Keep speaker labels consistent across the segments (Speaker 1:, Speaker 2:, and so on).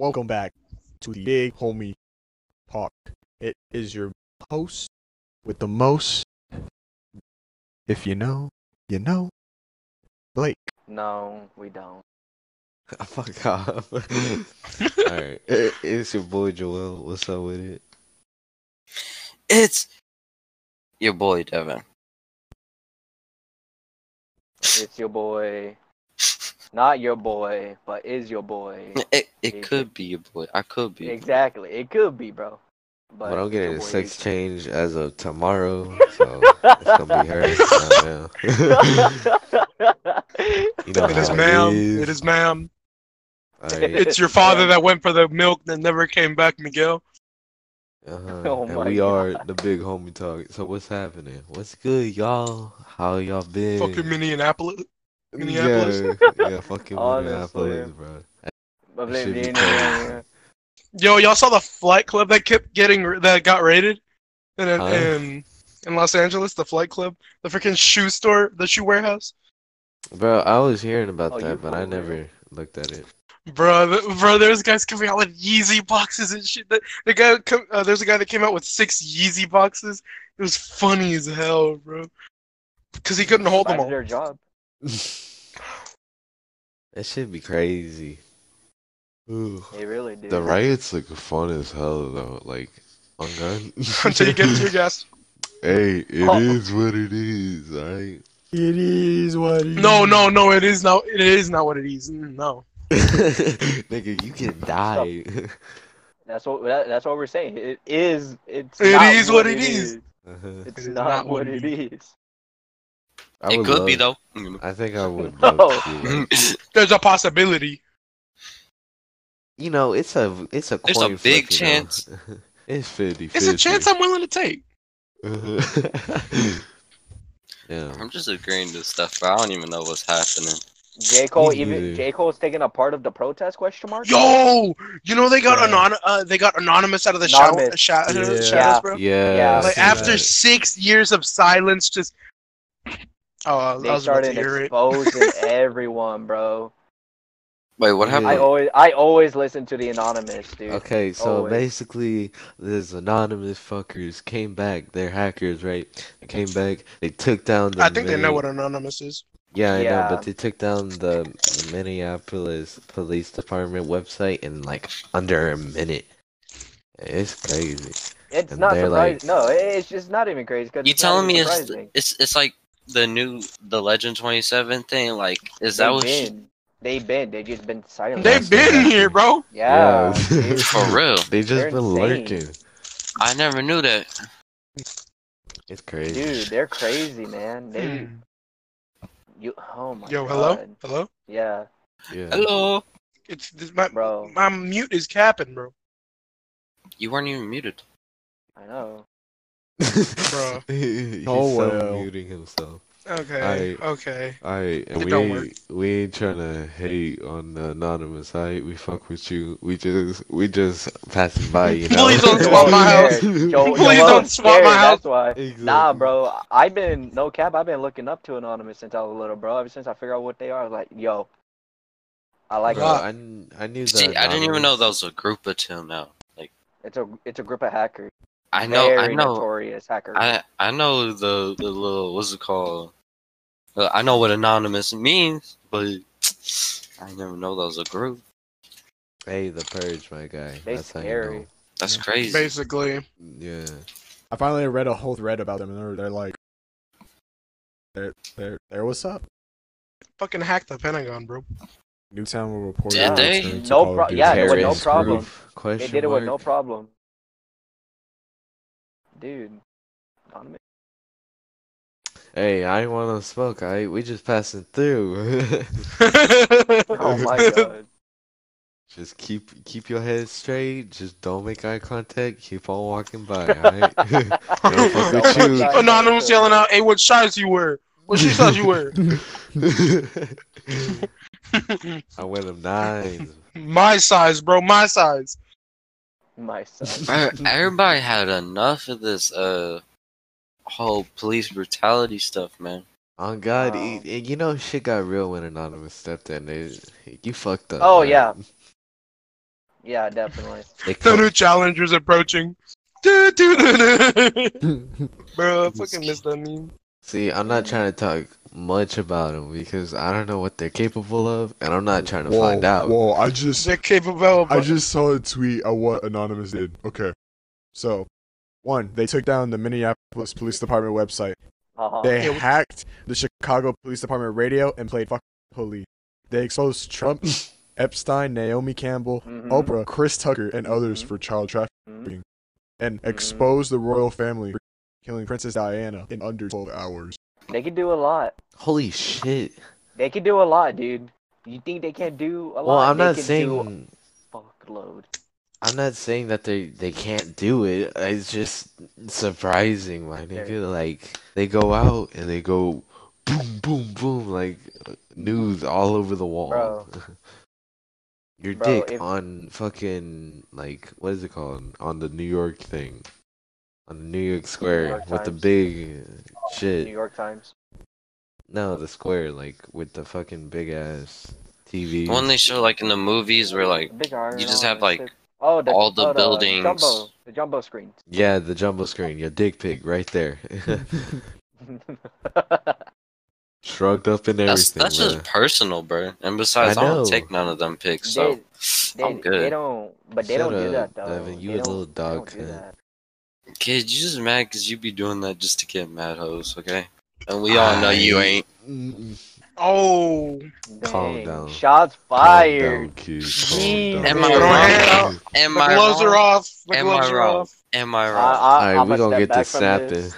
Speaker 1: Welcome back to the Big Homie Talk. It is your host with the most. If you know, you know. Blake.
Speaker 2: No, we don't.
Speaker 3: Fuck off. Alright. It- It's your boy Joel. What's up with it?
Speaker 4: It's your boy Devin.
Speaker 2: It's your boy. Not your boy, but is your boy.
Speaker 4: It it
Speaker 2: Easy.
Speaker 4: could be your boy. I could be.
Speaker 2: Exactly. It could be, bro. But
Speaker 3: But I'm getting a sex
Speaker 2: Easy.
Speaker 3: change as of tomorrow, so it's gonna be her. You know
Speaker 5: It is
Speaker 3: how
Speaker 5: ma'am.
Speaker 3: is.
Speaker 5: It is ma'am.
Speaker 3: Alright.
Speaker 5: It's your father that went for the milk that never came back, Miguel.
Speaker 3: Uh-huh.
Speaker 2: Oh
Speaker 3: and we
Speaker 2: God.
Speaker 3: are the big homie talk. So what's happening? What's good, y'all? How y'all been?
Speaker 5: Fucking Minneapolis.
Speaker 3: Yeah,
Speaker 5: Minneapolis.
Speaker 3: yeah, fucking Minneapolis, bro.
Speaker 2: But
Speaker 3: That should be.
Speaker 5: Yo, y'all saw the flight club that kept getting that got raided, in in,
Speaker 3: Huh?
Speaker 5: in, in Los Angeles. The flight club, the freaking shoe store, the shoe warehouse.
Speaker 3: Bro, I was hearing about
Speaker 2: Oh,
Speaker 3: that, but I
Speaker 2: for real?
Speaker 3: never looked at it.
Speaker 5: Bro, th- bro, there's guys coming out with Yeezy boxes and shit. The, the guy, uh, there's a guy that came out with six Yeezy boxes. It was funny as hell, bro, because he couldn't hold them all.
Speaker 2: their job.
Speaker 3: That should be crazy. Ooh.
Speaker 2: They really do.
Speaker 6: The riots look fun as hell though. Like on gun.
Speaker 5: Until you get tear gas.
Speaker 6: hey, it is
Speaker 2: Oh.
Speaker 6: what it is, alright?
Speaker 1: It is what it is.
Speaker 5: No, no, no. It is not. It is not what it is. No.
Speaker 3: Nigga, you can die.
Speaker 2: That's what that, that's what we're saying. It is it's
Speaker 5: It
Speaker 2: not
Speaker 5: is what it is.
Speaker 3: Uh-huh.
Speaker 2: It's
Speaker 5: It is
Speaker 2: not, what it is.
Speaker 3: I
Speaker 4: it
Speaker 3: would
Speaker 4: could be though.
Speaker 3: I think I would
Speaker 2: No.
Speaker 3: love
Speaker 5: There's a possibility.
Speaker 3: you know, it's a it's a
Speaker 4: There's a big
Speaker 3: flip, you know.
Speaker 4: chance.
Speaker 3: it's 50
Speaker 5: It's a chance I'm willing to take.
Speaker 3: yeah.
Speaker 4: I'm just agreeing to stuff, but I don't even know what's happening.
Speaker 2: J Cole
Speaker 3: Me
Speaker 2: even
Speaker 3: neither.
Speaker 2: J Cole's taking a part of the protest question mark.
Speaker 5: Yo, you know they got
Speaker 1: Yeah.
Speaker 5: anon- uh, they got anonymous out of the shadow-
Speaker 2: Anonymous.
Speaker 5: sha-
Speaker 1: Yeah.
Speaker 5: shadows,
Speaker 2: Yeah.
Speaker 5: bro.
Speaker 3: Yeah.
Speaker 2: Yeah.
Speaker 5: Like after
Speaker 3: that.
Speaker 5: six years of silence, just oh, I
Speaker 2: They
Speaker 5: was about to
Speaker 2: started
Speaker 5: hear it.
Speaker 2: exposing everyone, bro.
Speaker 4: Wait, what happened?
Speaker 2: I always I always listen to the anonymous, dude.
Speaker 3: Okay, so
Speaker 2: Always.
Speaker 3: basically, these anonymous fuckers came back. They're hackers, right? They came back. They took down the.
Speaker 5: I think they know what anonymous is.
Speaker 3: Yeah, I know,
Speaker 2: Yeah.
Speaker 3: but they took down the Minneapolis Police Department website in like under a minute. It's crazy.
Speaker 2: It's
Speaker 3: And
Speaker 2: not
Speaker 3: they're
Speaker 2: surprising.
Speaker 3: like-
Speaker 2: no, it's just not even crazy. Cause
Speaker 4: You
Speaker 2: it's
Speaker 4: telling
Speaker 2: even
Speaker 4: me it's it's it's like the new the Legend 27 thing? Like, is that
Speaker 2: They've
Speaker 4: what? She,
Speaker 2: been. They've been. They just been silent.
Speaker 5: They've been
Speaker 3: happened.
Speaker 5: here, bro.
Speaker 2: yeah.
Speaker 3: Yeah.
Speaker 4: for real?
Speaker 3: They just
Speaker 2: They're
Speaker 3: been
Speaker 2: insane.
Speaker 3: lurking.
Speaker 4: I never knew that.
Speaker 3: It's crazy.
Speaker 2: Dude, they're crazy, man. They
Speaker 5: Hmm.
Speaker 2: you oh my
Speaker 5: Yo,
Speaker 2: god.
Speaker 5: hello, hello.
Speaker 2: Yeah,
Speaker 3: Yeah.
Speaker 4: Hello.
Speaker 5: It's this, my
Speaker 2: bro.
Speaker 5: my mute is capping, bro.
Speaker 4: You weren't even muted.
Speaker 2: I know.
Speaker 5: Bruh.
Speaker 3: he, he's
Speaker 1: Oh, well.
Speaker 3: self-muting himself.
Speaker 5: Okay,
Speaker 3: I-
Speaker 5: okay.
Speaker 3: Alright, and
Speaker 5: It
Speaker 3: we
Speaker 5: don't work.
Speaker 3: ain't, we ain't trying to hate on the anonymous, alright? We fuck with you. We just we just passing by, you know.
Speaker 5: Please don't swap my house.
Speaker 2: Joe,
Speaker 5: Please
Speaker 2: Joel's
Speaker 5: don't swap
Speaker 2: scared,
Speaker 5: my house.
Speaker 2: That's why.
Speaker 3: Exactly.
Speaker 2: Nah, bro. I've been no cap. I've been looking up to anonymous since I was little, bro. Ever since I figured out what they are, I was like, yo, I like
Speaker 3: Bro, I, I knew that.
Speaker 4: See, I didn't even know that
Speaker 3: anonymous-
Speaker 4: was a group until now. Like,
Speaker 2: It's a it's a group of hackers.
Speaker 4: I know,
Speaker 2: Very
Speaker 4: I know,
Speaker 2: notorious hackers.
Speaker 4: I I know the the little what's it called? Uh, I know what anonymous means, but I never know that was a group.
Speaker 3: Hey, the purge, my guy.
Speaker 2: They
Speaker 3: That's how you know.
Speaker 4: That's crazy.
Speaker 5: Basically,
Speaker 3: Yeah.
Speaker 1: I finally read a whole thread about them, and they're, they're like, they're, they're, they're what's up?
Speaker 5: fucking hacked the Pentagon, bro.
Speaker 1: Newtown will report.
Speaker 4: Did
Speaker 1: their
Speaker 4: they?
Speaker 2: No
Speaker 1: Call
Speaker 2: pro-
Speaker 1: Duty.
Speaker 2: yeah, with no problem.
Speaker 3: group?
Speaker 2: they did it with no problem. Dude, anonymous.
Speaker 3: Hey, I ain't want to smoke. I we just passing through.
Speaker 2: Oh my god.
Speaker 3: just keep keep your head straight. Just don't make eye contact. Keep on walking by. Alright. Don't fuck oh
Speaker 2: with
Speaker 3: you.
Speaker 2: look oh,
Speaker 5: Anonymous yelling out, "Hey, what size you wear? What shoe size you wear?"
Speaker 3: I wear them nines.
Speaker 5: My size, bro. My size.
Speaker 2: My son.
Speaker 4: Bro, Everybody had enough of this uh whole police brutality stuff, man.
Speaker 3: On God,
Speaker 2: Wow.
Speaker 3: y- y- you know shit got real when Anonymous stepped in. They, you fucked up.
Speaker 2: Oh,
Speaker 3: man.
Speaker 2: yeah. Yeah, definitely.
Speaker 5: The
Speaker 3: come,
Speaker 5: new challenger's approaching. Bro, I fucking missed that meme.
Speaker 3: see, I'm not trying to talk much about them because I don't know what they're capable of, and I'm not trying to
Speaker 1: whoa,
Speaker 3: find out.
Speaker 1: whoa! I just
Speaker 5: They're capable of.
Speaker 1: I just saw a tweet of what Anonymous did. Okay. So, one, they took down the Minneapolis Police Department website.
Speaker 2: Uh-huh.
Speaker 1: They
Speaker 5: Yeah,
Speaker 1: hacked the Chicago Police Department radio and played fuck police. They exposed Trump, Epstein, Naomi Campbell,
Speaker 2: Mhm.
Speaker 1: Oprah, Chris Tucker, and others
Speaker 2: Mhm.
Speaker 1: for child trafficking,
Speaker 2: Mhm.
Speaker 1: and exposed the royal family for killing Princess Diana in under 12 hours.
Speaker 2: They can do a lot.
Speaker 3: Holy shit!
Speaker 2: They can do a lot, dude. You think they can't do a lot?
Speaker 3: Well, I'm
Speaker 2: They
Speaker 3: not saying
Speaker 2: fuckload.
Speaker 3: I'm not saying that they they can't do it. It's just surprising, my nigga. Like they go out and they go boom, boom, boom, like news all over the wall.
Speaker 2: Bro.
Speaker 3: Your
Speaker 2: Bro,
Speaker 3: dick
Speaker 2: if-
Speaker 3: on fucking like what is it called on the New York thing, on the New York Square
Speaker 2: York
Speaker 3: with the big shit.
Speaker 2: New York Times.
Speaker 3: No, the square like with the fucking big ass TV.
Speaker 4: The one they show like in the movies where like you just have, like,
Speaker 2: oh, the,
Speaker 4: all the
Speaker 2: oh,
Speaker 4: buildings.
Speaker 2: jumbo, the jumbo screen.
Speaker 3: Yeah, the jumbo screen. Your dick pic right there, shrugged up and
Speaker 4: that's
Speaker 3: everything.
Speaker 4: that's
Speaker 3: bruh.
Speaker 4: just personal, bro. And besides, I,
Speaker 3: I
Speaker 4: don't take none of them pics, so
Speaker 2: they,
Speaker 4: I'm
Speaker 2: they
Speaker 4: good.
Speaker 2: don't, but they
Speaker 3: Shut
Speaker 2: don't do that
Speaker 3: up,
Speaker 2: though.
Speaker 3: Devin, you
Speaker 2: They
Speaker 3: a little dog
Speaker 2: don't do
Speaker 3: cunt.
Speaker 2: that.
Speaker 4: Kid, you just mad because you be doing that just to get mad hoes, okay? And we all know you ain't.
Speaker 3: Mm-mm.
Speaker 5: Oh,
Speaker 3: Calm down.
Speaker 2: Shots
Speaker 7: Calm
Speaker 2: fired.
Speaker 7: down, kid.
Speaker 2: Jeez.
Speaker 7: Calm
Speaker 4: Am
Speaker 7: down.
Speaker 4: I
Speaker 5: wrong?
Speaker 4: Am
Speaker 5: the
Speaker 4: I
Speaker 5: gloves are
Speaker 4: wrong?
Speaker 5: off. The
Speaker 4: Am
Speaker 5: gloves
Speaker 4: I
Speaker 5: are
Speaker 4: wrong?
Speaker 5: off.
Speaker 4: Am I
Speaker 2: I,
Speaker 4: wrong?
Speaker 2: I,
Speaker 3: Alright,
Speaker 2: I'm
Speaker 3: we
Speaker 2: a
Speaker 3: gonna get
Speaker 2: back
Speaker 3: this
Speaker 2: from
Speaker 3: snapping.
Speaker 2: this.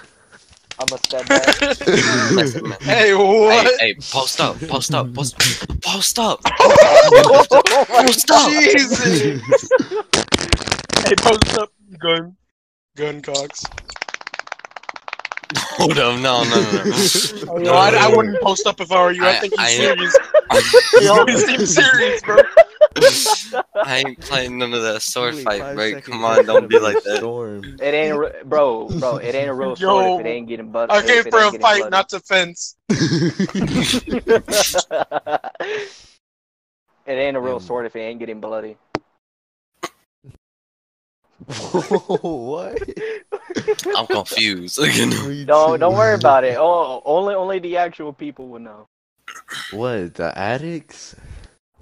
Speaker 2: I'm a step back.
Speaker 4: Listen, man.
Speaker 5: hey,
Speaker 4: Hey,
Speaker 5: what?
Speaker 4: hey, post up, post up, post, post up,
Speaker 2: Oh
Speaker 4: post up.
Speaker 5: Jesus. hey, post up, gun, gun cocks.
Speaker 4: Hold up, no, no, no, no.
Speaker 5: No, I, I wouldn't post up if I were you. I,
Speaker 4: I-
Speaker 5: think he's
Speaker 4: I-
Speaker 5: serious. you always seem serious, bro.
Speaker 4: I ain't playing none of that sword
Speaker 3: Only
Speaker 4: fight, bro. Come on, don't be like that.
Speaker 3: Storm.
Speaker 2: It ain't, a, re- bro, bro. It ain't a real sword if it ain't getting butt.
Speaker 5: I came for a fight,
Speaker 2: bloody.
Speaker 5: not to fence.
Speaker 2: it ain't a real
Speaker 3: Mm.
Speaker 2: sword if it ain't getting bloody.
Speaker 3: What?
Speaker 4: I'm confused. no.
Speaker 2: Don't don't worry about it. Oh, only only the actual people will know.
Speaker 3: What the addicts?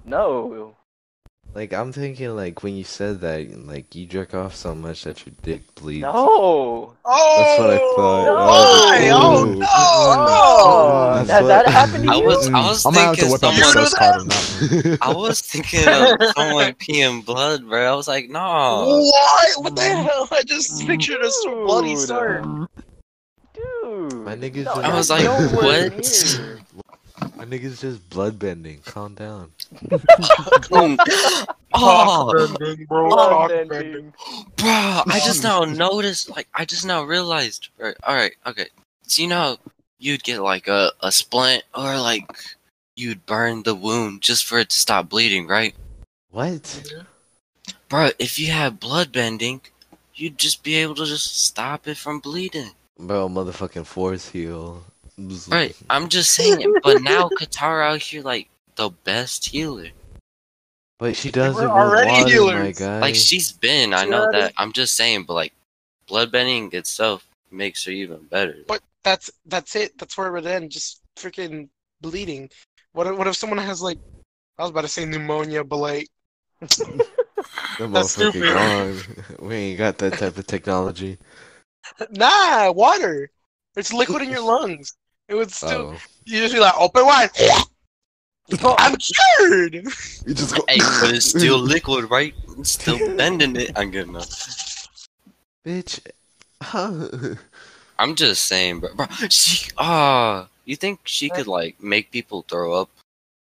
Speaker 2: No,
Speaker 3: Like I'm thinking, like when you said that, like you jerk off so much that your dick bleeds.
Speaker 2: no.
Speaker 5: Oh,
Speaker 3: That's what I oh, thought.
Speaker 2: No.
Speaker 5: Why? Oh,
Speaker 3: Ooh.
Speaker 5: no.
Speaker 2: Oh,
Speaker 3: That's
Speaker 2: has
Speaker 3: what-
Speaker 2: that happened to
Speaker 4: I
Speaker 2: you?
Speaker 4: was, I was
Speaker 1: I'm gonna have to
Speaker 4: thinking
Speaker 1: whip
Speaker 4: someone.
Speaker 1: sus card that.
Speaker 4: I was thinking of someone peeing blood, bro. I was like, no.
Speaker 5: What? What the hell? I just pictured a s- bloody
Speaker 2: Dude.
Speaker 5: sword.
Speaker 2: Dude.
Speaker 3: My niggas
Speaker 2: no,
Speaker 4: I was like,
Speaker 2: nowhere
Speaker 4: what?
Speaker 2: Near.
Speaker 3: My nigga's just blood bending. Calm down.
Speaker 4: oh,
Speaker 5: bending, bro.
Speaker 2: Blood
Speaker 5: Cock
Speaker 2: bending.
Speaker 5: bending.
Speaker 4: bro, I just now noticed, like, I just now realized. Right, all right, okay. So you know, you'd get like a a splint, or like you'd burn the wound just for it to stop bleeding, right?
Speaker 3: What?
Speaker 4: Bro, if you had blood bending, you'd just be able to just stop it from bleeding.
Speaker 3: Bro, motherfucking force heal.
Speaker 4: Right, I'm just saying it. But now Katara out here like the best healer.
Speaker 3: But she does
Speaker 5: We're
Speaker 3: it with
Speaker 5: already
Speaker 3: water, my
Speaker 5: healers.
Speaker 3: guy.
Speaker 4: Like she's been, I know
Speaker 5: already-
Speaker 4: that. I'm just saying, but like bloodbending itself makes her even better.
Speaker 5: But that's that's it. That's where it would end. Just freaking bleeding. What if, what if someone has like I was about to say pneumonia, but like that's stupid.
Speaker 3: gone. We ain't got that type of technology.
Speaker 5: nah, water. It's liquid in your lungs. It would still
Speaker 3: Oh.
Speaker 5: you just be like open wide. I'm cured.
Speaker 3: You just go.
Speaker 4: Hey, but it's still liquid, right? It's still bending it. I'm good enough.
Speaker 3: Bitch. Huh?
Speaker 4: I'm just saying, bro. bro she, ah, you think she could like make people throw up?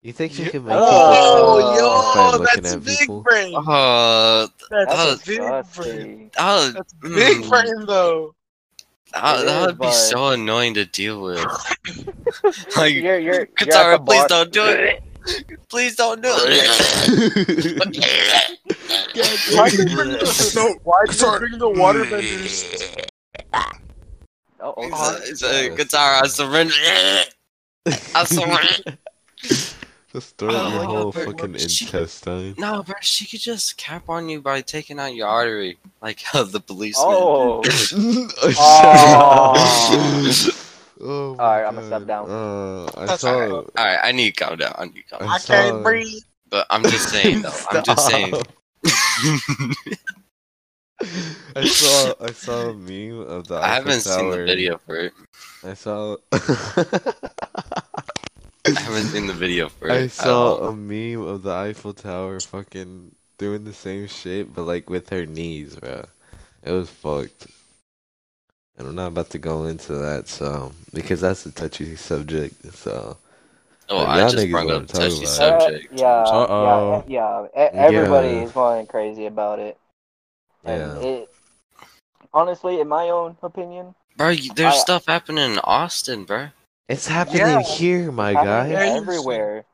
Speaker 3: You think she
Speaker 5: Yeah.
Speaker 3: can make
Speaker 5: Oh,
Speaker 3: people just by
Speaker 5: yo, that's
Speaker 3: at
Speaker 5: big
Speaker 3: people?
Speaker 5: brain.
Speaker 4: Uh,
Speaker 5: That's
Speaker 4: Oh,
Speaker 5: big brain.
Speaker 2: disgusting.
Speaker 4: uh,
Speaker 5: That's big
Speaker 4: mm,
Speaker 5: brain though.
Speaker 4: That,
Speaker 2: It
Speaker 4: that
Speaker 2: is,
Speaker 4: would be
Speaker 2: but-
Speaker 4: so annoying to deal with. like,
Speaker 2: You're, you're, you're
Speaker 4: Katara, please don't do it. Please don't do it.
Speaker 5: Why did they bring the, why did they bring the waterbenders?
Speaker 2: Oh,
Speaker 4: It's
Speaker 2: oh,
Speaker 4: a, it's a guitar. I surrender. I surrender.
Speaker 3: Just throw out your
Speaker 4: Oh,
Speaker 3: whole
Speaker 4: but
Speaker 3: fucking
Speaker 4: she-
Speaker 3: intestine.
Speaker 4: No, bro, she could just cap on you by taking out your artery, like how the policeman.
Speaker 2: Oh.
Speaker 3: oh my
Speaker 2: Alright, I'ma step down.
Speaker 3: Uh, I
Speaker 5: That's
Speaker 3: saw.
Speaker 5: alright.
Speaker 4: All right, I need to calm down. I need to calm down.
Speaker 3: I
Speaker 5: I can't breathe.
Speaker 4: But I'm just saying, though. I'm just saying.
Speaker 3: I saw. I saw a meme of the.
Speaker 4: I haven't seen the video for it.
Speaker 3: I saw.
Speaker 4: I haven't seen the video for it.
Speaker 3: I
Speaker 4: at
Speaker 3: saw a meme of the Eiffel Tower fucking doing the same shit, but like with her knees, bro. It was fucked. And I'm not about to go into that, so because that's a touchy subject. So
Speaker 4: Oh,
Speaker 3: But
Speaker 4: I just
Speaker 3: niggas
Speaker 4: brought up
Speaker 3: what
Speaker 4: touchy
Speaker 3: about.
Speaker 4: subject.
Speaker 2: Uh, yeah,
Speaker 3: Uh-oh.
Speaker 2: yeah, yeah. E- Everybody
Speaker 3: Yeah.
Speaker 2: is going crazy about it. And
Speaker 3: yeah,
Speaker 2: it, honestly, in my own opinion,
Speaker 4: Bro, there's
Speaker 2: I-
Speaker 4: stuff happening in Austin, bro.
Speaker 3: It's happening
Speaker 5: Yeah.
Speaker 3: here, my guy.
Speaker 2: Everywhere.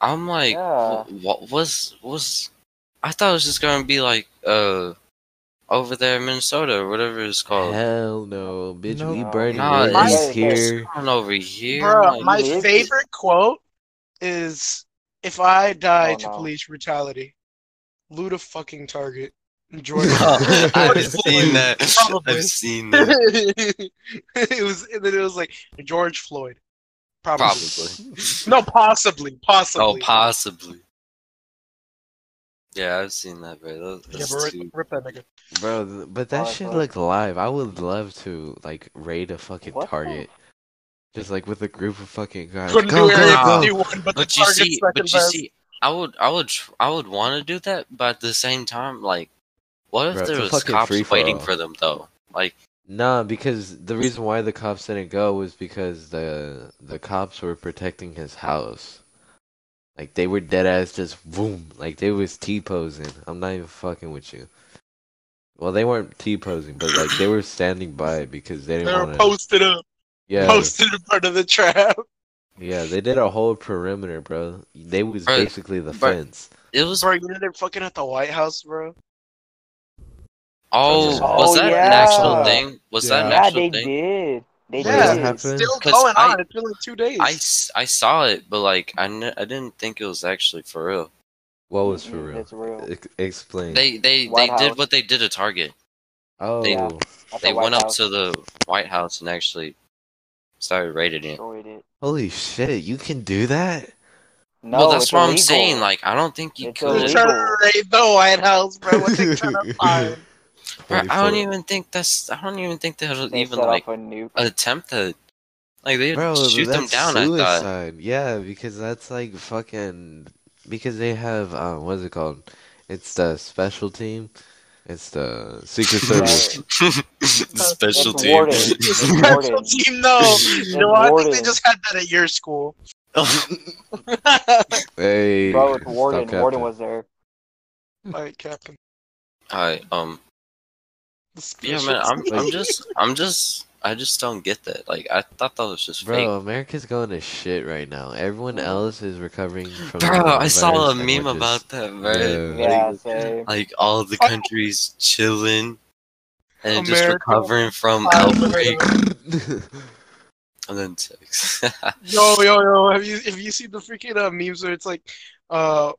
Speaker 4: I'm like,
Speaker 2: Yeah.
Speaker 4: what was was? I thought it was just gonna be like uh over there in Minnesota or whatever it's called.
Speaker 3: Hell no, bitch. We
Speaker 2: No.
Speaker 3: burning
Speaker 4: Nah,
Speaker 3: bridges
Speaker 2: it's-
Speaker 3: here.
Speaker 4: Come on over here.
Speaker 5: Bro,
Speaker 4: like-
Speaker 5: my
Speaker 2: It is-
Speaker 5: favorite quote is if I die
Speaker 2: Oh,
Speaker 5: to
Speaker 2: no.
Speaker 5: police brutality, loot a fucking target. Jordan.
Speaker 4: Oh, I've seen that.
Speaker 5: Probably.
Speaker 4: I've seen that.
Speaker 5: it was and then it was like George Floyd. Probably.
Speaker 4: Probably.
Speaker 5: No, possibly. Possibly.
Speaker 4: Oh, possibly. Yeah, I've seen that, bro. That-
Speaker 5: Yeah, but rip, rip that nigga.
Speaker 3: Bro, but that
Speaker 2: Oh,
Speaker 3: shit
Speaker 2: fuck.
Speaker 3: look live. I would love to like raid a fucking
Speaker 2: What the-
Speaker 3: target. Just like with a group of fucking guys.
Speaker 5: Couldn't
Speaker 3: Go,
Speaker 5: do
Speaker 3: go,
Speaker 4: go.
Speaker 3: go.
Speaker 5: but,
Speaker 4: But you see, but you
Speaker 5: best.
Speaker 4: see, I would, I would, I would want to do that, but at the same time, like, what if
Speaker 3: Bro,
Speaker 4: there was cops
Speaker 3: free-for-all.
Speaker 4: waiting for them though? Like,
Speaker 3: Nah, because the reason why the cops didn't go was because the the cops were protecting his house. Like they were dead ass just boom, like they was T posing. I'm not even fucking with you. Well, they weren't T posing, but like they were standing by it because they
Speaker 5: They
Speaker 3: didn't
Speaker 5: were
Speaker 3: want to.
Speaker 5: posted up.
Speaker 3: Yeah,
Speaker 5: Posted in front of the trap.
Speaker 3: yeah, they did a whole perimeter, bro. They was
Speaker 4: Bro,
Speaker 3: basically the
Speaker 4: bro,
Speaker 3: fence.
Speaker 4: it was.
Speaker 5: Bro, you know they're fucking at the White House, bro.
Speaker 4: Oh,
Speaker 3: just-
Speaker 4: was that an actual thing? Was that an
Speaker 3: Yeah.
Speaker 2: Yeah,
Speaker 4: actual
Speaker 2: they
Speaker 4: thing?
Speaker 2: did. They
Speaker 3: What
Speaker 5: Yeah,
Speaker 3: did
Speaker 2: did.
Speaker 3: happen?
Speaker 5: Still
Speaker 4: 'Cause
Speaker 5: going
Speaker 4: I-
Speaker 5: on. It's been like two days.
Speaker 4: I, s- I saw it, but like I, n- I didn't think it was actually for real.
Speaker 3: What was for real?
Speaker 2: It's real.
Speaker 3: Ex- explain.
Speaker 4: They they
Speaker 2: White
Speaker 4: they did what they did at Target.
Speaker 3: oh,
Speaker 4: they-
Speaker 2: Yeah.
Speaker 4: They
Speaker 2: White
Speaker 4: went up to the White House and actually started raiding it.
Speaker 2: it.
Speaker 3: holy shit! You can do that?
Speaker 2: No,
Speaker 4: well, that's
Speaker 2: it's
Speaker 4: what I'm saying. Like, I don't think you
Speaker 2: It's
Speaker 5: They're
Speaker 4: could.
Speaker 2: illegal.
Speaker 5: trying to raid the White House, bro. What they trying to find?
Speaker 4: Bro, I don't even think that's. I don't even think they'll
Speaker 2: They
Speaker 4: even like
Speaker 2: a nuke.
Speaker 4: attempt to. Like they
Speaker 3: Bro,
Speaker 4: would shoot them
Speaker 3: that's
Speaker 4: down. I thought.
Speaker 3: suicide. Yeah, because that's like fucking. Because they have uh, what's it called? It's the special team. It's the Secret Service.
Speaker 4: Special
Speaker 2: It's
Speaker 4: team.
Speaker 5: Special team, no. You know, I think they just had that at your school.
Speaker 3: hey,
Speaker 2: Bro, it's Warden. Warden was there.
Speaker 5: like Captain.
Speaker 4: Alright, um,
Speaker 5: The
Speaker 4: yeah, man, I'm. I'm just, I'm just, I just don't get that. Like, I thought that was just
Speaker 3: Bro,
Speaker 4: fake.
Speaker 3: America's going to shit right now. Everyone else is recovering from.
Speaker 4: Bro, I saw a meme
Speaker 3: we're
Speaker 4: about
Speaker 3: just-
Speaker 4: that, bro.
Speaker 3: Yeah.
Speaker 2: Yeah,
Speaker 4: Like,
Speaker 2: same.
Speaker 4: like all the countries chilling and just recovering from outbreak and then sex.
Speaker 5: Yo, yo, yo! Have you have you seen the freaking uh, memes where it's like, uh,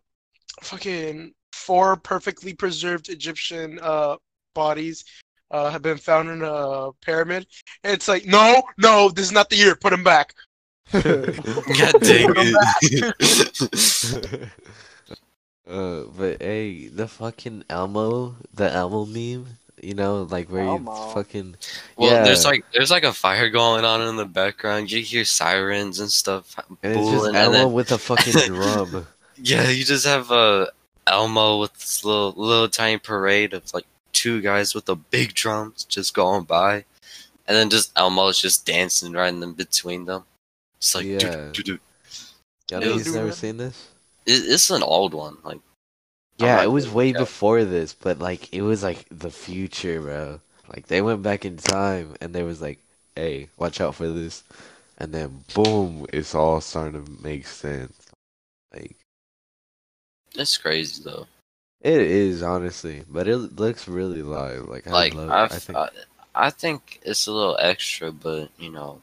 Speaker 5: fucking four perfectly preserved Egyptian uh bodies uh have been found in a pyramid, and it's like, no, no, this is not the year. Put them back.
Speaker 4: God dang it.
Speaker 3: uh, but hey, the fucking Elmo, the Elmo meme, you know, like where
Speaker 2: Elmo.
Speaker 3: you fucking.
Speaker 4: Well, there's like there's like a fire going on in the background. You hear sirens and stuff.
Speaker 3: And it's just
Speaker 4: and
Speaker 3: Elmo
Speaker 4: then-
Speaker 3: with a fucking drum.
Speaker 4: Yeah, you just have uh, Elmo with this little little tiny parade of like two guys with the big drums just going by, and then just Elmo's just dancing right in the between them. It's like,
Speaker 3: Yeah.
Speaker 4: doo-.
Speaker 3: Y'all
Speaker 4: It
Speaker 3: niggas
Speaker 4: was-
Speaker 3: never seen this?
Speaker 4: It, it's an old one. Like,
Speaker 3: Yeah, it was way before this, but like it was like the future, bro. Like they went back in time and they was like, "Hey, watch out for this," and then boom,
Speaker 8: It's all starting to make sense.
Speaker 3: like
Speaker 4: that's crazy though.
Speaker 3: It is honestly, but it looks really live. Like I
Speaker 4: Like,
Speaker 3: love.
Speaker 4: I've,
Speaker 3: I think.
Speaker 4: I, I think it's a little extra, but you know,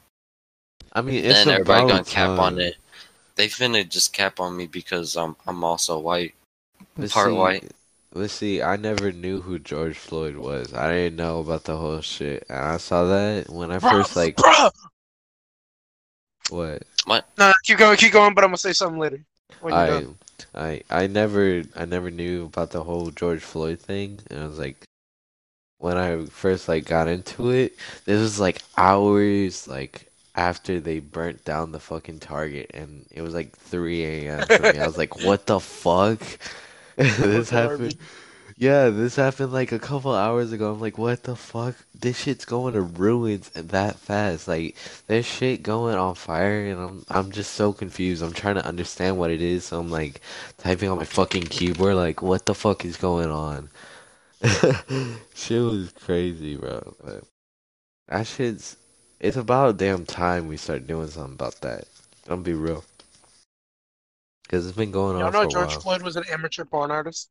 Speaker 3: I mean, it's
Speaker 4: then everybody gonna cap on it. they finna just cap on me because I'm I'm also white.
Speaker 3: Let's
Speaker 4: Part
Speaker 3: see,
Speaker 4: white.
Speaker 3: Let's see. I never knew who George Floyd was. I didn't know about the whole shit, and I saw that when I first like
Speaker 5: Bruh!
Speaker 3: what
Speaker 5: No, keep going, keep going. But I'm gonna say something later. When you're
Speaker 3: I
Speaker 5: done.
Speaker 3: I I never I never knew about the whole George Floyd thing, and I was like, when I first like got into it, this was like hours like after they burnt down the fucking Target, and it was like 3 a.m. for me. I was like, what the fuck? this happened. Yeah, this happened like a couple hours ago. I'm like, what the fuck? This shit's going to ruins that fast. Like, there's shit going on fire, and I'm I'm just so confused. I'm trying to understand what it is, so I'm like typing on my fucking keyboard, like, what the fuck is going on? shit was crazy, bro. That shit's. It's about damn time we start doing something about that. I'll be real. Because it's been going on. Y'all know
Speaker 5: George
Speaker 3: while.
Speaker 5: Floyd was an amateur porn artist.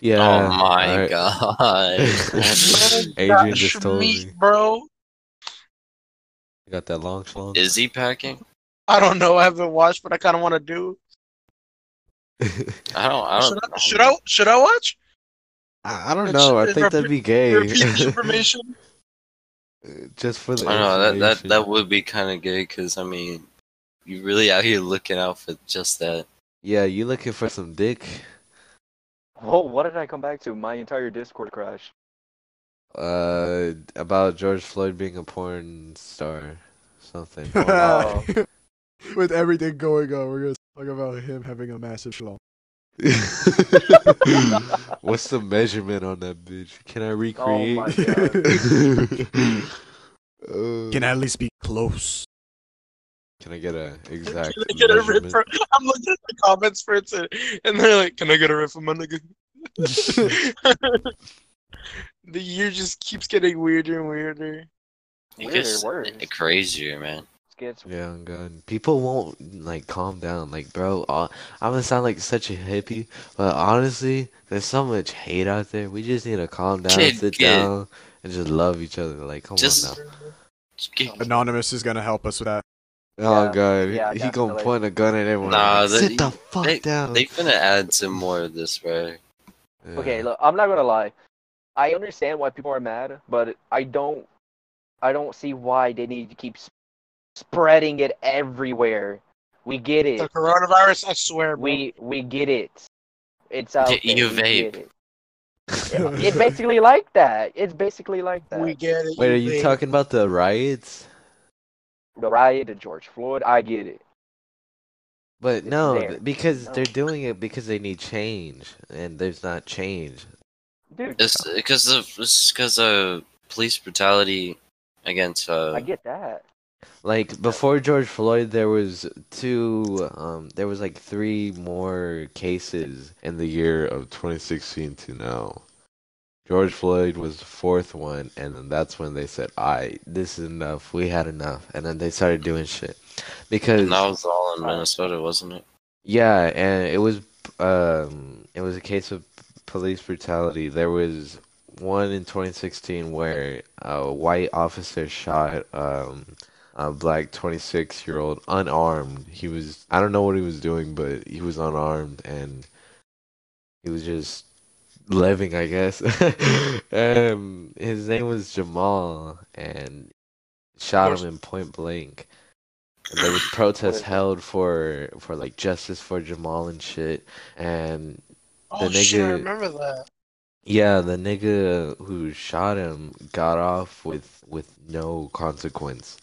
Speaker 3: Yeah.
Speaker 4: oh my
Speaker 3: alright.
Speaker 4: god.
Speaker 3: Adrian
Speaker 5: Got
Speaker 3: just told
Speaker 5: Schmeat,
Speaker 3: me.
Speaker 5: bro.
Speaker 3: You got that long schlong?
Speaker 4: Is he packing?
Speaker 5: I don't know. I haven't watched, but I kind of want to do.
Speaker 4: I don't. I
Speaker 5: Should
Speaker 4: don't.
Speaker 5: I, should I? Should I watch?
Speaker 1: I, I don't
Speaker 3: I don't know. I think that'd be gay.
Speaker 5: Information.
Speaker 3: Just for the
Speaker 4: I know that that that would be kind of gay because I mean, you really out here looking out for just that.
Speaker 3: Yeah, you looking for some dick?
Speaker 2: Oh, what did I come back to? My entire Discord crashed.
Speaker 3: Uh, about George Floyd being a porn star, something.
Speaker 2: Oh.
Speaker 1: With everything going on, we're gonna talk about him having a massive schlong.
Speaker 3: What's the measurement on that bitch? Can I
Speaker 2: Oh
Speaker 3: recreate?
Speaker 2: my god.
Speaker 3: Uh,
Speaker 1: Can I at least be close.
Speaker 3: Can I get a exact
Speaker 5: Can I get a rip
Speaker 3: measurement?
Speaker 5: for, I'm looking at the comments for it, to, and they're like, "Can I get a rip from my nigga?" the year just keeps getting weirder and weirder.
Speaker 4: It
Speaker 2: Weird
Speaker 4: gets
Speaker 2: words.
Speaker 4: crazier, man.
Speaker 2: Skits.
Speaker 3: Yeah, I'm good. People won't like calm down. Like, bro, uh, I'm gonna sound like such a hippie, but honestly, there's so much hate out there. We just need to calm down,
Speaker 4: Kid,
Speaker 3: sit
Speaker 4: kid.
Speaker 3: down, and just love each other. Like, come
Speaker 4: Just-
Speaker 3: on now.
Speaker 1: Anonymous is gonna help us with that.
Speaker 3: Oh
Speaker 2: Yeah,
Speaker 3: god,
Speaker 2: yeah,
Speaker 3: he gonna
Speaker 2: definitely.
Speaker 3: point a gun at everyone.
Speaker 4: Nah,
Speaker 3: like,
Speaker 4: they-
Speaker 3: sit the fuck
Speaker 4: they-
Speaker 3: down.
Speaker 4: They finna add some more of this, bro.
Speaker 3: Yeah.
Speaker 2: Okay, look, I'm not gonna lie. I understand why people are mad, but I don't. I don't see why they need to keep s- spreading it everywhere. We get it.
Speaker 5: The coronavirus, I swear, bro.
Speaker 2: We we get it. It's out
Speaker 4: Yeah,
Speaker 2: there.
Speaker 4: you vape.
Speaker 2: get it. It's basically like that. It's basically like that.
Speaker 5: we get it.
Speaker 3: Wait, are you
Speaker 5: babe.
Speaker 3: talking about the riots?
Speaker 2: The riot, the George Floyd. I get it.
Speaker 3: But
Speaker 2: It's
Speaker 3: no,
Speaker 2: there.
Speaker 3: because
Speaker 2: No.
Speaker 3: they're doing it because they need change, and there's not change.
Speaker 2: Dude,
Speaker 4: It's because of it's because of police brutality against uh.
Speaker 2: I get that.
Speaker 3: Like before George Floyd, there was two, um, there was like three more cases in the year of 2016 to now. George Floyd was the fourth one, and then that's when they said, "I, this is enough. We had enough," and then they started doing shit because
Speaker 4: and that was all in Minnesota, wasn't it?
Speaker 3: yeah, and it was um it was a case of police brutality. There was one in 2016 where a white officer shot um a black 26 year old unarmed. He was I don't know what he was doing, but he was unarmed and he was just living, I guess. um his name was Jamal and shot him in point blank. And there was protests held for for like justice for Jamal and shit. And
Speaker 5: Oh
Speaker 3: the
Speaker 5: shit, I
Speaker 3: nigga-
Speaker 5: remember that.
Speaker 3: yeah, the nigga who shot him got off with with no consequence.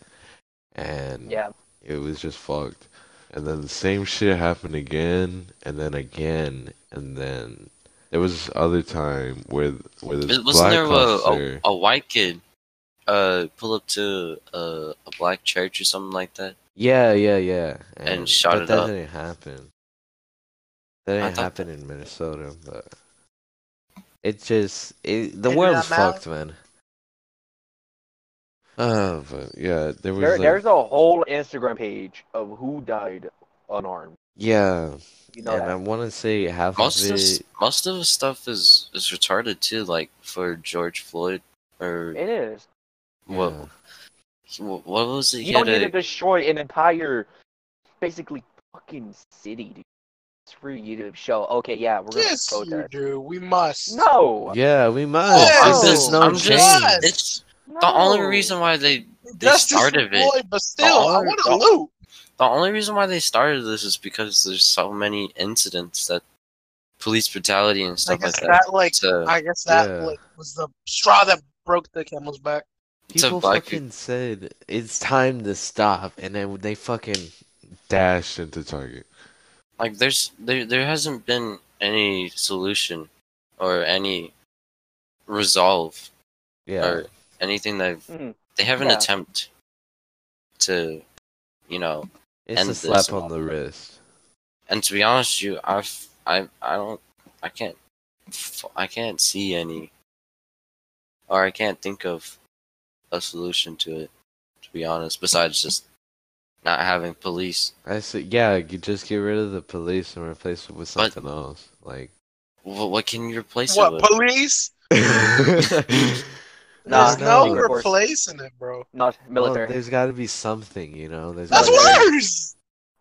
Speaker 3: And
Speaker 2: Yeah.
Speaker 3: it was just fucked. And then the same shit happened again and then again and then there was this other time where where this
Speaker 4: Wasn't
Speaker 3: black
Speaker 4: there a, a, a white kid uh pull up to a, a black church or something like that?
Speaker 3: Yeah, yeah, yeah.
Speaker 4: And shot
Speaker 3: but
Speaker 4: it
Speaker 3: that
Speaker 4: up.
Speaker 3: didn't happen. That didn't
Speaker 4: thought
Speaker 3: happen in Minnesota, but it just it, the
Speaker 5: Maybe
Speaker 3: world's
Speaker 5: I'm out.
Speaker 3: fucked, man. Oh, but yeah, there was
Speaker 2: There,
Speaker 3: like,
Speaker 2: there's a whole Instagram page of who died unarmed.
Speaker 3: yeah,
Speaker 2: You know
Speaker 3: and
Speaker 2: that.
Speaker 3: I want to say half
Speaker 4: Most
Speaker 3: of
Speaker 4: of
Speaker 3: it.
Speaker 4: most of the stuff is is retarded too, like for George Floyd or
Speaker 2: It is.
Speaker 4: what
Speaker 3: yeah.
Speaker 4: what what was it?
Speaker 2: You don't need
Speaker 4: a,
Speaker 2: to destroy an entire, basically fucking city, dude. It's for you to show. Okay, yeah, we're gonna
Speaker 5: Yes, you
Speaker 2: protest.
Speaker 5: do. We must.
Speaker 2: No,
Speaker 3: Yeah, we must.
Speaker 5: Yes.
Speaker 3: This is no
Speaker 4: I'm
Speaker 3: change.
Speaker 4: just, it's
Speaker 2: no.
Speaker 4: the only reason why they they
Speaker 5: Justice
Speaker 4: started
Speaker 5: for
Speaker 4: it.
Speaker 5: Floyd, but still, I want to loot.
Speaker 4: The only reason why they started this is because there's so many incidents that police brutality and stuff like
Speaker 5: guess
Speaker 4: that.
Speaker 5: that, like,
Speaker 4: to,
Speaker 5: I guess that
Speaker 3: Yeah.
Speaker 5: like, was the straw that broke the camel's back.
Speaker 4: to
Speaker 3: People
Speaker 4: black
Speaker 3: fucking said it's time to stop, and then they fucking dashed into Target.
Speaker 4: like there's there there hasn't been any solution or any resolve
Speaker 3: Yeah,
Speaker 4: or anything that
Speaker 2: Mhm.
Speaker 4: they have an
Speaker 2: Yeah.
Speaker 4: attempt to you know
Speaker 3: it's
Speaker 4: end
Speaker 3: a slap
Speaker 4: and
Speaker 3: on the wrist.
Speaker 4: and to be honest with you i've i i don't i can't f- i can't see any or i can't think of a solution to it to be honest besides just not having police
Speaker 3: I said, yeah, you just get rid of the police and replace it with
Speaker 4: But-
Speaker 3: something else. Like,
Speaker 4: what, what can you replace
Speaker 5: What
Speaker 4: it with
Speaker 5: police?
Speaker 2: Nah,
Speaker 5: There's no
Speaker 2: Secret Force.
Speaker 5: replacing it, bro.
Speaker 2: not
Speaker 3: well,
Speaker 2: military.
Speaker 3: there's got to be something, you know. There's
Speaker 5: That's worse.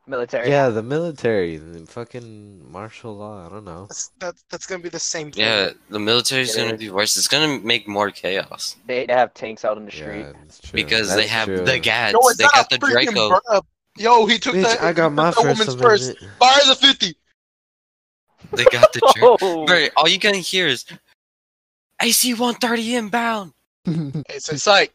Speaker 2: military.
Speaker 3: Yeah, the military, the fucking martial law. I don't know.
Speaker 5: That's that, that's gonna be the same thing.
Speaker 4: yeah the military's
Speaker 2: Yeah.
Speaker 4: gonna be worse it's gonna make more chaos
Speaker 2: They, they have tanks out in the street.
Speaker 3: Yeah, it's true.
Speaker 4: because
Speaker 3: That's
Speaker 4: they have
Speaker 3: true.
Speaker 4: the gads
Speaker 5: Yo, it's
Speaker 4: they got the draco
Speaker 5: bur- Yo, he took
Speaker 3: Bitch,
Speaker 5: that.
Speaker 3: I got
Speaker 5: he
Speaker 3: my
Speaker 5: the
Speaker 3: first
Speaker 5: woman's purse.
Speaker 3: amendment.
Speaker 5: Buy the fifty.
Speaker 4: they got the draco
Speaker 2: Oh,
Speaker 4: Bro, all you can hear is AC 130 inbound.
Speaker 5: It's a sight.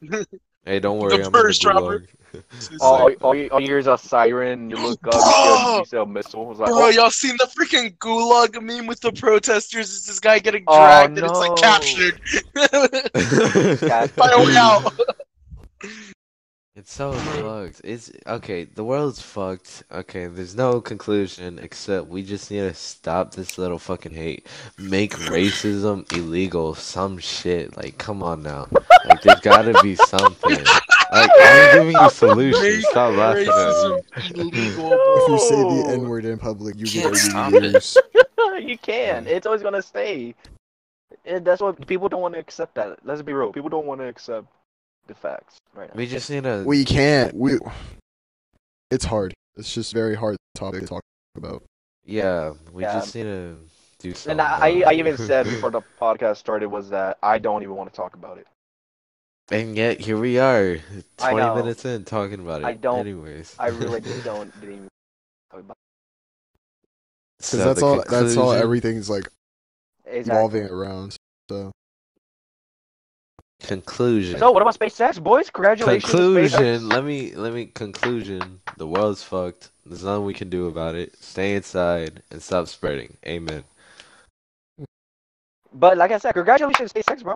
Speaker 3: Hey, don't worry,
Speaker 5: The
Speaker 3: I'm the
Speaker 5: first dropper.
Speaker 2: all, all, you, all you hear is a siren. You look up, you see a, you see a missile. It's like,
Speaker 5: Bro,
Speaker 2: oh,
Speaker 5: y'all seen the freaking gulag meme with the protesters? It's this guy getting
Speaker 2: Oh,
Speaker 5: dragged and it's like captured.
Speaker 2: God.
Speaker 5: Find a way out.
Speaker 3: It's so fucked. It's okay. The world's fucked. Okay, there's no conclusion except we just need to stop this little fucking hate. Make racism illegal. Some shit. Like, come on now. Like, there's gotta be something. Like, I'm giving you solutions. Stop laughing at me.
Speaker 5: Racism illegal,
Speaker 1: If you say the. N word in public, you
Speaker 4: Can't
Speaker 1: get
Speaker 4: stop
Speaker 1: 80
Speaker 4: it.
Speaker 1: years.
Speaker 2: you can. It's always gonna stay. And that's what people don't want to accept. That let's be real. People don't want to accept the facts right now.
Speaker 3: We just need to.
Speaker 1: We can't. We. It's hard. It's just very hard topic to talk about.
Speaker 3: Yeah, we
Speaker 2: Yeah.
Speaker 3: just need to do something.
Speaker 2: And I, I,
Speaker 3: about
Speaker 2: I
Speaker 3: it.
Speaker 2: even said before the podcast started was that I don't even want to talk about it.
Speaker 3: And yet, here we are, 20 minutes in, talking about it.
Speaker 2: I don't-
Speaker 3: Anyways.
Speaker 2: I really don't didn't even talk about
Speaker 1: Because
Speaker 3: So
Speaker 1: that's
Speaker 3: the
Speaker 1: all. That's all. Everything's like
Speaker 2: it. Exactly.
Speaker 1: evolving around. So
Speaker 3: Conclusion.
Speaker 2: So what about SpaceX, boys? Congratulations.
Speaker 3: Conclusion. Let me let me conclusion. The world's fucked. There's nothing we can do about it. Stay inside and stop spreading. Amen.
Speaker 2: But like I said, congratulations, SpaceX, bro.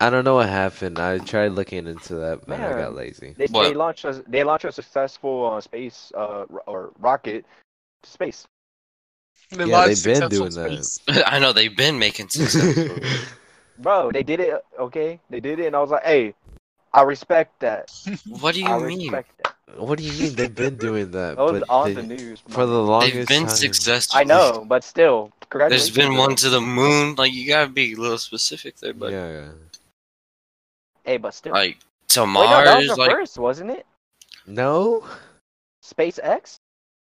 Speaker 3: I don't know what happened. I tried looking into that, but I got lazy.
Speaker 2: They, they launched a they launched a successful uh, space uh, or rocket to space.
Speaker 5: They
Speaker 3: Yeah, they've been
Speaker 5: successful
Speaker 3: doing that.
Speaker 4: I know they've been making successful.
Speaker 2: Bro, they did it. Okay, they did it, and I was like, hey, I respect that.
Speaker 4: what do you
Speaker 2: I
Speaker 4: mean?
Speaker 3: what do you mean they've been doing that?
Speaker 2: That was
Speaker 3: but
Speaker 2: on
Speaker 3: they-
Speaker 2: the news.
Speaker 3: for the
Speaker 2: bro.
Speaker 3: longest
Speaker 4: They've been
Speaker 3: time.
Speaker 4: successful.
Speaker 2: I know, but still,
Speaker 4: There's been
Speaker 2: bro.
Speaker 4: one to the moon. Like you gotta be a little specific there, but
Speaker 3: Yeah, yeah.
Speaker 2: Hey, but still.
Speaker 4: like to
Speaker 2: Wait, no, that was the
Speaker 4: like
Speaker 2: first, wasn't it?
Speaker 3: No,
Speaker 2: SpaceX.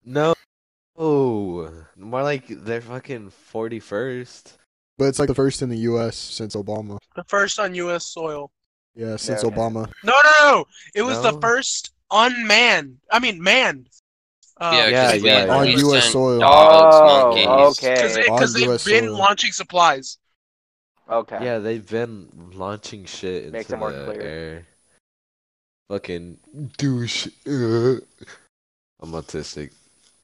Speaker 3: no. Oh, more like they're fucking forty first.
Speaker 1: But it's like the first in the U.S. since Obama.
Speaker 5: The first on U.S. soil.
Speaker 1: Yeah, since
Speaker 2: okay.
Speaker 1: Obama.
Speaker 5: No, no, no. It was the first unmanned. I mean, manned. Uh,
Speaker 4: yeah,
Speaker 3: Yeah,
Speaker 4: 'cause we-
Speaker 3: yeah,
Speaker 1: On
Speaker 4: we
Speaker 1: US soil.
Speaker 4: Dogs,
Speaker 2: Oh,
Speaker 4: monkeys.
Speaker 2: okay.
Speaker 5: Because they,
Speaker 1: On
Speaker 5: 'cause they've
Speaker 1: US
Speaker 5: been
Speaker 1: soil.
Speaker 5: launching supplies.
Speaker 2: Okay.
Speaker 3: Yeah, they've been launching shit into
Speaker 2: Makes it more
Speaker 3: the
Speaker 2: clear.
Speaker 3: air. Fucking douche. I'm autistic.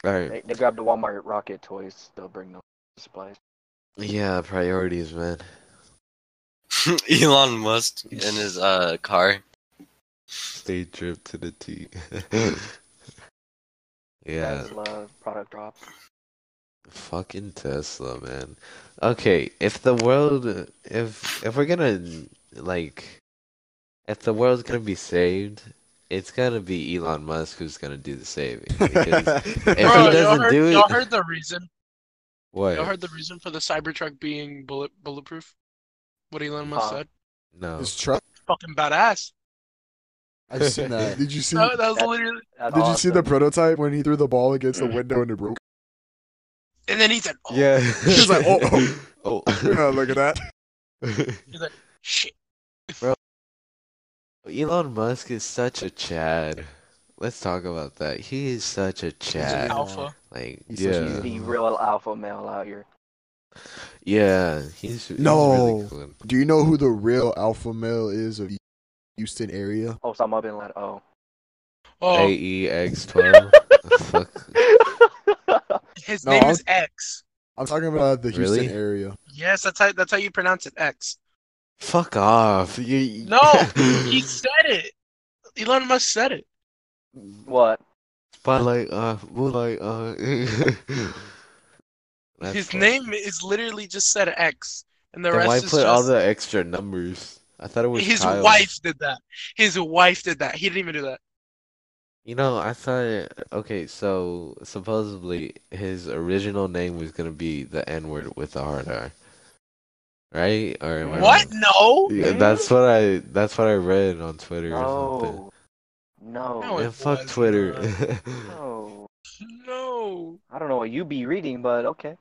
Speaker 3: Alright.
Speaker 2: They, they grabbed the Walmart rocket toys. They'll bring them supplies.
Speaker 3: Yeah, priorities, man.
Speaker 4: Elon Musk in his uh car.
Speaker 3: Stay drip to the T. yeah,
Speaker 2: Tesla product drop.
Speaker 3: fucking Tesla, man. Okay, if the world, if if we're gonna like, if the world's gonna be saved, it's gonna be Elon Musk who's gonna do the saving. Because if
Speaker 5: Bro,
Speaker 3: he
Speaker 5: y'all
Speaker 3: doesn't
Speaker 5: heard,
Speaker 3: do it,
Speaker 5: y'all heard the reason.
Speaker 3: What?
Speaker 5: Y'all heard the reason for the Cybertruck being bullet bulletproof. What Elon Musk
Speaker 2: Huh.
Speaker 5: said.
Speaker 3: No.
Speaker 1: His truck.
Speaker 5: Fucking badass.
Speaker 1: I've seen that. Did you see?
Speaker 5: That, that was
Speaker 2: That's-
Speaker 5: literally.
Speaker 2: That's
Speaker 1: Did you see the prototype when he threw the ball against the window and it broke?
Speaker 5: And then he said, "Oh
Speaker 3: Yeah.
Speaker 1: He's like, oh,
Speaker 3: oh.
Speaker 1: Yeah, look at that.
Speaker 5: shit."
Speaker 3: Bro, Elon Musk is such a Chad. Let's talk about that. He is such a
Speaker 5: He's an
Speaker 3: Chad.
Speaker 5: alpha.
Speaker 3: Like,
Speaker 1: He's such a-
Speaker 3: yeah,
Speaker 2: the real alpha male out here.
Speaker 3: yeah. He's, he's
Speaker 1: No.
Speaker 3: really cool.
Speaker 1: Do you know who the real alpha male is of the Houston area?
Speaker 2: Oh, Osama bin Laden. Oh.
Speaker 5: Oh,
Speaker 3: AEX12.
Speaker 5: His
Speaker 1: No,
Speaker 5: name
Speaker 1: I'll-
Speaker 5: is X.
Speaker 1: I'm talking about the Houston
Speaker 3: Really?
Speaker 1: area.
Speaker 5: Yes, that's how that's how you pronounce it. X.
Speaker 3: Fuck off. You,
Speaker 5: No, he said it. Elon Musk said it.
Speaker 2: what?
Speaker 3: Spotlight, uh, moonlight, uh.
Speaker 5: His
Speaker 3: fucked.
Speaker 5: name is literally just said X, and the
Speaker 3: Then
Speaker 5: rest
Speaker 3: why
Speaker 5: is
Speaker 3: put
Speaker 5: just.
Speaker 3: all the extra numbers? I thought it was
Speaker 5: his
Speaker 3: Kyle.
Speaker 5: wife did that. His wife did that. He didn't even do that.
Speaker 3: You know, I thought okay, so supposedly his original name was gonna be the N word with a hard R. Right? Or
Speaker 5: What?
Speaker 3: wrong?
Speaker 5: No.
Speaker 3: Yeah, that's what I that's what I read on Twitter or something.
Speaker 2: No. No.
Speaker 5: No,
Speaker 3: Man,
Speaker 5: it
Speaker 3: fuck
Speaker 5: was
Speaker 3: Twitter.
Speaker 2: No.
Speaker 5: No.
Speaker 2: I don't know what you be reading, but okay.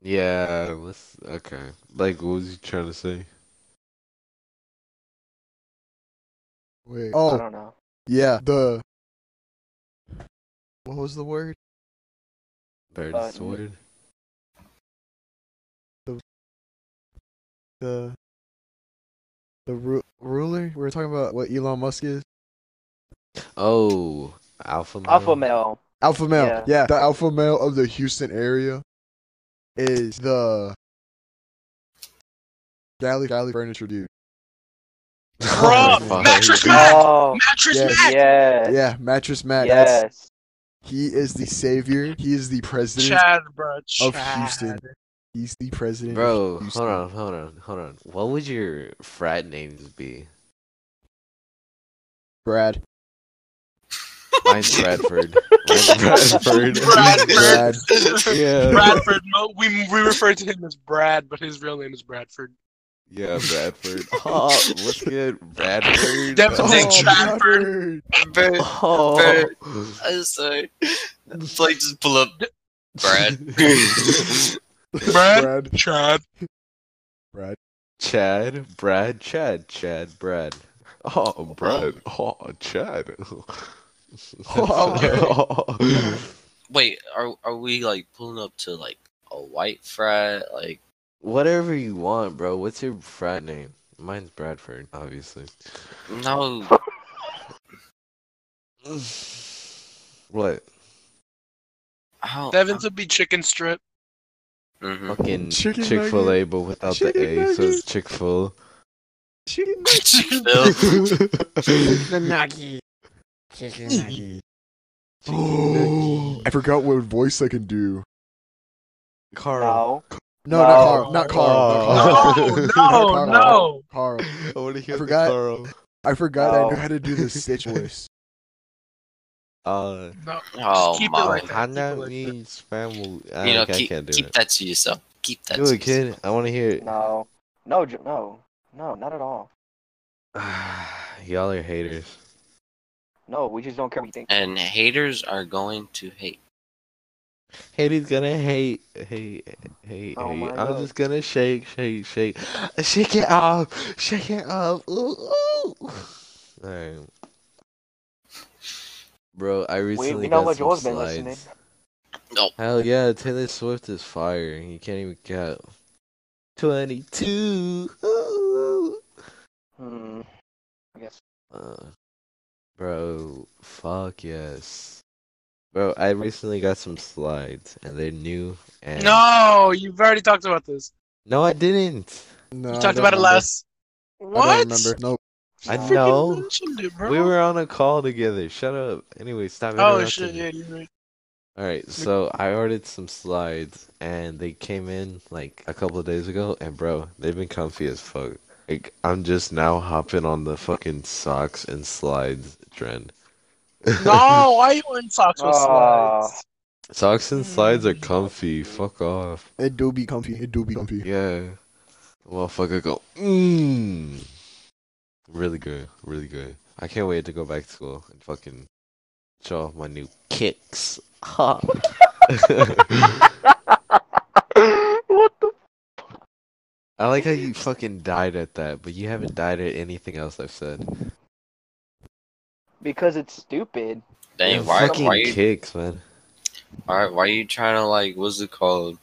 Speaker 3: yeah, let's okay. Like what was you trying to say?
Speaker 1: Wait. Oh.
Speaker 2: I don't know.
Speaker 1: yeah. The what was the word?
Speaker 3: Bird
Speaker 2: Uh,
Speaker 3: sword?
Speaker 1: The the ru- ruler. We were talking about what Elon Musk is.
Speaker 3: Oh, alpha male.
Speaker 2: Alpha male.
Speaker 1: Alpha male.
Speaker 2: Yeah.
Speaker 1: Yeah. the alpha male of the Houston area is the Gallery Gallery furniture dude.
Speaker 5: Bro,
Speaker 3: fuck.
Speaker 5: mattress Mack!
Speaker 2: Oh.
Speaker 5: Mattress
Speaker 1: Yeah.
Speaker 5: Mack!
Speaker 2: Yes.
Speaker 1: Yeah, mattress Matt. That's,
Speaker 2: Yes.
Speaker 1: he is the savior. He is the president
Speaker 5: Chad, bro.
Speaker 1: of Houston. He's the president.
Speaker 3: Bro,
Speaker 1: of
Speaker 3: hold on, hold on, hold on. What would your frat names be?
Speaker 1: Brad.
Speaker 3: Mine's Bradford. Mine's Bradford.
Speaker 5: Bradford.
Speaker 3: Yeah.
Speaker 5: Bradford. No, we we refer to him as Brad, but his real name is Bradford.
Speaker 3: Yeah, Bradford. Oh, what's good, Bradford?
Speaker 5: Devin
Speaker 3: oh,
Speaker 5: Dick Bradford.
Speaker 3: Oh.
Speaker 4: Bird. I'm sorry. It's like just pull up Brad.
Speaker 5: Brad?
Speaker 1: Brad.
Speaker 5: Chad.
Speaker 1: Brad.
Speaker 3: Chad, Brad, Chad, Chad, Brad. Oh, Brad. Oh, Chad.
Speaker 4: Wait, are are we like pulling up to like a white frat? Like,
Speaker 3: Whatever you want, bro. What's your frat name? Mine's Bradford, obviously.
Speaker 4: no,
Speaker 3: What?
Speaker 4: how?
Speaker 5: Devin's would be chicken strip.
Speaker 4: Mhm.
Speaker 3: Fucking Chick Fil A, but without
Speaker 1: Chicken
Speaker 3: the A, so it's Chick Fil.
Speaker 1: Chicken
Speaker 4: Chick-fil.
Speaker 1: nugget. Chicken nugget. I forgot what voice I can do.
Speaker 3: Carl.
Speaker 2: No.
Speaker 1: No,
Speaker 2: No.
Speaker 1: not Carl. Not Carl.
Speaker 3: Oh.
Speaker 1: Not Carl.
Speaker 5: No,
Speaker 1: Carl.
Speaker 5: no, no.
Speaker 1: Carl.
Speaker 3: I want to hear
Speaker 1: forgot.
Speaker 3: Carl.
Speaker 1: I forgot I
Speaker 2: No.
Speaker 1: knew how to do the Stitch voice.
Speaker 3: Uh,
Speaker 5: No.
Speaker 4: Oh
Speaker 5: Just keep it
Speaker 4: my!
Speaker 5: like that.
Speaker 3: how
Speaker 5: Keep it like that.
Speaker 3: means family. I,
Speaker 4: you know,
Speaker 3: I
Speaker 4: keep
Speaker 3: can't do
Speaker 4: keep
Speaker 3: it.
Speaker 4: that to yourself. Keep that
Speaker 3: Do
Speaker 4: to
Speaker 3: it, kid. I want to hear it.
Speaker 2: No. No. No. No. Not at all.
Speaker 3: Y'all are haters.
Speaker 2: No. We just don't care what you think.
Speaker 4: And haters are going to hate.
Speaker 3: Haters gonna hate, hate, hate,
Speaker 2: Oh
Speaker 3: hate.
Speaker 2: my
Speaker 3: I'm
Speaker 2: God.
Speaker 3: just gonna shake, shake, shake, shake it off, shake it off. Ooh, ooh. Alright. Bro, I
Speaker 2: We,
Speaker 3: recently
Speaker 2: we know
Speaker 3: got some
Speaker 2: Joel's been
Speaker 3: slides.
Speaker 2: listening.
Speaker 4: No,
Speaker 3: Hell yeah, Taylor Swift is fire. You can't even count. 22. Ooh.
Speaker 2: Hmm. I guess.
Speaker 3: Uh, bro, fuck yes. Bro, I recently got some slides and they're new and
Speaker 5: No, you've already talked about this.
Speaker 3: No, I didn't.
Speaker 1: No,
Speaker 5: You talked
Speaker 1: don't
Speaker 5: about it
Speaker 1: remember.
Speaker 5: last.
Speaker 1: I
Speaker 5: What?
Speaker 1: don't remember. Nope.
Speaker 3: I
Speaker 5: Freaking
Speaker 3: know.
Speaker 5: mentioned it, bro.
Speaker 3: We were on a call together. Shut up. Anyway, stop
Speaker 5: Oh shit! Yeah, you're right.
Speaker 3: All right, so I ordered some slides and they came in like a couple of days ago, and bro, they've been comfy as fuck. Like I'm just now hopping on the fucking socks and slides trend.
Speaker 5: No, why you wearing socks with
Speaker 2: Ah.
Speaker 5: slides?
Speaker 3: socks and slides are comfy. Fuck off.
Speaker 1: It do be comfy. It do be comfy.
Speaker 3: Yeah. Motherfucker go. Mmm. Really good. Really good. I can't wait to go back to school and fucking show off my new kicks. Ha.
Speaker 2: what the?
Speaker 3: I like how you fucking died at that, but you haven't died at anything else I've said.
Speaker 2: Because it's stupid.
Speaker 4: Dang,
Speaker 3: Yeah,
Speaker 4: why,
Speaker 3: fucking
Speaker 4: why you
Speaker 3: kicks, man.
Speaker 4: why, why you trying to like what's it called?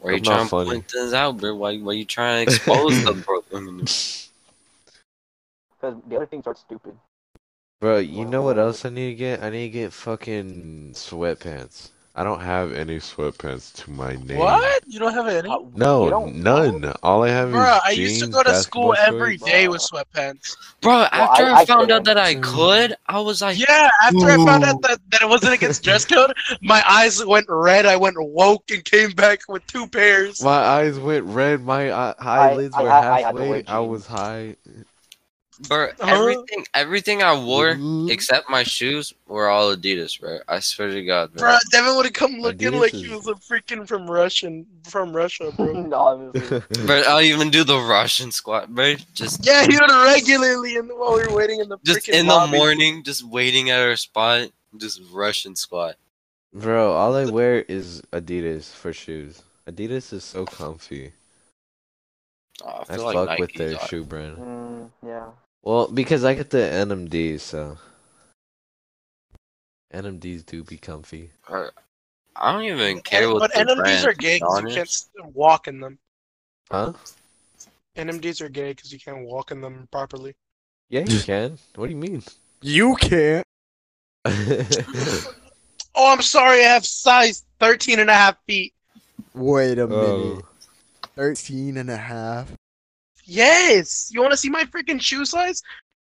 Speaker 4: Why you
Speaker 3: I'm
Speaker 4: trying to
Speaker 3: funny.
Speaker 4: point things out, bro? Why why you trying to expose them, bro?
Speaker 2: Because the other things are stupid.
Speaker 3: Bro, you know what else I need to get? I need to get fucking sweatpants. I don't have any sweatpants to my name.
Speaker 5: What? You don't have any?
Speaker 2: Uh,
Speaker 3: No, none. All I have
Speaker 5: Bruh,
Speaker 3: is
Speaker 5: I
Speaker 3: jeans,
Speaker 5: used to go to school
Speaker 3: basketball
Speaker 5: every
Speaker 3: shorts.
Speaker 5: day with sweatpants.
Speaker 4: Bro, after
Speaker 2: I-
Speaker 4: I,
Speaker 2: I
Speaker 4: found out that I could, I was like,
Speaker 5: Yeah, after I found out that, that it wasn't against dress code, my eyes went red. I went woke and came back with two pairs.
Speaker 3: My eyes went red. My eye- eyelids
Speaker 2: I-
Speaker 3: were
Speaker 2: I- I had to
Speaker 3: halfway.
Speaker 2: wear
Speaker 3: I
Speaker 2: jeans.
Speaker 3: was high.
Speaker 4: Bro,
Speaker 5: Huh?
Speaker 4: everything everything I wore
Speaker 3: Mhm.
Speaker 4: except my shoes were all Adidas, bro. I swear to God, bro.
Speaker 5: Bro, Devin would have come looking
Speaker 3: Adidas
Speaker 5: like
Speaker 3: is-
Speaker 5: he was a freaking from Russian from Russia, bro.
Speaker 2: Honestly.
Speaker 4: Bro, I'll even do the Russian squat, bro. Just
Speaker 5: yeah, he would regularly in the, while we were waiting in the
Speaker 4: just
Speaker 5: freaking
Speaker 4: in the morning, just waiting at our spot, just Russian squat.
Speaker 3: Bro, all I wear is Adidas for shoes. Adidas is so comfy.
Speaker 4: Oh, I
Speaker 3: I
Speaker 4: feel
Speaker 3: fuck
Speaker 4: like
Speaker 3: with their
Speaker 4: are-
Speaker 3: shoe brand.
Speaker 2: Mm, yeah.
Speaker 3: Well, because I get the NMDs, so NMDs do be comfy.
Speaker 4: Bro, I don't even care what
Speaker 5: But
Speaker 4: the
Speaker 5: NMDs
Speaker 4: brand,
Speaker 5: are gay because you can't walk in them.
Speaker 3: Huh?
Speaker 5: NMDs are gay because you can't walk in them properly.
Speaker 3: Yeah, you can. What do you mean?
Speaker 1: You can't.
Speaker 5: Oh, I'm sorry, I have size 13 and a half feet.
Speaker 1: Wait a minute.
Speaker 3: oh.
Speaker 1: 13 and a half.
Speaker 5: Yes! You want to see my freaking shoe size?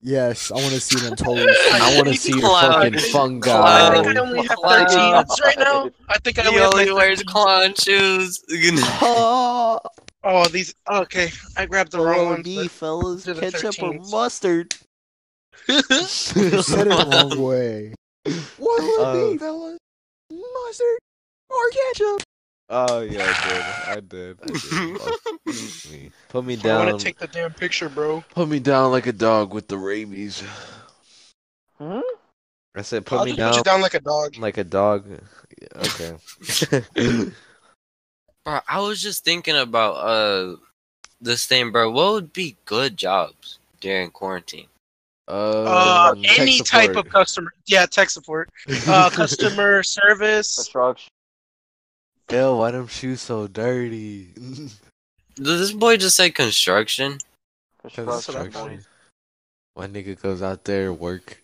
Speaker 1: Yes, I want to see them toes.
Speaker 3: I want to see your
Speaker 4: Clown.
Speaker 3: fucking fungi.
Speaker 5: I think I only have
Speaker 4: Clown.
Speaker 5: 13 right now. I think I
Speaker 4: He
Speaker 5: only have
Speaker 4: only
Speaker 5: like
Speaker 4: wears clown shoes.
Speaker 1: Oh,
Speaker 5: Oh, these. Okay, I grabbed the wrong one.
Speaker 3: beef, fellas.
Speaker 5: They're the
Speaker 3: Ketchup or mustard?
Speaker 1: you said it the wrong way. What would
Speaker 3: Uh,
Speaker 1: be, fellas? Mustard or ketchup?
Speaker 3: Oh yeah, I did. I did. I did. Me. Put me down.
Speaker 5: I want to take the damn picture, bro.
Speaker 3: Put me down like a dog with the rabies.
Speaker 2: Hmm?
Speaker 3: I said, put
Speaker 5: I'll
Speaker 3: me
Speaker 5: just
Speaker 3: down
Speaker 5: put you down like a dog.
Speaker 3: like a dog. Yeah, Okay.
Speaker 4: Bro, I was just thinking about uh this thing, bro. What would be good jobs during quarantine?
Speaker 5: Uh,
Speaker 3: Um, tech
Speaker 5: any type of customer. Yeah, tech support. Uh, customer service.
Speaker 2: Construction.
Speaker 3: Ew, why them shoes so dirty?
Speaker 4: Does this boy just say construction?
Speaker 2: Construction.
Speaker 3: Construction. My nigga goes out there work.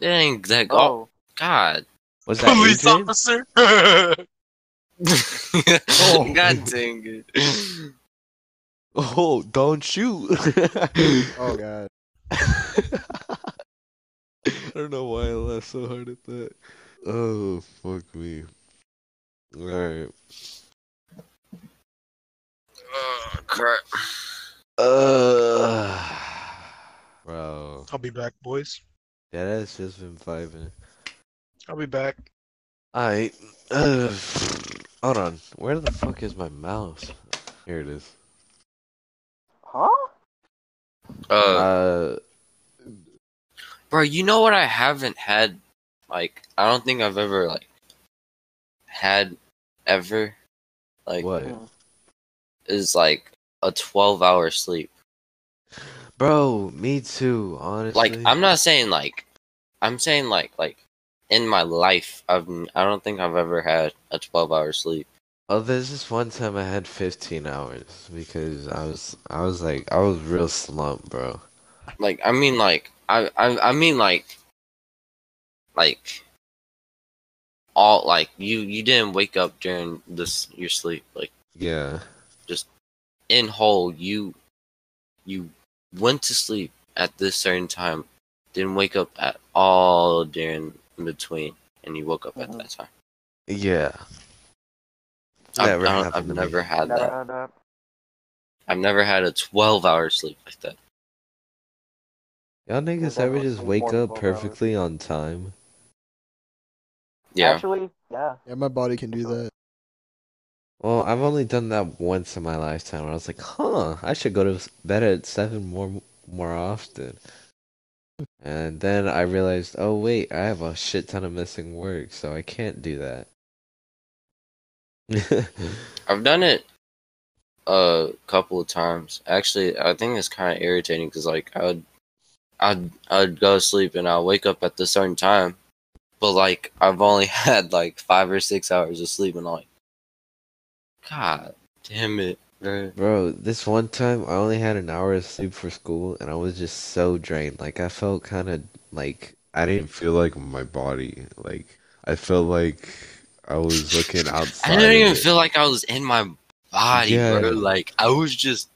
Speaker 4: Dang, that oh
Speaker 2: Oh,
Speaker 4: God.
Speaker 3: Was that
Speaker 5: Police
Speaker 3: Adrian?
Speaker 5: officer. Oh.
Speaker 4: God dang it.
Speaker 3: Oh, don't shoot.
Speaker 1: Oh god.
Speaker 3: I don't know why I laughed so hard at that. Oh, fuck me. Alright.
Speaker 4: oh, crap.
Speaker 3: Uh, bro.
Speaker 5: I'll be back, boys.
Speaker 3: Yeah, that's just been vibing.
Speaker 5: I'll be back.
Speaker 3: Alright. Uh, hold on. Where the fuck is my mouse? Here it is.
Speaker 2: huh?
Speaker 4: Uh,
Speaker 3: Uh,
Speaker 4: bro, you know what I haven't had? Like, I don't think I've ever like had ever. Like,
Speaker 3: what?
Speaker 2: Mm.
Speaker 4: is like a twelve-hour sleep.
Speaker 3: Bro, me too, honestly.
Speaker 4: Like, I'm not saying like, I'm saying like like in my life, I've I don't think I've ever had a twelve-hour sleep.
Speaker 3: Oh, there's this one time I had 15 hours because I was, I was like, I was real slumped, bro.
Speaker 4: Like, I mean, like I I I mean like like all like you you didn't wake up during this your sleep like
Speaker 3: Yeah.
Speaker 4: Just in whole you you went to sleep at this certain time didn't wake up at all during in between and you woke up at
Speaker 2: Mhm.
Speaker 4: that time
Speaker 3: Yeah.
Speaker 4: I've,
Speaker 3: Never
Speaker 4: I don't- I've never had
Speaker 2: Never
Speaker 4: that
Speaker 2: had that.
Speaker 4: i've never had a 12 hour sleep like that
Speaker 3: Y'all niggas ever just wake up
Speaker 2: 12 hours.
Speaker 3: perfectly on time?
Speaker 4: Yeah
Speaker 2: Actually, yeah.
Speaker 1: Yeah, my body can do that.
Speaker 3: Well, I've only done that once in my lifetime where I was like, huh, I should go to bed at 7 more more often. And then I realized, oh wait, I have a shit ton of missing work, so I can't do that.
Speaker 4: I've done it a couple of times. Actually, I think it's kind of irritating because like I would, I'd I'd go to sleep and I'll wake up at the certain time, but like I've only had like five or six hours of sleep and I'm like, God damn it, bro.
Speaker 3: Bro, this one time I only had an hour of sleep for school and I was just so drained. Like I felt kind of like I didn't feel like my body. Like I felt like I was looking outside.
Speaker 4: I didn't even
Speaker 3: it.
Speaker 4: feel like I was in my body,
Speaker 3: Yeah.
Speaker 4: bro. Like I was just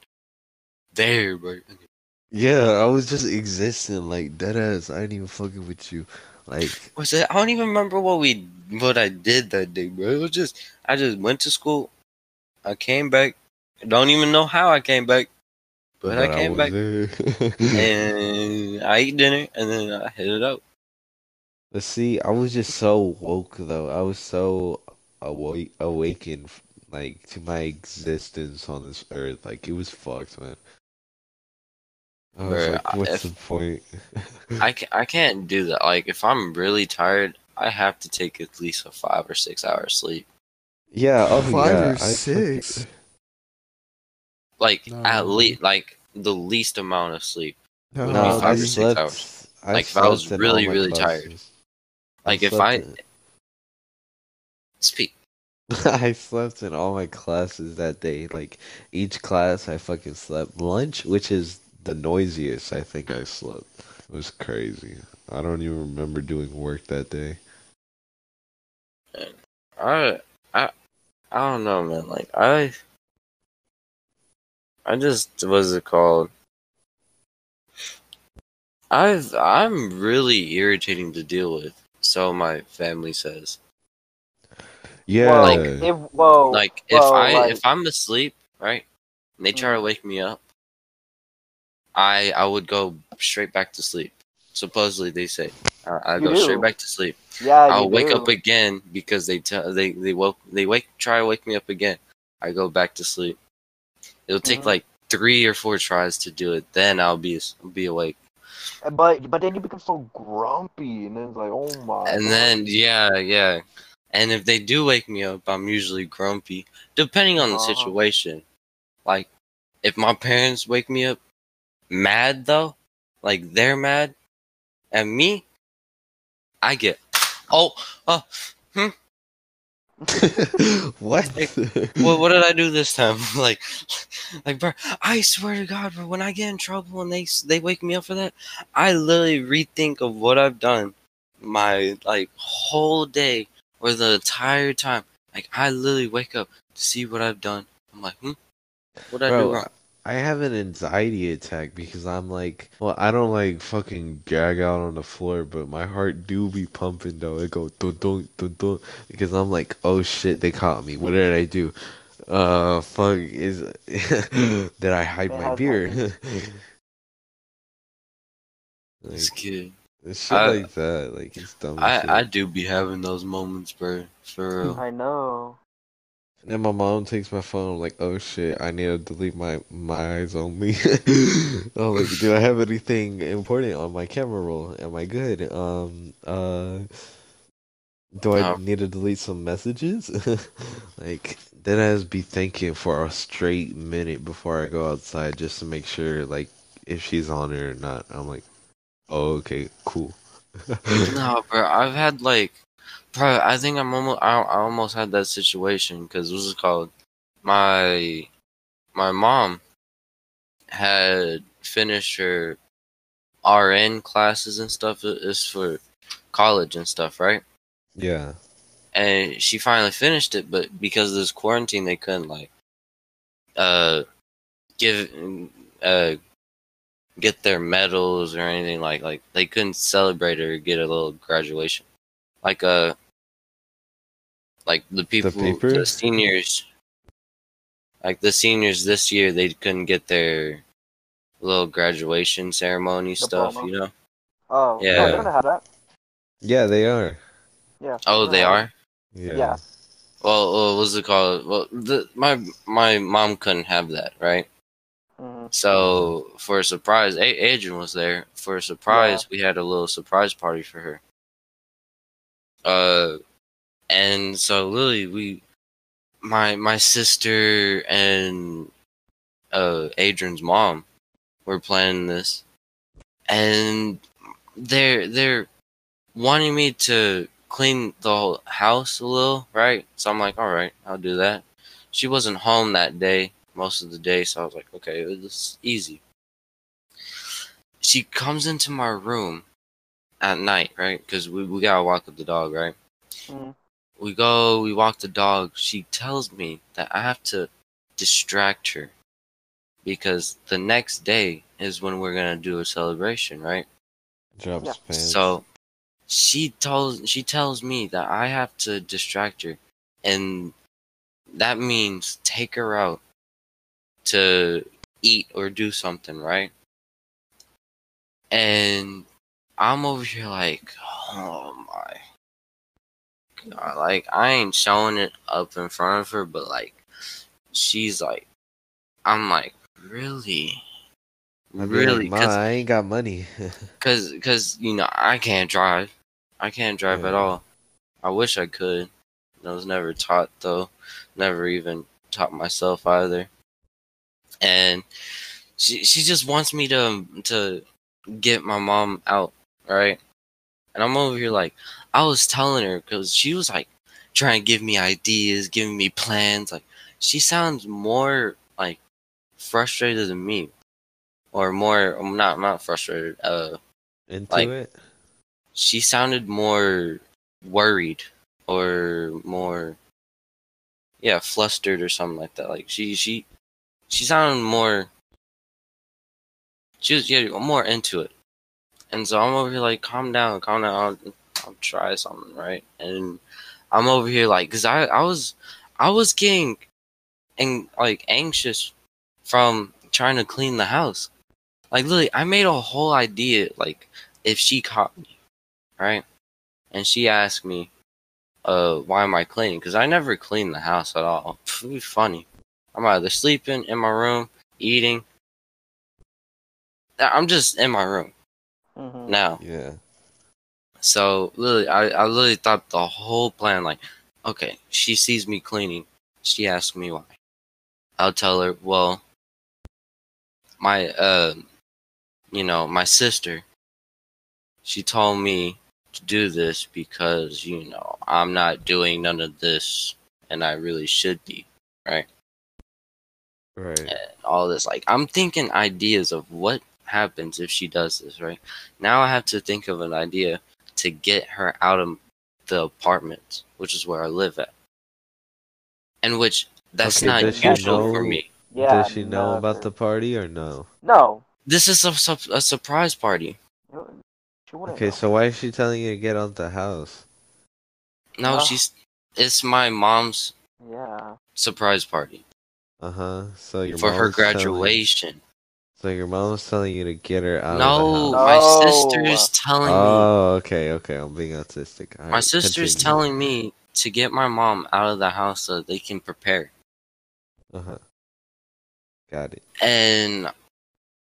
Speaker 4: there, bro.
Speaker 3: Yeah, I was just existing like dead ass. I ain't even fucking with you. Like
Speaker 4: Was it? I don't even remember what we what I did that day, bro. It was just I just went to school. I came back. Don't even know how I came back, but I came
Speaker 3: was
Speaker 4: back and I ate dinner and then I headed out.
Speaker 3: But see, I was just so woke though. I was so awake, awakened, like to my existence on this earth. Like it was fucked, man. I was
Speaker 4: Bruh,
Speaker 3: like, what's
Speaker 4: if-
Speaker 3: the point?
Speaker 4: I, ca- I can't do that. Like if I'm really tired, I have to take at least a five or six hours sleep.
Speaker 3: yeah, oh
Speaker 1: Five
Speaker 3: yeah,
Speaker 1: or
Speaker 3: I fucking-
Speaker 1: six.
Speaker 4: Like
Speaker 1: No.
Speaker 4: at least like the least amount of sleep.
Speaker 1: No,
Speaker 4: Would
Speaker 3: No,
Speaker 4: be
Speaker 3: I
Speaker 4: five or six
Speaker 3: slept.
Speaker 4: hours.
Speaker 3: I
Speaker 4: Like, if I was
Speaker 3: slept in all
Speaker 4: really,
Speaker 3: my
Speaker 4: really tired.
Speaker 3: classes.
Speaker 4: Like, if I-
Speaker 3: in-
Speaker 4: Speak.
Speaker 3: I slept in all my classes that day. Like each class, I fucking slept. Lunch, which is the noisiest, I think I slept. It was crazy. I don't even remember doing work that day.
Speaker 4: I I I don't know, man. Like I I just what's it called? I've I'm really irritating to deal with. So my family says.
Speaker 3: Yeah,
Speaker 2: Well,
Speaker 4: Like,
Speaker 2: if whoa,
Speaker 4: Like if
Speaker 2: well,
Speaker 4: I
Speaker 2: like-
Speaker 4: if I'm asleep, right? And they try to mm. wake me up, I I would go straight back to sleep. Supposedly they say I, I go straight back to sleep.
Speaker 2: yeah,
Speaker 4: I'll wake
Speaker 2: do.
Speaker 4: up again because they tell they they woke they wake try to wake me up again. I go back to sleep. It'll take
Speaker 2: Mhm.
Speaker 4: like three or four tries to do it. Then I'll be be awake.
Speaker 2: But but then you become so grumpy, and then it's like, oh my.
Speaker 4: And
Speaker 2: God.
Speaker 4: then yeah yeah. And if they do wake me up, I'm usually grumpy, depending on the
Speaker 2: Uh-huh.
Speaker 4: situation. Like if my parents wake me up mad though, like they're mad at me, I get oh uh
Speaker 3: what?
Speaker 4: what what did I do this time? like, like, bro, I swear to God, bro, when I get in trouble and they they wake me up for that, I literally rethink of what I've done, my like whole day or the entire time. Like, I literally wake up to see what I've done. I'm like, hmm, what did I do wrong?
Speaker 3: I have an anxiety attack because I'm like, well, I don't like fucking gag out on the floor, but my heart do be pumping though. It go dun dun dun dun because I'm like, oh shit, they caught me. What did I do? Uh, fuck is did I hide my
Speaker 2: had
Speaker 3: beer?
Speaker 4: This
Speaker 3: like
Speaker 4: kid,
Speaker 3: shit
Speaker 4: I-
Speaker 3: like that, like it's dumb. as shit.
Speaker 4: I I do be having those moments, bro, for real.
Speaker 2: I know.
Speaker 3: And then my mom takes my phone. I'm like, oh shit, I need to delete my my eyes only. I'm like, do I have anything important on my camera roll? Am I good? Um, uh, do I
Speaker 4: No.
Speaker 3: need to delete some messages? like, then I just be thinking for a straight minute before I go outside just to make sure, like, if she's on it or not. I'm like, oh, okay, cool.
Speaker 4: No, bro, I've had like, bro, I think I'm almost, I, I almost had that situation because what's it called? My, my mom had finished her RN classes and stuff. It- It's for college and stuff, right?
Speaker 3: yeah.
Speaker 4: And she finally finished it, but because of this quarantine, they couldn't like, uh, give, uh, get their medals or anything like like they couldn't celebrate or get a little graduation like uh like the people the,
Speaker 3: paper?
Speaker 4: seniors like the seniors this year they couldn't get their little graduation ceremony stuff
Speaker 2: Diploma.
Speaker 4: you know
Speaker 2: Oh, yeah.
Speaker 4: Yeah.
Speaker 2: they're gonna have that.
Speaker 3: Yeah, they are.
Speaker 2: Yeah.
Speaker 4: oh
Speaker 2: they're
Speaker 4: they
Speaker 2: gonna have
Speaker 4: are
Speaker 3: Yeah.
Speaker 2: Yeah.
Speaker 4: well uh, what's it called well the my my mom couldn't have that right
Speaker 2: it. Mhm.
Speaker 4: So for a surprise, a- Adrian was there for a surprise, we had a little surprise party for her. Uh, and so Lily, we, my my sister and uh Adrian's mom were planning this, and they're they're wanting me to clean the whole house a little, right? So I'm like, all right, I'll do that. She wasn't home that day, most of the day, so I was like, okay, it's easy. She comes into my room at night, right? Because we, we gotta walk with the dog, right?
Speaker 2: Mhm.
Speaker 4: We go, we walk the dog. She tells me that I have to distract her because the next day is when we're gonna do a celebration, right?
Speaker 3: Drops
Speaker 2: Yeah.
Speaker 3: pants.
Speaker 4: So she tells she tells me that I have to distract her, and that means take her out to eat or do something, right? And I'm over here like, oh my god, like I ain't showing it up in front of her, but like she's like, I'm like, really,
Speaker 3: I'd be
Speaker 4: really,
Speaker 3: like, Ma, I ain't got money.
Speaker 4: Cause, cause you know I can't drive. I can't drive at all. I wish I could. I was never taught though. Never even taught myself either. And she she just wants me to to get my mom out, right? And I'm over here like I was telling her because she was like trying to give me ideas, giving me plans. Like she sounds more like frustrated than me, or more. I'm not I'm not frustrated. Uh,
Speaker 3: Into
Speaker 4: Like-
Speaker 3: it?
Speaker 4: she sounded more worried or more yeah flustered or something like that like she she she sounded more she was yeah more into it and so i'm over here like calm down calm down i'll, I'll try something right and i'm over here like because i i was i was getting and like anxious from trying to clean the house like literally i made a whole idea like if she caught me right? And she asked me, uh, why am I cleaning? Because I never clean the house at all. Pff, funny. I'm either sleeping in my room, eating. I'm just in my room
Speaker 2: Mhm.
Speaker 4: now.
Speaker 3: Yeah.
Speaker 4: So literally, I, I literally thought the whole plan, like, okay, she sees me cleaning. She asks me why. I'll tell her, well, my, uh, you know, my sister, she told me to do this because, you know, I'm not doing none of this and I really should be, right?
Speaker 3: Right.
Speaker 4: and all this. Like I'm thinking ideas of what happens if she does this, right? Now I have to think of an idea to get her out of the apartment, which is where I live at. And which that's
Speaker 3: Okay,
Speaker 4: not
Speaker 3: does she
Speaker 4: usual for me.
Speaker 2: Yeah.
Speaker 3: Does she know about
Speaker 2: never.
Speaker 3: the party or no?
Speaker 2: No.
Speaker 4: This is a, a surprise party.
Speaker 3: Okay,
Speaker 2: know.
Speaker 3: so why is she telling you to get out the house?
Speaker 4: No, she's it's my mom's
Speaker 2: Yeah.
Speaker 4: surprise party
Speaker 3: Uh huh. So your
Speaker 4: for her
Speaker 3: mom's telling-
Speaker 4: graduation.
Speaker 3: So your mom's telling you to get her out
Speaker 4: No,
Speaker 3: of the house.
Speaker 4: No, my
Speaker 2: No.
Speaker 4: sister's telling me.
Speaker 3: Oh, okay, okay. I'm being autistic. All
Speaker 4: My
Speaker 3: right,
Speaker 4: sister's
Speaker 3: continue.
Speaker 4: telling me to get my mom out of the house so they can prepare.
Speaker 3: Uh huh. Got it.
Speaker 4: and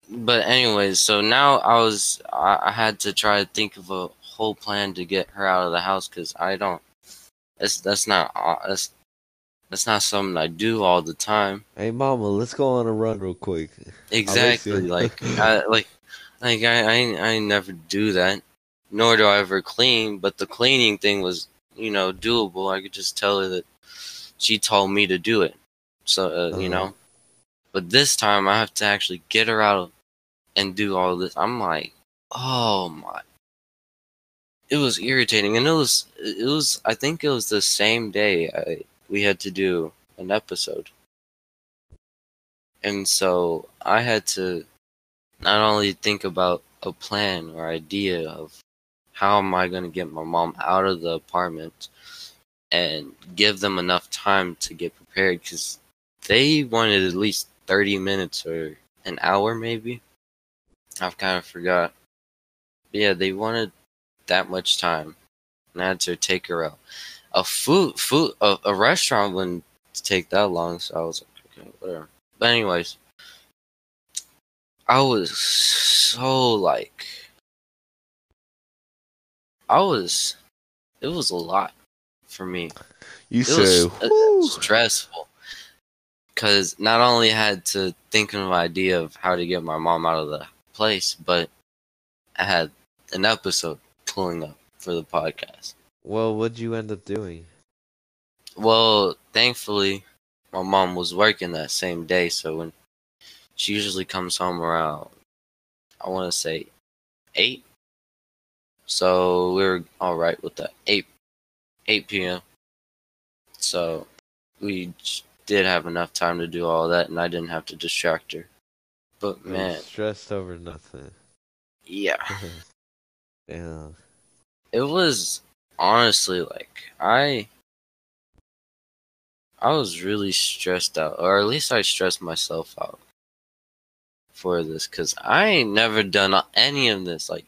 Speaker 4: but anyways so now i was I, I had to try to think of a whole plan to get her out of the house because i don't that's that's not uh, that's that's not something i do all the time
Speaker 3: Hey, mama, let's go on a run real quick.
Speaker 4: exactly like i like like I, I i never do that nor do i ever clean but the cleaning thing was you know doable i could just tell her that she told me to do it so uh, you
Speaker 3: Uh-huh.
Speaker 4: know but this time I have to actually get her out of and do all this. I'm like, oh my. It was irritating, and it was it was. I think it was the same day I, we had to do an episode, and so I had to not only think about a plan or idea of how am I going to get my mom out of the apartment and give them enough time to get prepared because they wanted at least 30 minutes or an hour maybe. I've kind of forgot. But yeah they wanted that much time and i had to take her out a food food a, a restaurant wouldn't take that long so i was like okay whatever but anyways I was so like I was it was a lot for me.
Speaker 3: You
Speaker 4: It was uh, stressful because not only had to think of an idea of how to get my mom out of the place, but I had an episode pulling up for the podcast.
Speaker 3: Well, what'd you end up doing?
Speaker 4: Well, thankfully, my mom was working that same day, so when she usually comes home around, I want to say eight. So we were all right with that eight, eight p.m. So we did have enough time to do all that, and I didn't have to distract her. But man,
Speaker 3: stressed over nothing.
Speaker 4: yeah,
Speaker 3: Damn.
Speaker 4: it was honestly like I I was really stressed out, or at least I stressed myself out for this because I ain't never done any of this. Like,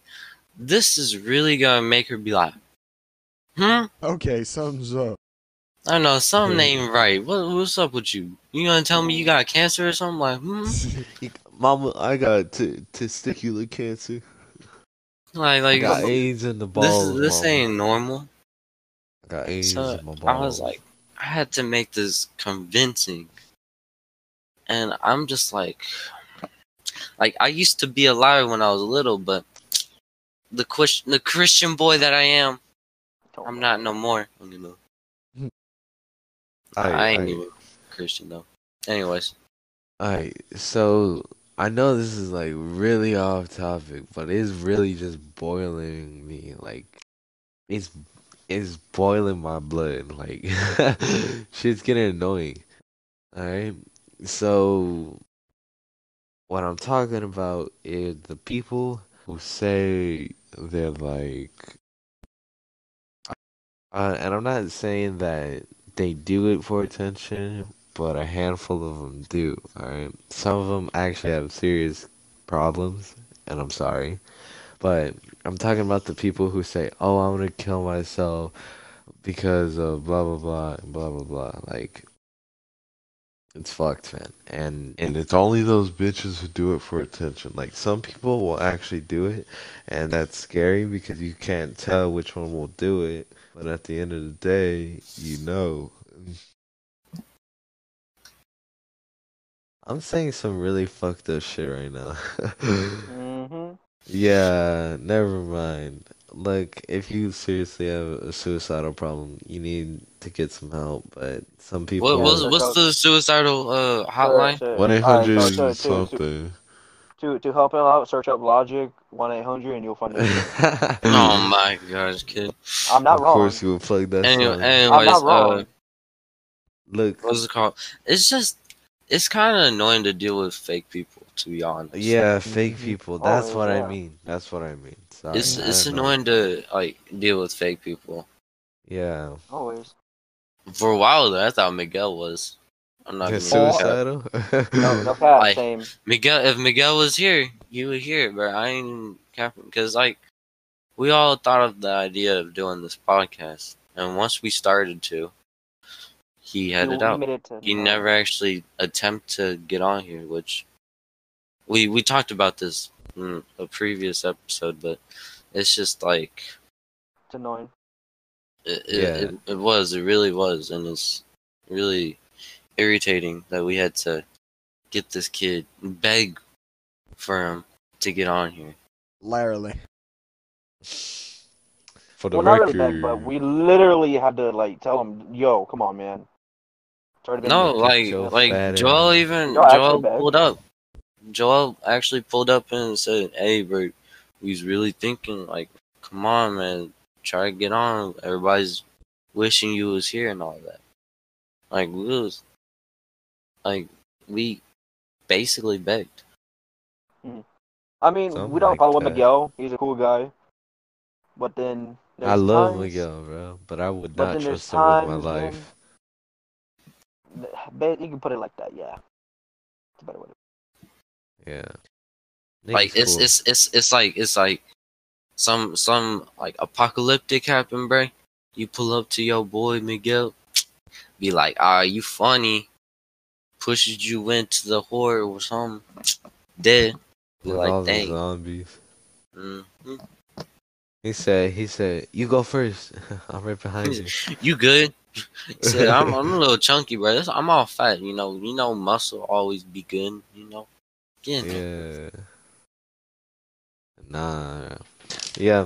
Speaker 4: this is really gonna make her be like, hmm,
Speaker 1: Okay, something's up.
Speaker 4: I don't know, something ain't right. What, what's up with you? You gonna tell me you got cancer or something? Like, hmm,
Speaker 3: Mama, I got t- testicular cancer.
Speaker 4: Like, like
Speaker 3: I
Speaker 4: like
Speaker 3: got AIDS in the
Speaker 4: this
Speaker 3: balls.
Speaker 4: is this
Speaker 3: mama.
Speaker 4: ain't normal.
Speaker 3: I got AIDS
Speaker 4: So
Speaker 3: in my balls.
Speaker 4: I was like, I had to make this convincing. And I'm just like, like I used to be a liar when I was little, but the question, the Christian boy that I am, I'm not no more. You know, I,
Speaker 3: I,
Speaker 4: ain't
Speaker 3: I,
Speaker 4: even Christian though. Anyways,
Speaker 3: Alright, so I know this is like really off topic, but it's really just boiling me. Like, it's it's boiling my blood. Like, shit's getting annoying. Alright, so what I'm talking about is the people who say they're like, uh, and I'm not saying that they do it for attention, but a handful of them do. Alright, some of them actually have serious problems, and I'm sorry, but I'm talking about the people who say, "Oh, I'm gonna kill myself because of blah blah blah blah blah blah." Like, it's fucked, man. And and it's only those bitches who do it for attention. Like some people will actually do it, and that's scary because you can't tell which one will do it. But at the end of the day, you know. I'm saying some really fucked up shit right now.
Speaker 2: Mm-hmm.
Speaker 3: yeah, never mind. Look, if you seriously have a suicidal problem, you need to get some help. But some people.
Speaker 4: what what's what's the suicidal uh hotline?
Speaker 3: One eight hundred
Speaker 2: Alright, so- so- to-
Speaker 3: something.
Speaker 2: To, to help him out, search up Logic one eight hundred and you'll find it.
Speaker 4: Oh my gosh, kid.
Speaker 2: I'm not
Speaker 3: of
Speaker 2: wrong.
Speaker 3: Of course, you will plug that.
Speaker 4: Anyway,
Speaker 3: song.
Speaker 4: anyways,
Speaker 2: not wrong.
Speaker 4: uh,
Speaker 3: Look,
Speaker 4: what's it called? It's just it's kind of annoying to deal with fake people. To be honest,
Speaker 3: yeah, fake mm-hmm. people. Oh, that's
Speaker 2: Oh,
Speaker 3: what I mean. That's what I mean. Sorry,
Speaker 4: it's it's
Speaker 3: don't know.
Speaker 4: annoying to like deal with fake people.
Speaker 3: Yeah.
Speaker 2: Always.
Speaker 4: For a while there, I thought Miguel was. I'm not gonna cap.
Speaker 3: suicidal.
Speaker 2: No, no cap,
Speaker 4: Like-
Speaker 2: same.
Speaker 4: Miguel, if Miguel was here, he would hear it, but I ain't capping because like we all thought of the idea of doing this podcast, and once we started to, he
Speaker 2: You
Speaker 4: headed out. He never actually attempt to get on here, which we we talked about this in a previous episode, but it's just like
Speaker 2: It's annoying.
Speaker 4: it,
Speaker 3: Yeah.
Speaker 4: it, it, it was, it really was, and it's really irritating that we had to get this kid beg for him to get on here.
Speaker 1: Literally.
Speaker 3: For the
Speaker 2: Well, not
Speaker 3: record,
Speaker 2: really bad, but we literally had to like tell him, "Yo, come on, man." It's already been
Speaker 4: No, like
Speaker 3: Joe
Speaker 4: like
Speaker 3: Fadden.
Speaker 4: Joel even
Speaker 2: No,
Speaker 4: Joel pulled up. Joel actually pulled up and said, "Hey, bro, we was really thinking like, come on, man, try to get on. Everybody's wishing you was here and all that. Like we was, like we basically begged. Hmm.
Speaker 2: I mean,
Speaker 3: Something
Speaker 2: we don't
Speaker 3: like
Speaker 2: follow
Speaker 3: that.
Speaker 2: Miguel. He's a cool guy. But then
Speaker 3: I love
Speaker 2: times-
Speaker 3: Miguel, bro, but I would not trust him with my
Speaker 2: times when-
Speaker 3: life.
Speaker 2: Ba- You can put it like that, yeah. It's a better way. to-
Speaker 3: Yeah.
Speaker 4: like it's
Speaker 3: cool.
Speaker 4: it's it's it's like it's like some some like apocalyptic happen, bro. You pull up to your boy Miguel, be like, "Ah, you funny." Pushes you into the horde or something, dead. You're
Speaker 3: with all
Speaker 4: like,
Speaker 3: the
Speaker 4: dang.
Speaker 3: zombies.
Speaker 4: mhm.
Speaker 3: He said, he said, you go first. I'm right behind you.
Speaker 4: You good? Said, I'm, I'm a little chunky, bro. That's- I'm all fat, you know. You know, muscle always be good, you know. Get.
Speaker 3: Yeah. Nah. Yeah.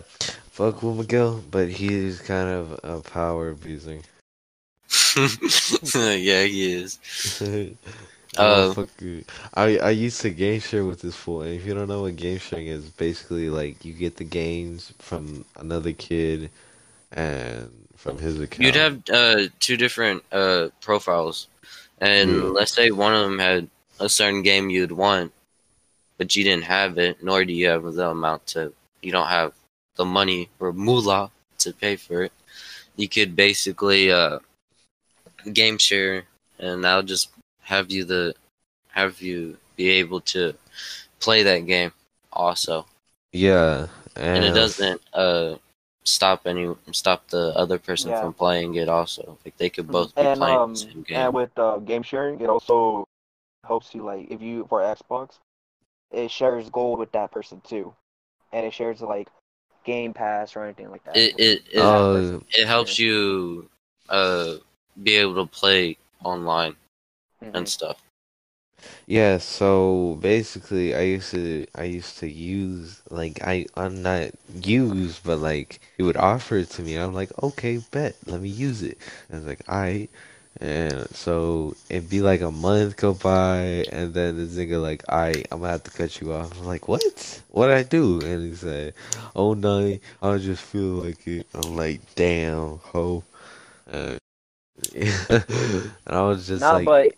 Speaker 3: Fuck with Miguel, but he's kind of a power abuser.
Speaker 4: yeah, he is.
Speaker 3: Uh,
Speaker 4: Uh,
Speaker 3: I I used to game share with this fool, and if you don't know what game sharing is, basically like you get the games from another kid, and from his account.
Speaker 4: You'd have uh, two different uh, profiles, and
Speaker 3: Yeah.
Speaker 4: let's say one of them had a certain game you'd want, but you didn't have it, nor do you have the amount to. You don't have the money or moolah to pay for it. You could basically uh, game share, and that'll just have you the have you be able to play that game also,
Speaker 3: yeah,
Speaker 4: and it doesn't uh stop any stop the other person
Speaker 2: Yeah.
Speaker 4: from playing it also. Like they could both be
Speaker 2: and
Speaker 4: playing
Speaker 2: um
Speaker 4: the same game.
Speaker 2: and with uh, game sharing, it also helps you like if you for Xbox, it shares gold with that person too, and it shares like Game Pass or anything like that.
Speaker 4: it it it,
Speaker 3: Oh,
Speaker 4: it helps you uh be able to play online
Speaker 2: Mhm.
Speaker 4: and stuff.
Speaker 3: Yeah, so basically I used to I used to use like I I'm not use but like he would offer it to me. I'm like, okay, bet, let me use it. And it's like, alright. And so it'd be like a month go by and then this nigga like, alright, I'm gonna have to cut you off. I'm like, What? What'd I do? And he said, Oh no, I just feel like it. I'm like, damn, ho. Uh, and I was just
Speaker 2: nah,
Speaker 3: like
Speaker 2: but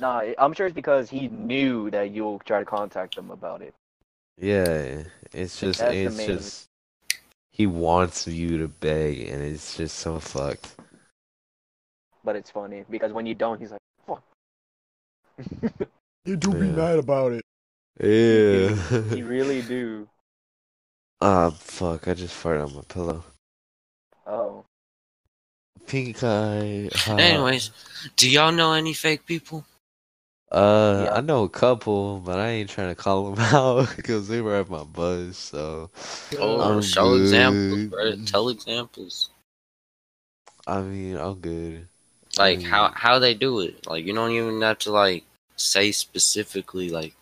Speaker 2: nah, I'm sure it's because he knew that you'll try to contact them about it.
Speaker 3: Yeah, it's just
Speaker 2: That's
Speaker 3: it's
Speaker 2: main-
Speaker 3: just he wants you to beg, and it's just so fucked.
Speaker 2: But it's funny because when you don't, he's like, "Fuck."
Speaker 1: You do be mad about it.
Speaker 3: Yeah.
Speaker 2: you really do.
Speaker 3: Ah, fuck! I just farted on my pillow.
Speaker 2: Oh,
Speaker 3: Pink eye. ah.
Speaker 4: Anyways, do y'all know any fake people?
Speaker 3: Uh,
Speaker 2: Yeah.
Speaker 3: I know a couple, but I ain't trying to call them out because they were at my bus. So
Speaker 4: Oh,
Speaker 3: I'm
Speaker 4: show examples,
Speaker 3: good.
Speaker 4: Tell examples.
Speaker 3: I mean, I'm good.
Speaker 4: Like
Speaker 3: Mm.
Speaker 4: how how they do it. Like you don't even have to like say specifically like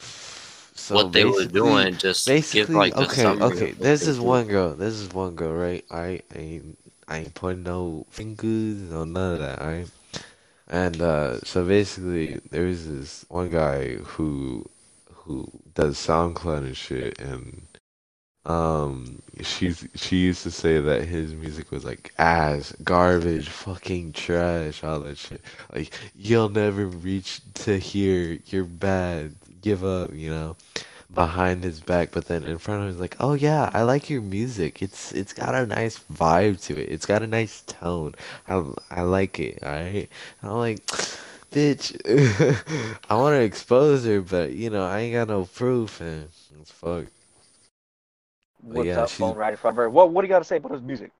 Speaker 3: So
Speaker 4: what they were
Speaker 3: basically-
Speaker 4: doing. Just
Speaker 3: Basically,
Speaker 4: like a
Speaker 3: okay,
Speaker 4: summary of
Speaker 3: okay.
Speaker 4: what
Speaker 3: This
Speaker 4: they
Speaker 3: is
Speaker 4: do.
Speaker 3: one girl. This is one girl, right? I ain't, I ain't putting no fingers, no none of that, right? And uh, so basically, there's this one guy who, who does SoundCloud and shit, and um, she's she used to say that his music was like ass, garbage, fucking trash, all that shit. Like you'll never reach to here. You're bad. Give up, you know behind his back, but then in front of him, he's like, "Oh yeah, I like your music. It's it's got a nice vibe to it. It's got a nice tone. I I like it. All right." And I'm like, "Bitch, I want to expose her, but you know, I ain't got no proof, and it's fuck."
Speaker 2: what's
Speaker 3: yeah,
Speaker 2: up,
Speaker 3: she's-
Speaker 2: phone right in front of her. What What do you got to say about his music?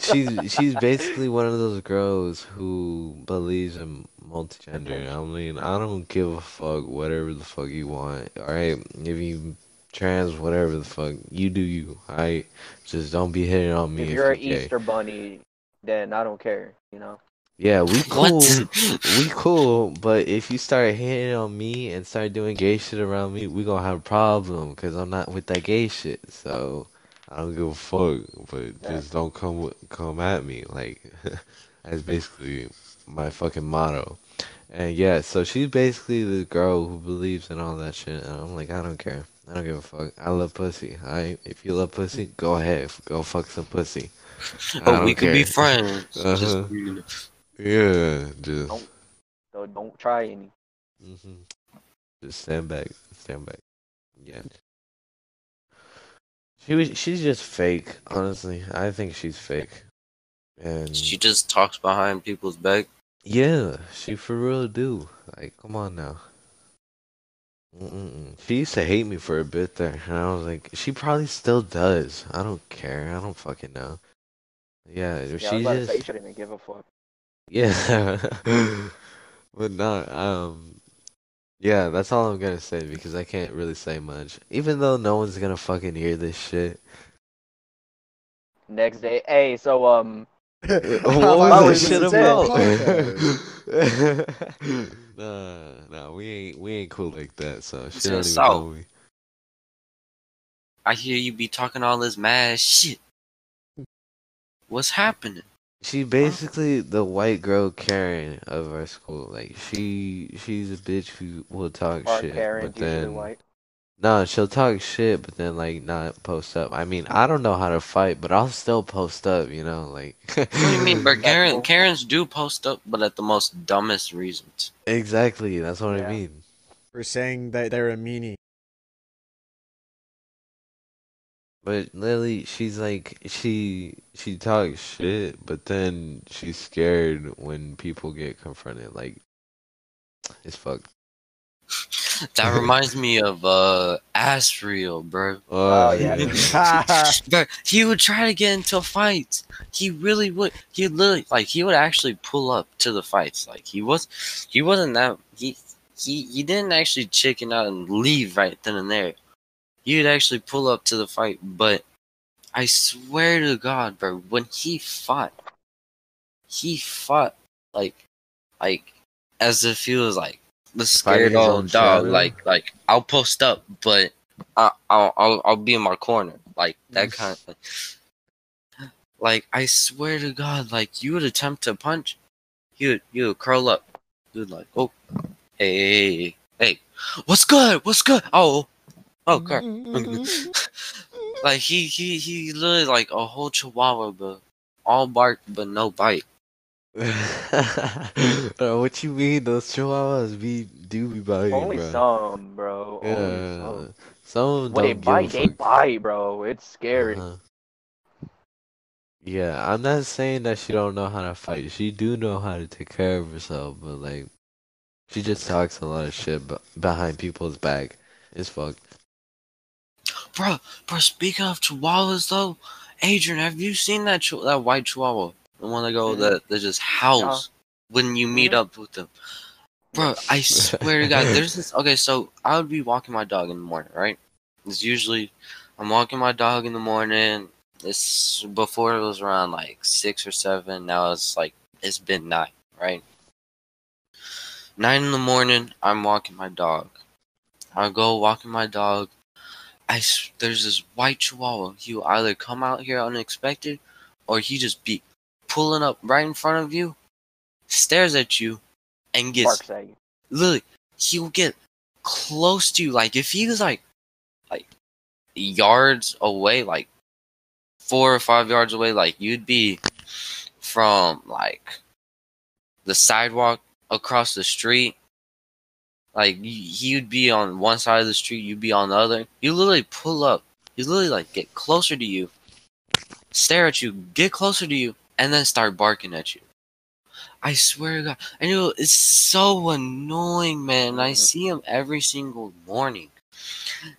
Speaker 3: She's she's basically one of those girls who believes in multigender. I mean, I don't give a fuck whatever the fuck you want. All right, if you trans, whatever the fuck you do, you. I just don't be hitting on me
Speaker 2: If
Speaker 3: if,
Speaker 2: you're an
Speaker 3: you gay.
Speaker 2: Easter bunny, then I don't care. You know.
Speaker 3: Yeah, we cool. We cool, but if you start hitting on me and start doing gay shit around me, we gonna have a problem because I'm not with that gay shit. So I don't give a fuck, but just don't come come at me. Like that's basically my fucking motto. And yeah, so she's basically the girl who believes in all that shit. And I'm like, I don't care. I don't give a fuck. I love pussy. I if you love pussy, go ahead, go fuck some pussy.
Speaker 4: Oh, we could be friends.
Speaker 3: Uh-huh.
Speaker 4: Just,
Speaker 3: Yeah, just.
Speaker 2: Don't- So don't try any.
Speaker 3: hmm Just stand back, stand back. Yeah. She was. She's just fake. Honestly, I think she's fake. And
Speaker 4: she just talks behind people's back.
Speaker 3: yeah, she for real do. Like, come on now. Mm-mm. She used to hate me for a bit there, and I was like, she probably still does. I don't care. I don't fucking know. Yeah,
Speaker 2: Yeah, I was
Speaker 3: she
Speaker 2: about to say you
Speaker 3: just.
Speaker 2: shouldn't even give a fuck.
Speaker 3: Yeah, but not um. Yeah, that's all I'm gonna say because I can't really say much. Even though no one's gonna fucking hear this shit.
Speaker 2: Next day, hey, so um,
Speaker 3: what
Speaker 2: Wow,
Speaker 3: was
Speaker 2: we
Speaker 3: this shit about? nah, nah, we ain't we ain't cool like that. So she
Speaker 4: said
Speaker 3: don't even
Speaker 4: so.
Speaker 3: know me.
Speaker 4: I hear you be talking all this mad shit. What's happening?
Speaker 3: She basically the white girl Karen of our school. Like she she's a bitch who will talk
Speaker 2: our
Speaker 3: shit,
Speaker 2: Karen's
Speaker 3: but
Speaker 2: usually
Speaker 3: then
Speaker 2: white.
Speaker 3: no, she'll talk shit, but then like not post up. I mean, I don't know how to fight, but I'll still post up. You know, like.
Speaker 4: What do you mean,
Speaker 2: But
Speaker 4: Karen. Karens do post up, but at the most dumbest reasons.
Speaker 3: Exactly, that's what
Speaker 2: Yeah.
Speaker 3: I mean.
Speaker 1: For saying that they're a meanie.
Speaker 3: But Lily, she's like she she talks shit, but then she's scared when people get confronted. Like it's fucked.
Speaker 4: That reminds me of uh Asriel, bro.
Speaker 2: Oh, yeah.
Speaker 4: Bro, he would try to get into fights. He really would. He literally like he would actually pull up to the fights. Like he was, he wasn't that he he he didn't actually chicken out and leave right then and there. Would actually pull up to the fight. But I swear to God, bro, when he fought, he fought like like as if he was like the scared old dog.
Speaker 3: shadow?
Speaker 4: Like like I'll post up, but I, I'll, I'll I'll be in my corner, like that kind of. Like I swear to God, like you would attempt to punch, you would you would curl up, you would like, oh, hey, hey, hey, hey, what's good, what's good? Oh, oh, crap. like he he he literally like a whole chihuahua, but all bark but no bite.
Speaker 3: Uh, what you mean? Those chihuahuas be do be biting,
Speaker 2: Only
Speaker 3: bro.
Speaker 2: some, bro. Only
Speaker 3: Yeah,
Speaker 2: some.
Speaker 3: some of them
Speaker 2: When they
Speaker 3: don't
Speaker 2: bite, they bite, bro. It's scary.
Speaker 3: Uh-huh. Yeah, I'm not saying that she don't know how to fight. She do know how to take care of herself, but like, she just talks a lot of shit behind people's back. It's fucked.
Speaker 4: Bro, bro. Speaking of chihuahuas, though, Adrian, have you seen that that white chihuahua, the one that go
Speaker 2: Mhm.
Speaker 4: that that just howls when you meet
Speaker 2: Mhm.
Speaker 4: up with them? Bro, I swear to God, there's this. Okay, so I would be walking my dog in the morning, right? It's usually I'm walking my dog in the morning. It's before it was around like six or seven. Now it's like it's been nine, right? Nine in the morning. I'm walking my dog. I go walking my dog. I there's this white chihuahua. He will either come out here unexpected, or he just be pulling up right in front of you, stares at you, and gets
Speaker 2: Barks you.
Speaker 4: literally he'll get close to you. Like if he was like like yards away, like four or five yards away, like you'd be from like the sidewalk across the street. Like y- he'd be on one side of the street, you'd be on the other. You literally pull up. You literally like get closer to you, stare at you, get closer to you, and then start barking at you. I swear to God, I know it's so annoying, man. I
Speaker 2: Mhm.
Speaker 4: see him every single morning.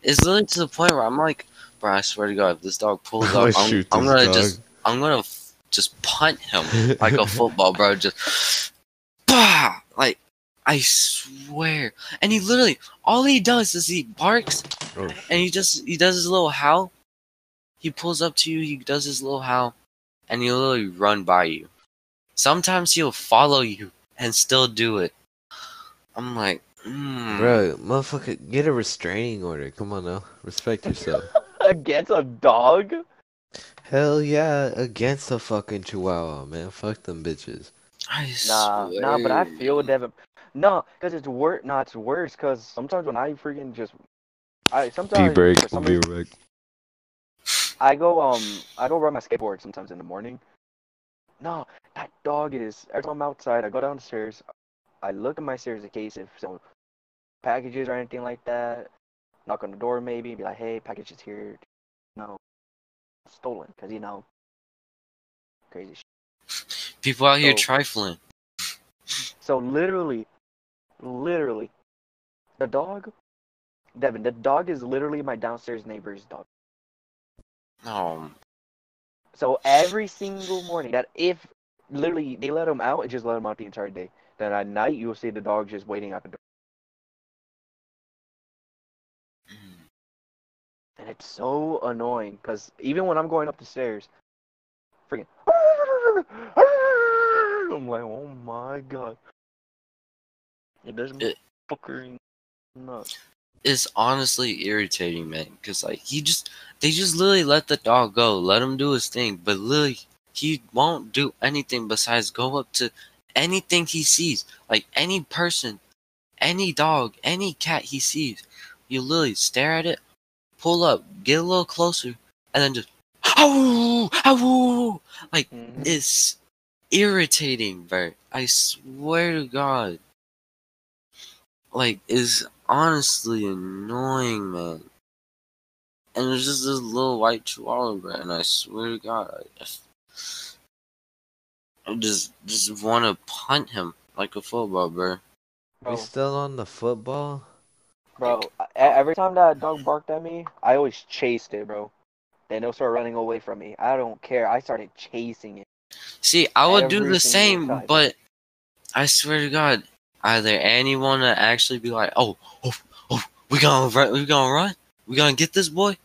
Speaker 4: It's literally to the point where I'm like, bro, I swear to God, if this dog pulls up, I'm, I'm gonna
Speaker 3: dog.
Speaker 4: just, I'm gonna f- just punt him like a football, bro. Just, bah! Like, I swear. And he literally, all he does is he barks
Speaker 3: Oh,
Speaker 4: and he just, he does his little howl. He pulls up to you, he does his little howl, and he'll literally run by you. Sometimes he'll follow you and still do it. I'm like, mm.
Speaker 3: bro, motherfucker, get a restraining order. Come on now, respect yourself.
Speaker 2: Against a dog?
Speaker 3: Hell yeah, against a fucking chihuahua, man. Fuck them bitches.
Speaker 4: I
Speaker 2: Nah,
Speaker 4: swear.
Speaker 2: nah, but I feel Devin. No, because it's worse. No, it's worse. Because sometimes when I freaking just, I sometimes for some reason,
Speaker 3: right.
Speaker 2: I go um I go ride my skateboard sometimes in the morning. No, that dog is every time I'm outside, I go downstairs, I look at my stairs in case if some packages or anything like that. Knock on the door maybe, be like, hey, package is here. No, stolen, cause you know, crazy shit.
Speaker 4: People out here trifling.
Speaker 2: So literally, Literally. The dog, Devin, the dog is literally my downstairs neighbor's dog.
Speaker 4: No.
Speaker 2: So every single morning, that if literally they let him out, it just let him out the entire day. Then at night, you'll see the dog just waiting at the door. And it's so annoying because even when I'm going up the stairs, freaking. I'm like, oh my god it doesn't
Speaker 4: It-
Speaker 2: fucking nuts.
Speaker 4: It's honestly irritating, man. Cause like he just, they just literally let the dog go, let him do his thing, but literally he won't do anything besides go up to anything he sees, like any person, any dog, any cat he sees. You literally stare at it, pull up, get a little closer, and then just, ow, ow, like
Speaker 2: Mhm.
Speaker 4: it's irritating, bro. I swear to God. Like, is honestly annoying, man. And there's just this little white chihuahua, bro, and I swear to God, I, I just just want to punt him like a football, bro.
Speaker 2: Bro,
Speaker 3: We still on the football?
Speaker 2: bro, every time that dog barked at me, I always chased it, bro. Then it'll start running away from me. I don't care. I started chasing it.
Speaker 4: See, I would do the same,
Speaker 2: time.
Speaker 4: but I swear to God, either anyone to actually be like, "Oh, oh, oh, we gonna run, we gonna run, we gonna get this boy,"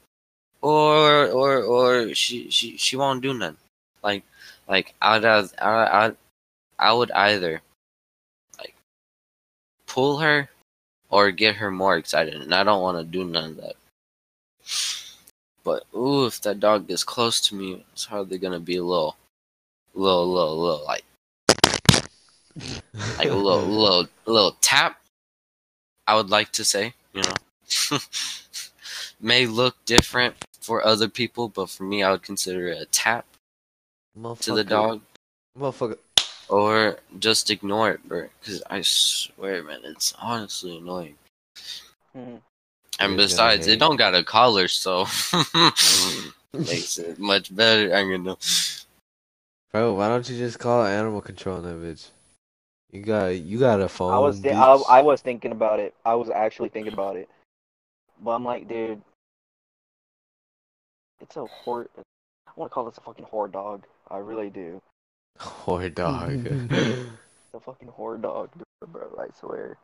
Speaker 4: or or or she she she won't do nothing. Like like I'd I I I would either like pull her or get her more excited, and I don't want to do none of that. But ooh, if that dog gets close to me, it's hardly gonna be a little, little, little, little like like a little, little, little tap. I would like to say, you know, may look different for other people, but for me, I would consider it a tap to the dog,
Speaker 3: Motherfucker.
Speaker 4: or just ignore it, bro. Because I swear, man, it's honestly annoying.
Speaker 2: Mhm.
Speaker 4: And besides, it don't got a collar, so makes it much better. I'm gonna.
Speaker 3: Bro, why don't you just call animal control on that bitch? You got you got a phone.
Speaker 2: I was thi- I. I was thinking about it. I was actually thinking about it. But I'm like, dude, it's a whore. I want to call this a fucking whore dog. I really do.
Speaker 3: Whore dog.
Speaker 2: It's a fucking whore dog, bro. I swear.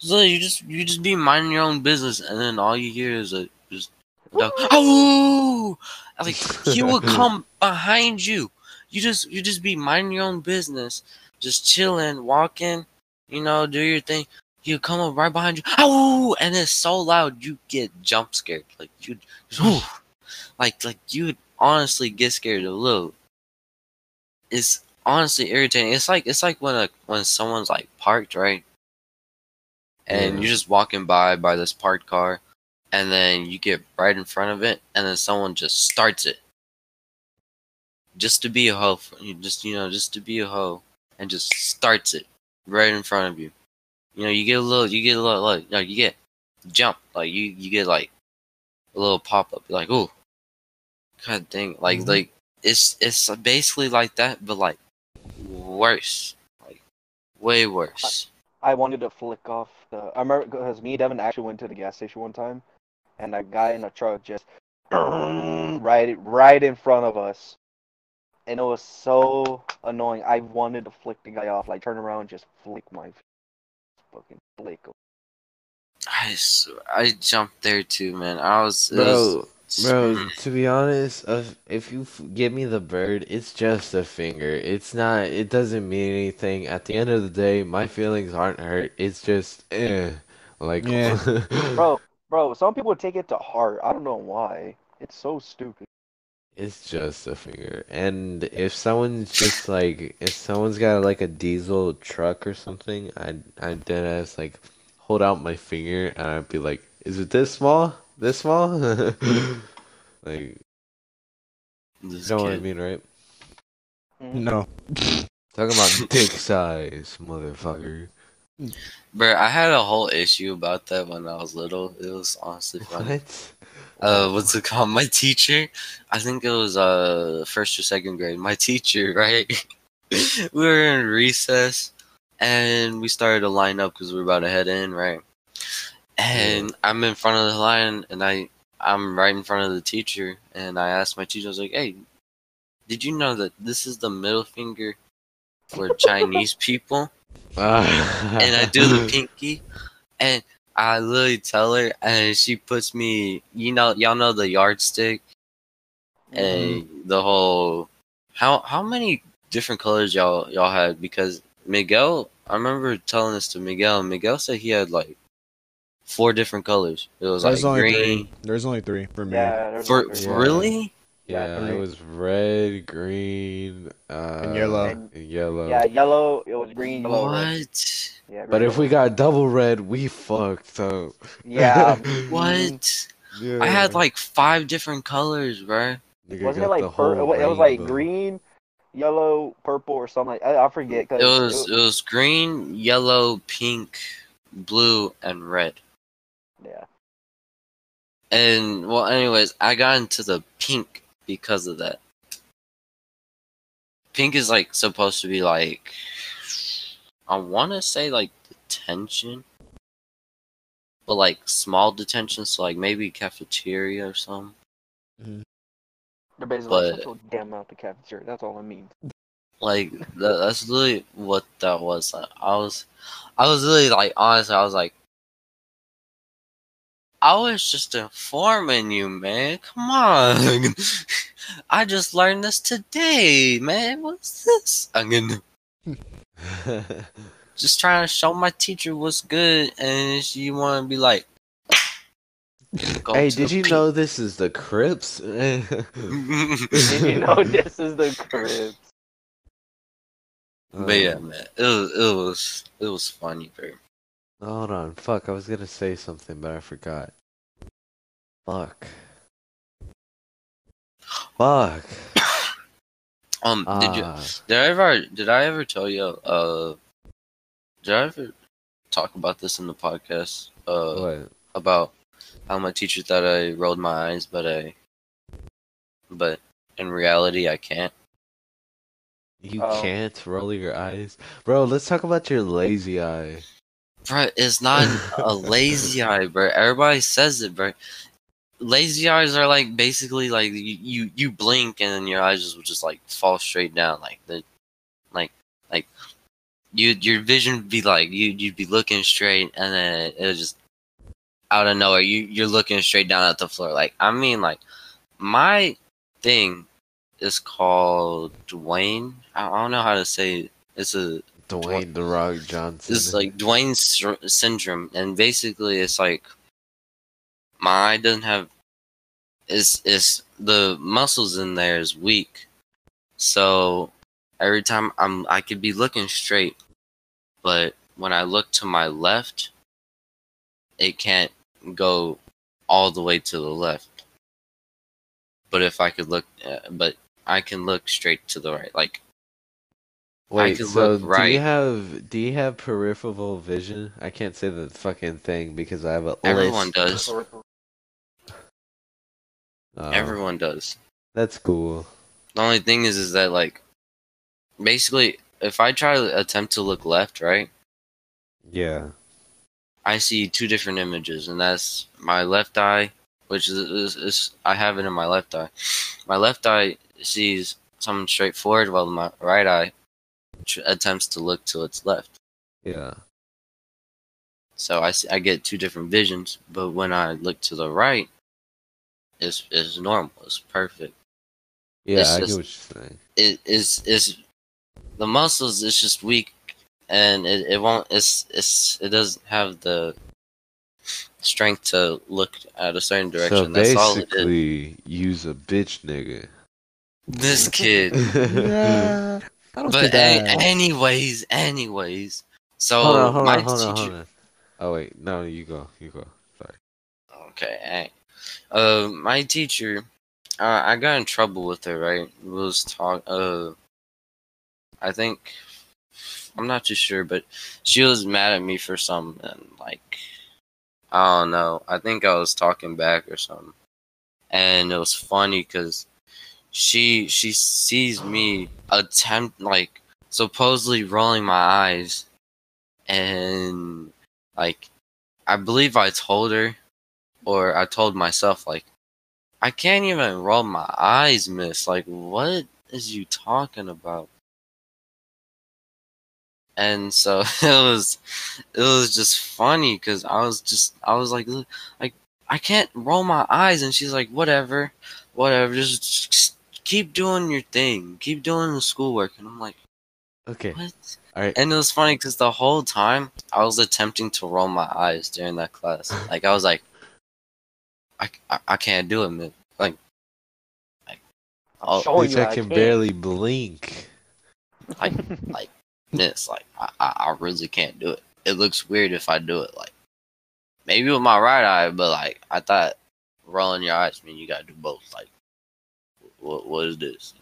Speaker 4: So you just you just be minding your own business, and then all you hear is a just dog. Oh, like he would come behind you. You just you just be minding your own business, just chilling, walking, you know, do your thing. He'll come up right behind you. Oh, and it's so loud you get jump scared. Like you, like like you honestly get scared a little. It's honestly irritating. It's like it's like when a when someone's like parked right, and
Speaker 3: Yeah.
Speaker 4: you're just walking by by this parked car, and then you get right in front of it, and then someone just starts it. Just to be a hoe, just you know, just to be a hoe, and just starts it right in front of you. You know, you get a little, you get a little, like, no, you get jump, like you you get like a little pop up, like, oh, god dang, like
Speaker 3: Mhm.
Speaker 4: like it's it's basically like that, but like worse, like way worse.
Speaker 2: I wanted to flick off the. I remember because me and Devin actually went to the gas station one time, and a guy in a truck just right right in front of us, and it was so annoying. I wanted to flick the guy off, like turn around, and just flick my fucking flick.
Speaker 4: I swear, I jumped there too, man. I was, it was
Speaker 3: Bro, bro, to be honest, if, if you give me the bird, it's just a finger. It's not, it doesn't mean anything. At the end of the day, my feelings aren't hurt. It's just, eh. Like,
Speaker 1: Yeah.
Speaker 2: Bro, bro, some people take it to heart. I don't know why. It's so stupid.
Speaker 3: It's just a finger. And if someone's just like, if someone's got like a diesel truck or something, I'd, I'd dead ass like hold out my finger and I'd be like, is it this small? This small? like, you
Speaker 4: this
Speaker 3: know what I mean, right?
Speaker 2: Mhm.
Speaker 1: No.
Speaker 3: Talking about dick size, motherfucker.
Speaker 4: Bro, I had a whole issue about that when I was little. It was honestly funny.
Speaker 3: What?
Speaker 4: Uh what's it called? My teacher? I think it was uh first or second grade. My teacher right? We were in recess and we started to line up because we were about to head in right? And i'm in front of the line and i i'm right in front of the teacher and i asked my teacher i was like hey did you know that this is the middle finger for chinese people? And I do the pinky, and I literally tell her, and she puts me. You know, y'all know the yardstick and mm-hmm. the whole. How how many different colors y'all y'all had? Because Miguel, I remember telling this to Miguel. Miguel said he had like four different colors. It was
Speaker 1: There's
Speaker 4: like
Speaker 1: only
Speaker 4: green.
Speaker 1: three. There's only three for me.
Speaker 2: Yeah,
Speaker 4: For,
Speaker 2: no
Speaker 4: for
Speaker 2: green.
Speaker 4: really?
Speaker 2: Yeah,
Speaker 3: Yeah, it was red, green, uh,
Speaker 1: yellow.
Speaker 3: and yellow.
Speaker 2: Yeah, yellow. It was green, yellow, red.
Speaker 4: What?
Speaker 2: Yeah,
Speaker 3: But
Speaker 2: green,
Speaker 3: if we got double red, we fucked up.
Speaker 2: yeah,
Speaker 4: What?
Speaker 3: Yeah.
Speaker 4: I had like five different colors, bro.
Speaker 3: Nigga
Speaker 2: wasn't it like
Speaker 3: the
Speaker 2: pur- it was like green, yellow, purple, or something like I, I forget. Cause
Speaker 4: It was it was green, yellow, pink, blue, and red.
Speaker 2: yeah.
Speaker 4: And well, anyways, I got into the pink because of that. Pink is like supposed to be like I want to say like detention, but like small detention, so like maybe cafeteria or something. Mm-hmm.
Speaker 2: They're basically
Speaker 4: But-
Speaker 2: like, shut damn mouth, the cafeteria. That's all I mean.
Speaker 4: Like that, that's literally what that was. I, I was, I was really like honestly, I was like, I was just informing you, man. Come on, I just learned this today, man. What's this? I'm gonna just trying to show my teacher what's good, and she want to be like, go
Speaker 3: hey, did you
Speaker 4: pink-
Speaker 3: know this is the Crips?
Speaker 2: Did you know this is the crib?
Speaker 4: but yeah,
Speaker 3: Um,
Speaker 4: man, it was, it was, it was funny, bro.
Speaker 3: Hold on, fuck. I was gonna say something, but I forgot. Fuck. Fuck.
Speaker 4: Um, did you?
Speaker 3: Ah,
Speaker 4: Did I ever did I ever tell you uh did I ever talk about this in the podcast? Uh
Speaker 3: what?
Speaker 4: about how my teacher thought I rolled my eyes but I but in reality I can't.
Speaker 3: You
Speaker 2: Oh.
Speaker 3: can't roll your eyes, bro. Let's talk about your lazy eye.
Speaker 4: Bro, it's not a lazy eye, bro. Everybody says it, bro. Lazy eyes are like basically like you, you, you blink and then your eyes just will just like fall straight down like the like like you your vision would be like you you'd be looking straight and then it just out of nowhere you you're looking straight down at the floor. Like I mean like my thing is called Duane. I I don't know how to say it. It's a
Speaker 3: Dwayne the Rock Johnson.
Speaker 4: it's like Duane's syndrome, and basically it's like my eye doesn't have is is the muscles in there is weak, so every time I'm I could be looking straight, but when I look to my left, it can't go all the way to the left. But if I could look, uh, but I can look straight to the right, like
Speaker 3: Wait, so
Speaker 4: look
Speaker 3: do you have do you have peripheral vision? I can't say the fucking thing because I have a
Speaker 4: everyone
Speaker 3: list.
Speaker 4: does.
Speaker 3: Oh,
Speaker 4: Everyone does.
Speaker 3: That's cool.
Speaker 4: The only thing is, is that like, basically, if I try to attempt to look left, right,
Speaker 3: Yeah.
Speaker 4: I see two different images, and that's my left eye, which is, is, is I have it in my left eye. My left eye sees something straight forward, while my right eye tr- attempts to look to its left.
Speaker 3: Yeah.
Speaker 4: So I, see, I get two different visions, but when I look to the right, it's, it's normal, it's perfect.
Speaker 3: Yeah,
Speaker 4: It's
Speaker 3: I
Speaker 4: just-
Speaker 3: get what you're saying.
Speaker 4: it is is the muscles is just weak and it, it won't it's it's it doesn't have the strength to look at a certain
Speaker 3: So
Speaker 4: direction. That's all it is.
Speaker 3: basically, use a bitch nigga.
Speaker 4: This kid.
Speaker 1: Yeah. I don't
Speaker 4: but
Speaker 1: think
Speaker 4: a- anyways, anyways. So
Speaker 3: hold on, hold
Speaker 4: my
Speaker 3: on, hold on,
Speaker 4: teacher
Speaker 3: hold on. Oh wait, no, you go, you go. Sorry.
Speaker 4: Okay. hey. Uh, my teacher, uh, I got in trouble with her. Right, We was talk. Uh, I think I'm not too sure, but she was mad at me for something. Like, I don't know. I think I was talking back or something, and it was funny because she she sees me attempt like supposedly rolling my eyes, and like I believe I told her or I told myself like I can't even roll my eyes, miss. Like what is you talking about? and so it was it was just funny because I was just I was like like I can't roll my eyes, and she's like whatever, whatever, just, just keep doing your thing, keep doing the schoolwork, and I'm like
Speaker 3: Okay.
Speaker 4: what?
Speaker 3: All right.
Speaker 4: And it was funny because the whole time I was attempting to roll my eyes during that class. Like I was like, I, I, I can't do it, man. Like, like, oh,
Speaker 2: Showing
Speaker 3: Bitch,
Speaker 2: you
Speaker 3: I
Speaker 2: I
Speaker 3: can
Speaker 2: can't.
Speaker 3: barely blink.
Speaker 4: like, like this. Like, I, I, I really can't do it. It looks weird if I do it. Like, maybe with my right eye, but like, I thought rolling your eyes mean you gotta do both. Like, what, what is this?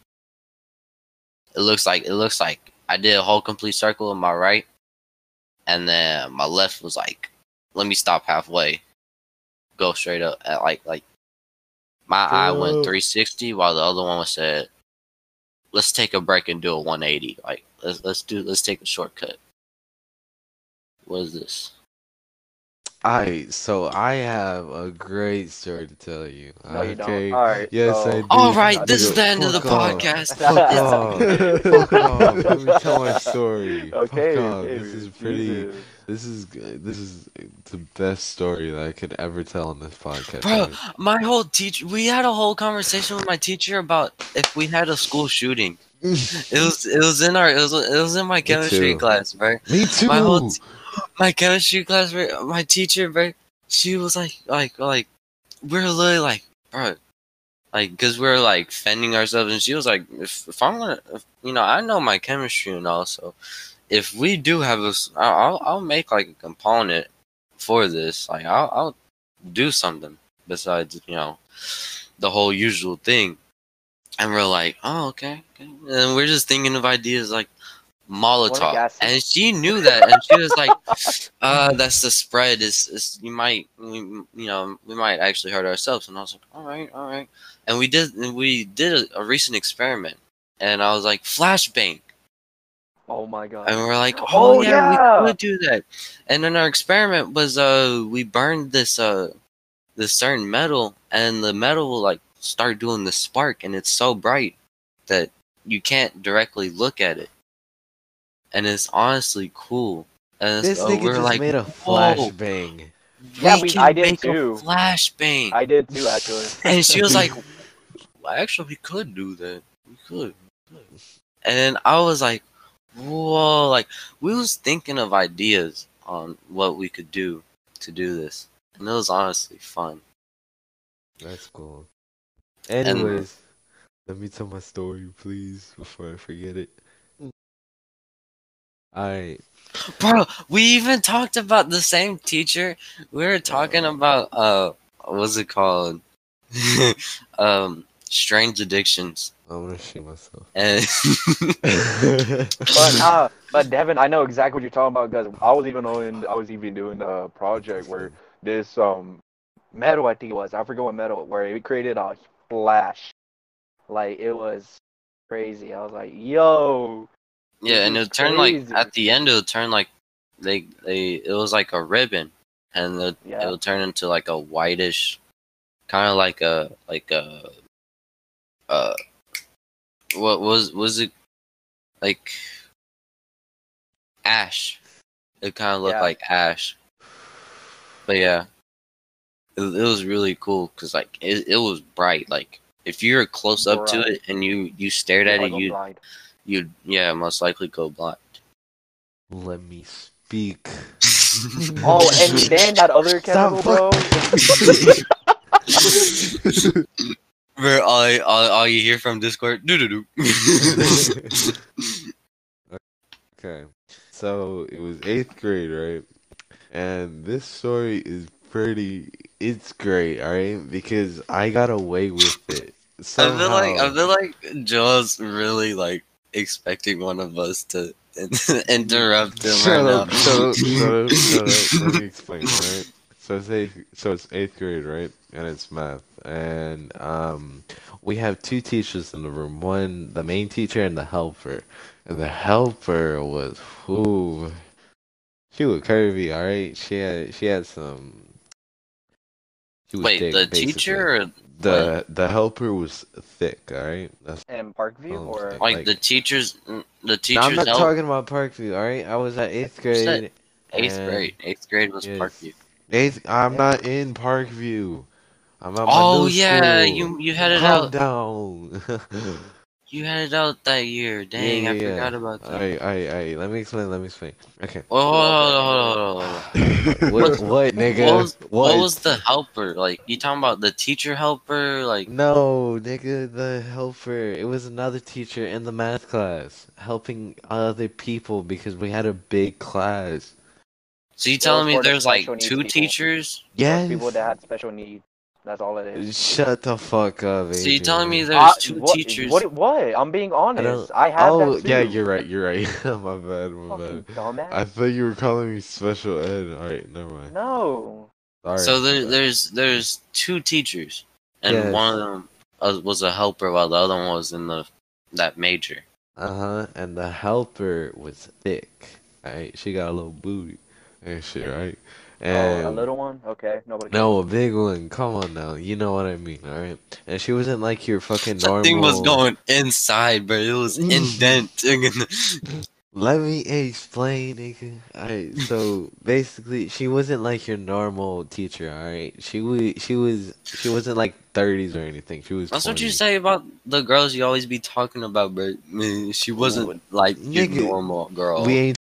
Speaker 4: It looks like it looks like I did a whole complete circle in my right, and then my left was like, let me stop halfway, go straight up. At like like, my eye went 360 while the other one was said, let's take a break and do a 180. Like let's let's do let's take a shortcut. What is this?
Speaker 3: Alright, so I have a great story to tell you.
Speaker 2: No, you
Speaker 3: okay.
Speaker 2: don't. All right.
Speaker 3: Yes,
Speaker 2: so,
Speaker 3: I do.
Speaker 4: All right, this is the end of the
Speaker 3: off.
Speaker 4: podcast.
Speaker 3: Fuck off. Fuck off. Let me tell my story.
Speaker 2: Okay.
Speaker 3: Fuck off.
Speaker 2: okay,
Speaker 3: This is
Speaker 2: Jesus.
Speaker 3: pretty. This is this is the best story that I could ever tell on this podcast.
Speaker 4: Bro, my whole teacher, we had a whole conversation with my teacher about if we had a school shooting. It was it was in our it was it was in my chemistry class, bro.
Speaker 3: Me too.
Speaker 4: My whole t- my chemistry class, my teacher, she was like like like we are literally like, bro, like because we are like fending ourselves, and she was like, if if I'm gonna, if, you know, I know my chemistry and all, so if we do have a, s- I'll I'll- I'll make like a component for this, like I'll I'll do something besides you know the whole usual thing. And we're like, oh, okay. okay. And we're just thinking of ideas like Molotov. And she knew that. And she was like, uh, that's the spread. Is is you might, we, you know, we might actually hurt ourselves. And I was like, all right, all right. And we did, and we did a, a recent experiment. And I was like, flashbang.
Speaker 2: Oh my god.
Speaker 4: And we're like, oh,
Speaker 2: Oh,
Speaker 4: yeah,
Speaker 2: yeah.
Speaker 4: we could do that. And then our experiment was uh we burned this uh this certain metal and the metal will like start doing the spark and it's so bright that you can't directly look at it. And it's honestly cool. And
Speaker 3: This
Speaker 4: so
Speaker 3: nigga
Speaker 4: we're
Speaker 3: just
Speaker 4: like,
Speaker 3: made a
Speaker 4: whoa,
Speaker 3: flashbang.
Speaker 2: Yeah,
Speaker 4: we
Speaker 2: we- I did
Speaker 4: make
Speaker 2: too.
Speaker 4: a flashbang.
Speaker 2: I did too, actually.
Speaker 4: and she was like, well, actually, we could do that. We could. we could." And then I was like, whoa, like we was thinking of ideas on what we could do to do this. And it was honestly fun.
Speaker 3: That's cool. Anyways, let me tell my story, please, before I forget it. Alright.
Speaker 4: Bro, we even talked about the same teacher. We were talking about uh what's it called? um strange addictions.
Speaker 3: I'm gonna shit myself.
Speaker 4: And
Speaker 2: But uh, but Devin, I know exactly what you're talking about because I was even on. I was even doing a project where this um metal, I think it was. I forget what metal, where it created a flash. Like it was crazy. I was like, yo.
Speaker 4: Yeah, and it turned like at the end. It would turn like they they it was like a ribbon, and it,
Speaker 2: Yeah.
Speaker 4: it would turn into like a whitish, kind of like a like a uh what was was it like ash? It kind of looked
Speaker 2: Yeah.
Speaker 4: like ash, but yeah, it, it was really cool because like it it was bright. Like if you're close up to it and you you stared at it, you
Speaker 2: blind.
Speaker 4: You'd yeah most likely go blind.
Speaker 3: Let me speak.
Speaker 2: Oh, and then that other
Speaker 3: Stop
Speaker 2: chemical, bro.
Speaker 4: Bro, all, I- all, all you hear from Discord, doo doo doo.
Speaker 3: Okay. So it was eighth grade, right? And this story is pretty it's great, alright? Because I got away with it.
Speaker 4: I feel like I feel like Joel's really like expecting one of us to interrupt him
Speaker 3: Shut
Speaker 4: right
Speaker 3: up,
Speaker 4: now.
Speaker 3: shut up, shut up, shut up. Let me explain, alright? So it's eighth so it's eighth grade, right? And it's math. And um we have two teachers in the room. One the main teacher and the helper. And the helper was who she was curvy, alright? She had she had some
Speaker 4: Wait,
Speaker 3: thick,
Speaker 4: the
Speaker 3: basically.
Speaker 4: teacher or
Speaker 3: the the helper was thick. All right. That's
Speaker 2: In Parkview or.
Speaker 4: Like,
Speaker 3: Like-
Speaker 4: the teachers, the
Speaker 3: No,
Speaker 4: teachers
Speaker 3: I'm not
Speaker 4: help
Speaker 3: talking about Parkview. All right. I was at eighth grade.
Speaker 4: eighth grade. Eighth grade was
Speaker 3: Yes.
Speaker 4: Parkview.
Speaker 3: Eighth. I'm not in Parkview. I'm at my
Speaker 4: Oh
Speaker 3: new
Speaker 4: yeah,
Speaker 3: school.
Speaker 4: you you had it
Speaker 3: Calm
Speaker 4: out.
Speaker 3: down.
Speaker 4: You had it out that year. Dang,
Speaker 3: yeah,
Speaker 4: I
Speaker 3: yeah.
Speaker 4: forgot about that.
Speaker 3: Alright, alright, alright. Let me explain. Let me explain. Okay.
Speaker 4: Oh, hold on, hold on, hold on.
Speaker 3: What? What, nigga?
Speaker 4: What was,
Speaker 3: What?
Speaker 4: what was the helper? Like you talking about the teacher helper? Like
Speaker 3: No, nigga, the helper. It was another teacher in the math class helping other people because we had a big class.
Speaker 4: so you telling me there's like two
Speaker 2: people.
Speaker 4: teachers?
Speaker 3: Yes.
Speaker 2: people that had special needs. That's all it is.
Speaker 3: Shut the fuck up.
Speaker 4: So you're telling me there's
Speaker 2: I-
Speaker 4: two
Speaker 2: what,
Speaker 4: teachers?
Speaker 2: What? What? I'm being honest.
Speaker 3: don't-
Speaker 2: I, have
Speaker 3: Oh,
Speaker 2: that
Speaker 3: yeah, you're right. You're right. my bad. My
Speaker 2: Fucking
Speaker 3: bad.
Speaker 2: dumbass.
Speaker 3: I thought you were calling me special ed. Alright, never mind.
Speaker 2: No.
Speaker 3: Sorry.
Speaker 4: So there, there's there's two teachers, and
Speaker 3: Yes.
Speaker 4: one of them uh, was a helper, while the other one was in the that major.
Speaker 3: Uh huh. And the helper was thick. Alright, she got a little booty and shit, right? Oh, and
Speaker 2: oh, a little one. Okay. Nobody.
Speaker 3: no, a big one. Come on now, you know what I mean, alright? And she wasn't like your fucking normal.
Speaker 4: That thing was going inside, bro. It was indenting. in the-
Speaker 3: Let me explain, nigga. Alright, so basically, she wasn't like your normal teacher. Alright, she was, she was, she wasn't like thirties or anything. She was.
Speaker 4: That's what you say about the girls you always be talking about, bro. Man, she wasn't like your
Speaker 3: Nigga,
Speaker 4: normal girl.
Speaker 3: We ain't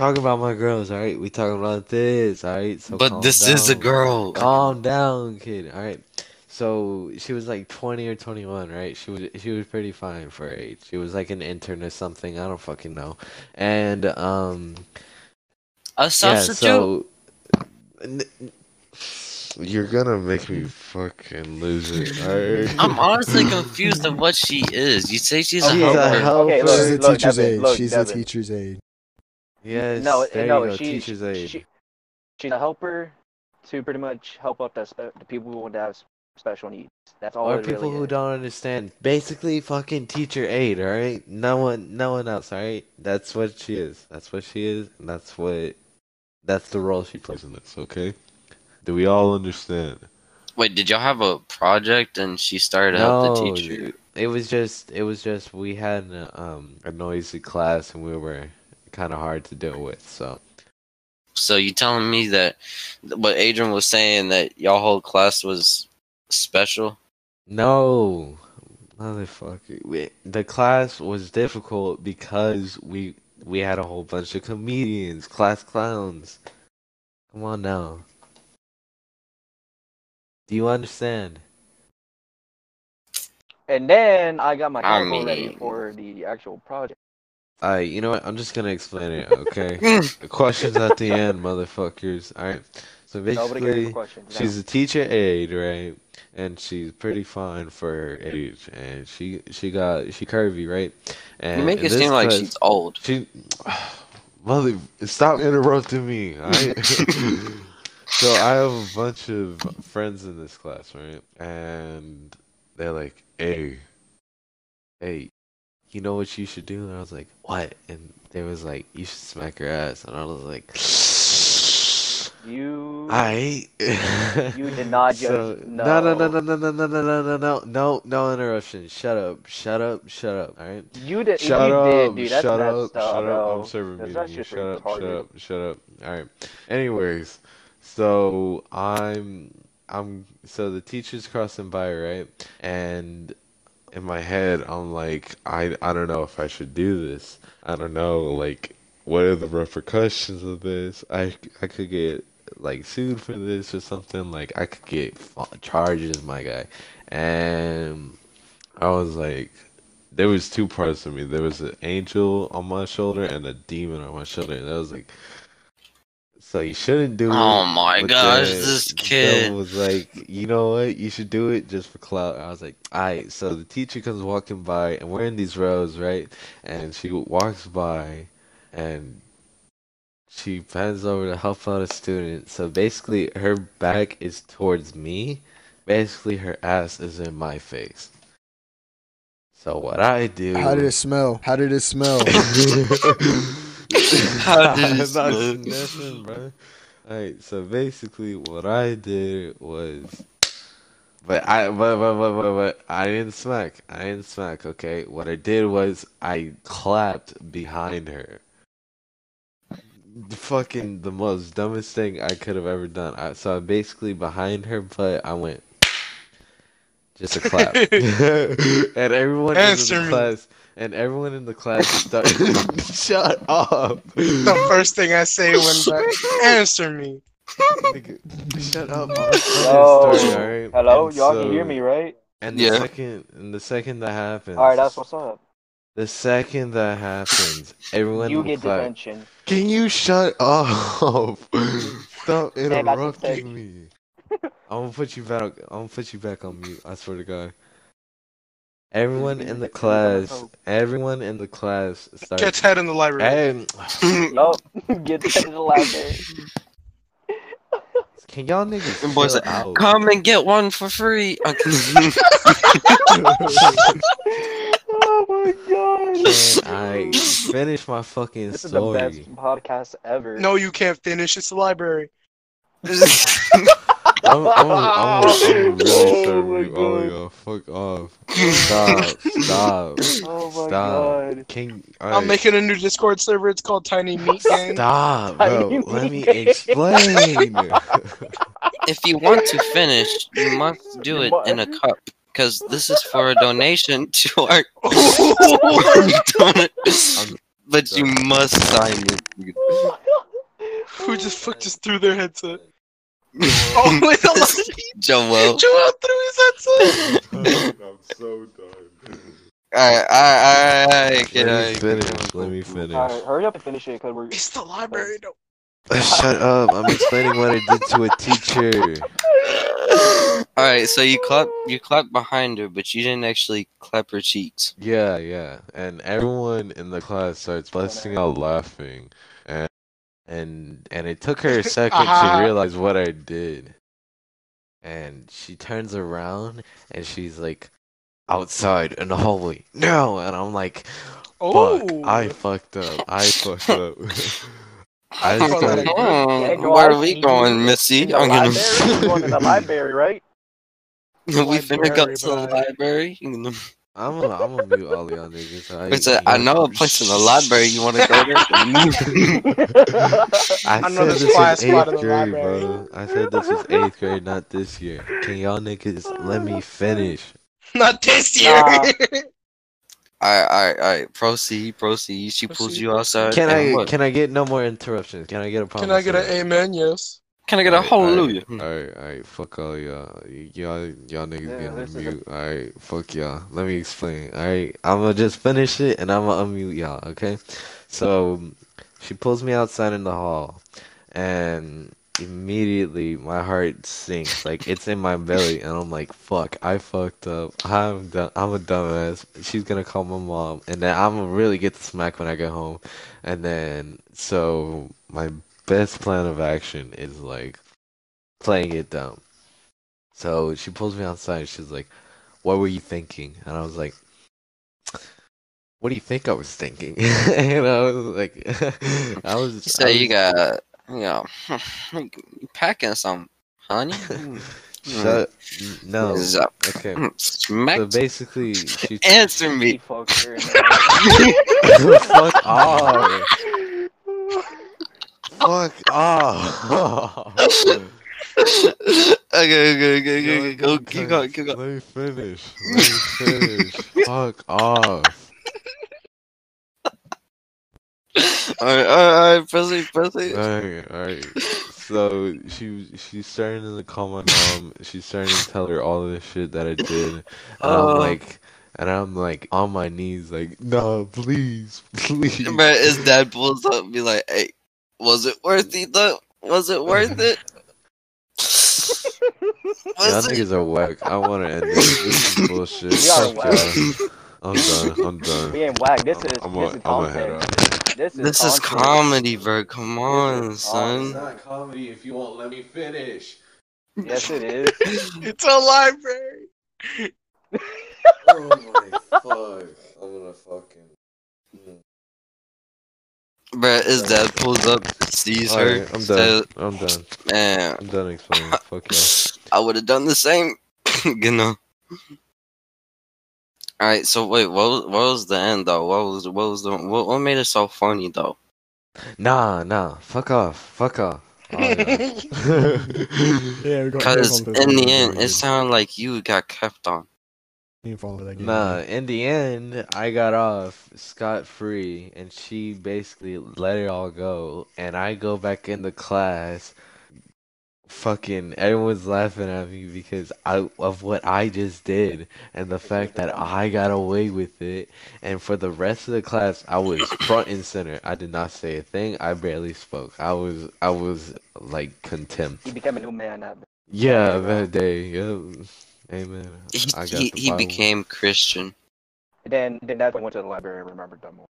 Speaker 3: talking about my girls, alright? We talking about this, alright? So
Speaker 4: but
Speaker 3: calm
Speaker 4: this is a girl.
Speaker 3: Calm down, kid. All right. So she was like 20 or 21, right? She was she was pretty fine for her age. She was like an intern or something. I don't fucking know. And um
Speaker 4: A substitute.
Speaker 3: yeah, so n- you're gonna make me fucking lose it. Alright.
Speaker 4: I'm honestly confused of what she is. You say she's a
Speaker 3: She's
Speaker 2: Okay,
Speaker 3: a
Speaker 4: helper.
Speaker 3: helper.
Speaker 2: okay,
Speaker 1: She's a
Speaker 2: look,
Speaker 1: teacher's
Speaker 2: Devin,
Speaker 1: aide.
Speaker 2: look,
Speaker 1: She's a teacher's aide.
Speaker 3: Yes.
Speaker 2: no,
Speaker 3: there
Speaker 2: no,
Speaker 3: you go.
Speaker 2: she,
Speaker 3: Teacher's aide.
Speaker 2: She, she's a helper to pretty much help out the the people who have special needs. That's all
Speaker 3: or
Speaker 2: it
Speaker 3: people
Speaker 2: really
Speaker 3: who
Speaker 2: is.
Speaker 3: don't understand. Basically, fucking teacher aide, all right? No one, no one else, all right? That's what she is. That's what she is. And that's what. That's the role she plays in this. Okay. Do we all understand?
Speaker 4: Wait, did y'all have a project and she started to help the teacher?
Speaker 3: it was just. It was just we had a, um a noisy class and we were kind of hard to deal with. So
Speaker 4: So you telling me that what Adrian was saying that y'all whole class was special?
Speaker 3: no, motherfucker. We, the class was difficult because we we had a whole bunch of comedians, class clowns. Come on now. Do you understand?
Speaker 2: And then I got my
Speaker 4: I
Speaker 2: chemical ready for the actual project.
Speaker 3: Alright, you know what? I'm just gonna explain it, okay? the questions at the end, motherfuckers. Alright. So basically,
Speaker 2: for
Speaker 3: she's a teacher aide, right? And she's pretty fine for her age, and she she got she curvy, right? And
Speaker 4: You make it seem like she's old.
Speaker 3: She, mother, stop interrupting me. alright? so I have a bunch of friends in this class, right? And they're like, "Hey, hey, you know what you should do?" And I was like, "What?" And they was like, "You should smack her ass." And I was like,
Speaker 2: You.
Speaker 3: "I."
Speaker 2: You did not just-
Speaker 3: So, no, no, no,
Speaker 2: no.
Speaker 3: no, no, no, no, no, no, no, no, no interruption. Shut up, shut up, shut up. All right.
Speaker 2: You did.
Speaker 3: Shut
Speaker 2: you
Speaker 3: up,
Speaker 2: did, dude. That's
Speaker 3: shut up,
Speaker 2: up,
Speaker 3: shut up. I'm serving
Speaker 2: That's
Speaker 3: meeting
Speaker 2: that
Speaker 3: you.
Speaker 2: shit's
Speaker 3: Shut up, shut up, shut up. All right. Anyways, so I'm I'm so the teacher's crossing by, right? And in my head, I'm like, I I don't know if I should do this. I don't know, like, what are the repercussions of this? I I could get like sued for this or something. Like, I could get charges, my guy. And I was like, there was two parts of me. There was an angel on my shoulder and a demon on my shoulder. And I was like, so you shouldn't do it.
Speaker 4: Oh my
Speaker 3: but
Speaker 4: gosh,
Speaker 3: then
Speaker 4: this
Speaker 3: the
Speaker 4: kid.
Speaker 3: devil was like, you know what? You should do it just for clout. I was like, alright. So the teacher comes walking by, and we're in these rows, right? And she walks by, and she bends over to help out a student. So basically, her back is towards me. Basically, her ass is in my face. So what I do?
Speaker 1: How did it smell? How did it smell?
Speaker 4: How did it
Speaker 3: I'm not
Speaker 4: smell?
Speaker 3: bro. Alright, so basically what I did was But I, but, but, but, but, but I didn't smack. I didn't smack. Okay, what I did was I clapped behind her. The fucking the most dumbest thing I could have ever done. I, so I basically behind her butt, I went just a clap, and everyone
Speaker 5: Answer
Speaker 3: in the class, and everyone in the class started. Shut up.
Speaker 5: The first thing I say when that answer me.
Speaker 3: Shut up. I'm telling
Speaker 2: Yo,
Speaker 3: a story, alright?
Speaker 2: hello, y'all can hear me, right?
Speaker 3: And the
Speaker 4: Yeah.
Speaker 3: second, and the second that happens,
Speaker 2: All right, that's what's up.
Speaker 3: the second that happens, everyone
Speaker 2: You
Speaker 3: in the
Speaker 2: get
Speaker 3: class.
Speaker 2: detention.
Speaker 3: Can you shut up? Stop interrupting me. I'm gonna put you back. I'm gonna put you back on mute. I swear to God. Everyone in the class, everyone in the class starts.
Speaker 5: Gets head in the library.
Speaker 3: And
Speaker 2: Yup, get that in the library.
Speaker 3: can y'all niggas
Speaker 4: And boy
Speaker 3: chill
Speaker 4: said,
Speaker 3: out?
Speaker 4: Come and get one for free.
Speaker 2: oh my god.
Speaker 3: And I finished my fucking
Speaker 2: This is the best podcast ever.
Speaker 5: No, you can't finish. It's the library.
Speaker 3: I'm, I'm, I'm, I'm, I'm really
Speaker 2: Oh my
Speaker 3: all
Speaker 2: God.
Speaker 3: y'all. Fuck off. Stop. Stop.
Speaker 2: Oh my
Speaker 3: Stop.
Speaker 2: god.
Speaker 3: Can
Speaker 5: I'm making a new Discord server. It's called Tiny Meat Gang.
Speaker 3: Stop, bro.
Speaker 2: Tiny
Speaker 3: Let me
Speaker 2: meat.
Speaker 3: explain.
Speaker 4: if you want to finish, you must do it in a cup. Because this is for a donation to our. Oh but you must sign it.
Speaker 5: Oh Who just fuck just threw their headset? Oh wait, hold on.
Speaker 4: Joel.
Speaker 5: Joel threw his headset.
Speaker 3: I'm so done.
Speaker 4: Alright, alright, alright. Get
Speaker 3: Let me finish. Let me finish.
Speaker 2: Alright, hurry up and finish it, cause we're.
Speaker 5: It's the library. No.
Speaker 3: Shut up. I'm explaining what I did to a teacher.
Speaker 4: Alright, so you clap you clap behind her, but you didn't actually clap her cheeks.
Speaker 3: Yeah, yeah. And everyone in the class starts busting out laughing. And and and it took her a second
Speaker 5: Ah.
Speaker 3: to realize what I did. And she turns around and she's like outside in the hallway. No, and I'm like,
Speaker 5: Oh,
Speaker 3: fuck, I fucked up. I fucked up. I
Speaker 5: I
Speaker 3: just
Speaker 5: thought that
Speaker 3: don't-
Speaker 5: I-
Speaker 2: Yeah,
Speaker 4: Hmm, where are we going, Missy?
Speaker 2: In the
Speaker 4: I'm gonna.
Speaker 2: library? Going to the library, right?
Speaker 4: we finna go
Speaker 5: Library,
Speaker 4: to the library.
Speaker 3: I'm gonna, I'm gonna mute all y'all niggas. I,
Speaker 4: It's a, I know a place in the library you want to go there.
Speaker 3: I,
Speaker 5: I know
Speaker 3: said
Speaker 5: this
Speaker 3: this is eighth
Speaker 5: in
Speaker 3: grade,
Speaker 5: library.
Speaker 3: bro. I said this is eighth grade, not this year. Can y'all niggas let me finish?
Speaker 5: Not this year.
Speaker 2: Nah.
Speaker 4: Alright, alright, alright. Proceed, proceed. She pulls you outside.
Speaker 3: Can I
Speaker 4: what?
Speaker 3: can I get no more interruptions? Can I get a promise?
Speaker 5: Can I get an amen? Yes.
Speaker 4: Can I get a
Speaker 3: Alright, alright,
Speaker 4: hallelujah?
Speaker 3: Alright, alright, fuck all y'all. Y'all y'all niggas
Speaker 2: Yeah,
Speaker 3: getting
Speaker 2: this is a-
Speaker 3: mute. Alright, fuck y'all. Let me explain. Alright, I'm gonna just finish it and I'm gonna unmute y'all, okay? So she pulls me outside in the hall and immediately my heart sinks. Like it's in my belly and I'm like, fuck, I fucked up. I'm dumb I'm a dumbass. She's gonna call my mom and then I'm gonna really get the smack when I get home. And then so my best plan of action is like playing it dumb. So she pulls me outside. She's like, "What were you thinking?" And I was like, "What do you think I was thinking?" and I was like, "I was."
Speaker 4: So
Speaker 3: I
Speaker 4: you got, you know, you packing some, honey. Mm-hmm.
Speaker 3: Shut. No.
Speaker 4: Is up.
Speaker 3: Okay.
Speaker 4: Smack.
Speaker 3: So basically, she
Speaker 4: Answer
Speaker 2: He
Speaker 4: me.
Speaker 2: fucked her in the
Speaker 3: fuck off. Fuck off.
Speaker 4: okay, okay, okay,
Speaker 3: Yo,
Speaker 4: okay, go, keep going, keep going.
Speaker 3: Let me finish. Let me finish. Fuck off.
Speaker 4: Alright, alright, alright, proceed, proceed.
Speaker 3: Alright, alright. So she she's starting to call my mom. She's starting to tell her all of the shit that I did, and
Speaker 4: Uh.
Speaker 3: I'm like, and I'm like on my knees, like, no, please, please.
Speaker 4: But his dad pulls up and be like, hey, was it worth it though? Was it worth it?
Speaker 3: Y'all
Speaker 4: was
Speaker 3: niggas are whack. I want to end this. This is bullshit.
Speaker 2: We are
Speaker 3: Fuck
Speaker 2: whack.
Speaker 3: y'all. I'm done. I'm done.
Speaker 2: We ain't whack. This is
Speaker 3: I'm,
Speaker 2: this
Speaker 3: I'm,
Speaker 2: is
Speaker 3: I'm gonna head
Speaker 2: content.
Speaker 3: out.
Speaker 2: This is
Speaker 4: This is
Speaker 2: content.
Speaker 4: comedy, bro. Come on,
Speaker 2: is
Speaker 4: son.
Speaker 3: not comedy if you won't let me finish.
Speaker 2: Yes, it is.
Speaker 5: It's a library.
Speaker 3: Oh my fuck. I'm gonna fucking.
Speaker 4: Bruh, his dad pulls up, sees her,
Speaker 3: Alright, I'm done.
Speaker 4: says,
Speaker 3: I'm done.
Speaker 4: man,
Speaker 3: I'm done explaining. Fuck y'all.
Speaker 4: I would have done the same. you know. All right. So wait, what was, what was the end though? What was what was the what, what made it so funny though?
Speaker 3: Nah, nah. Fuck off. Fuck off. Oh, no.
Speaker 1: yeah, we're
Speaker 4: Because in the end, it sounded like you got kept on.
Speaker 3: Nah, in the end, I got off scot free, and she basically let it all go. And I go back into class. Fucking everyone's laughing at me because I of what I just did, and the fact that I got away with it. And for the rest of the class, I was front and center. I did not say a thing. I barely spoke. I was I was like contempt.
Speaker 2: He became a new man that
Speaker 3: Yeah, that day. Yep. Amen.
Speaker 4: He
Speaker 3: I got
Speaker 4: he,
Speaker 3: the
Speaker 4: he became Christian.
Speaker 2: Then then that's when I went to the library and remembered that more.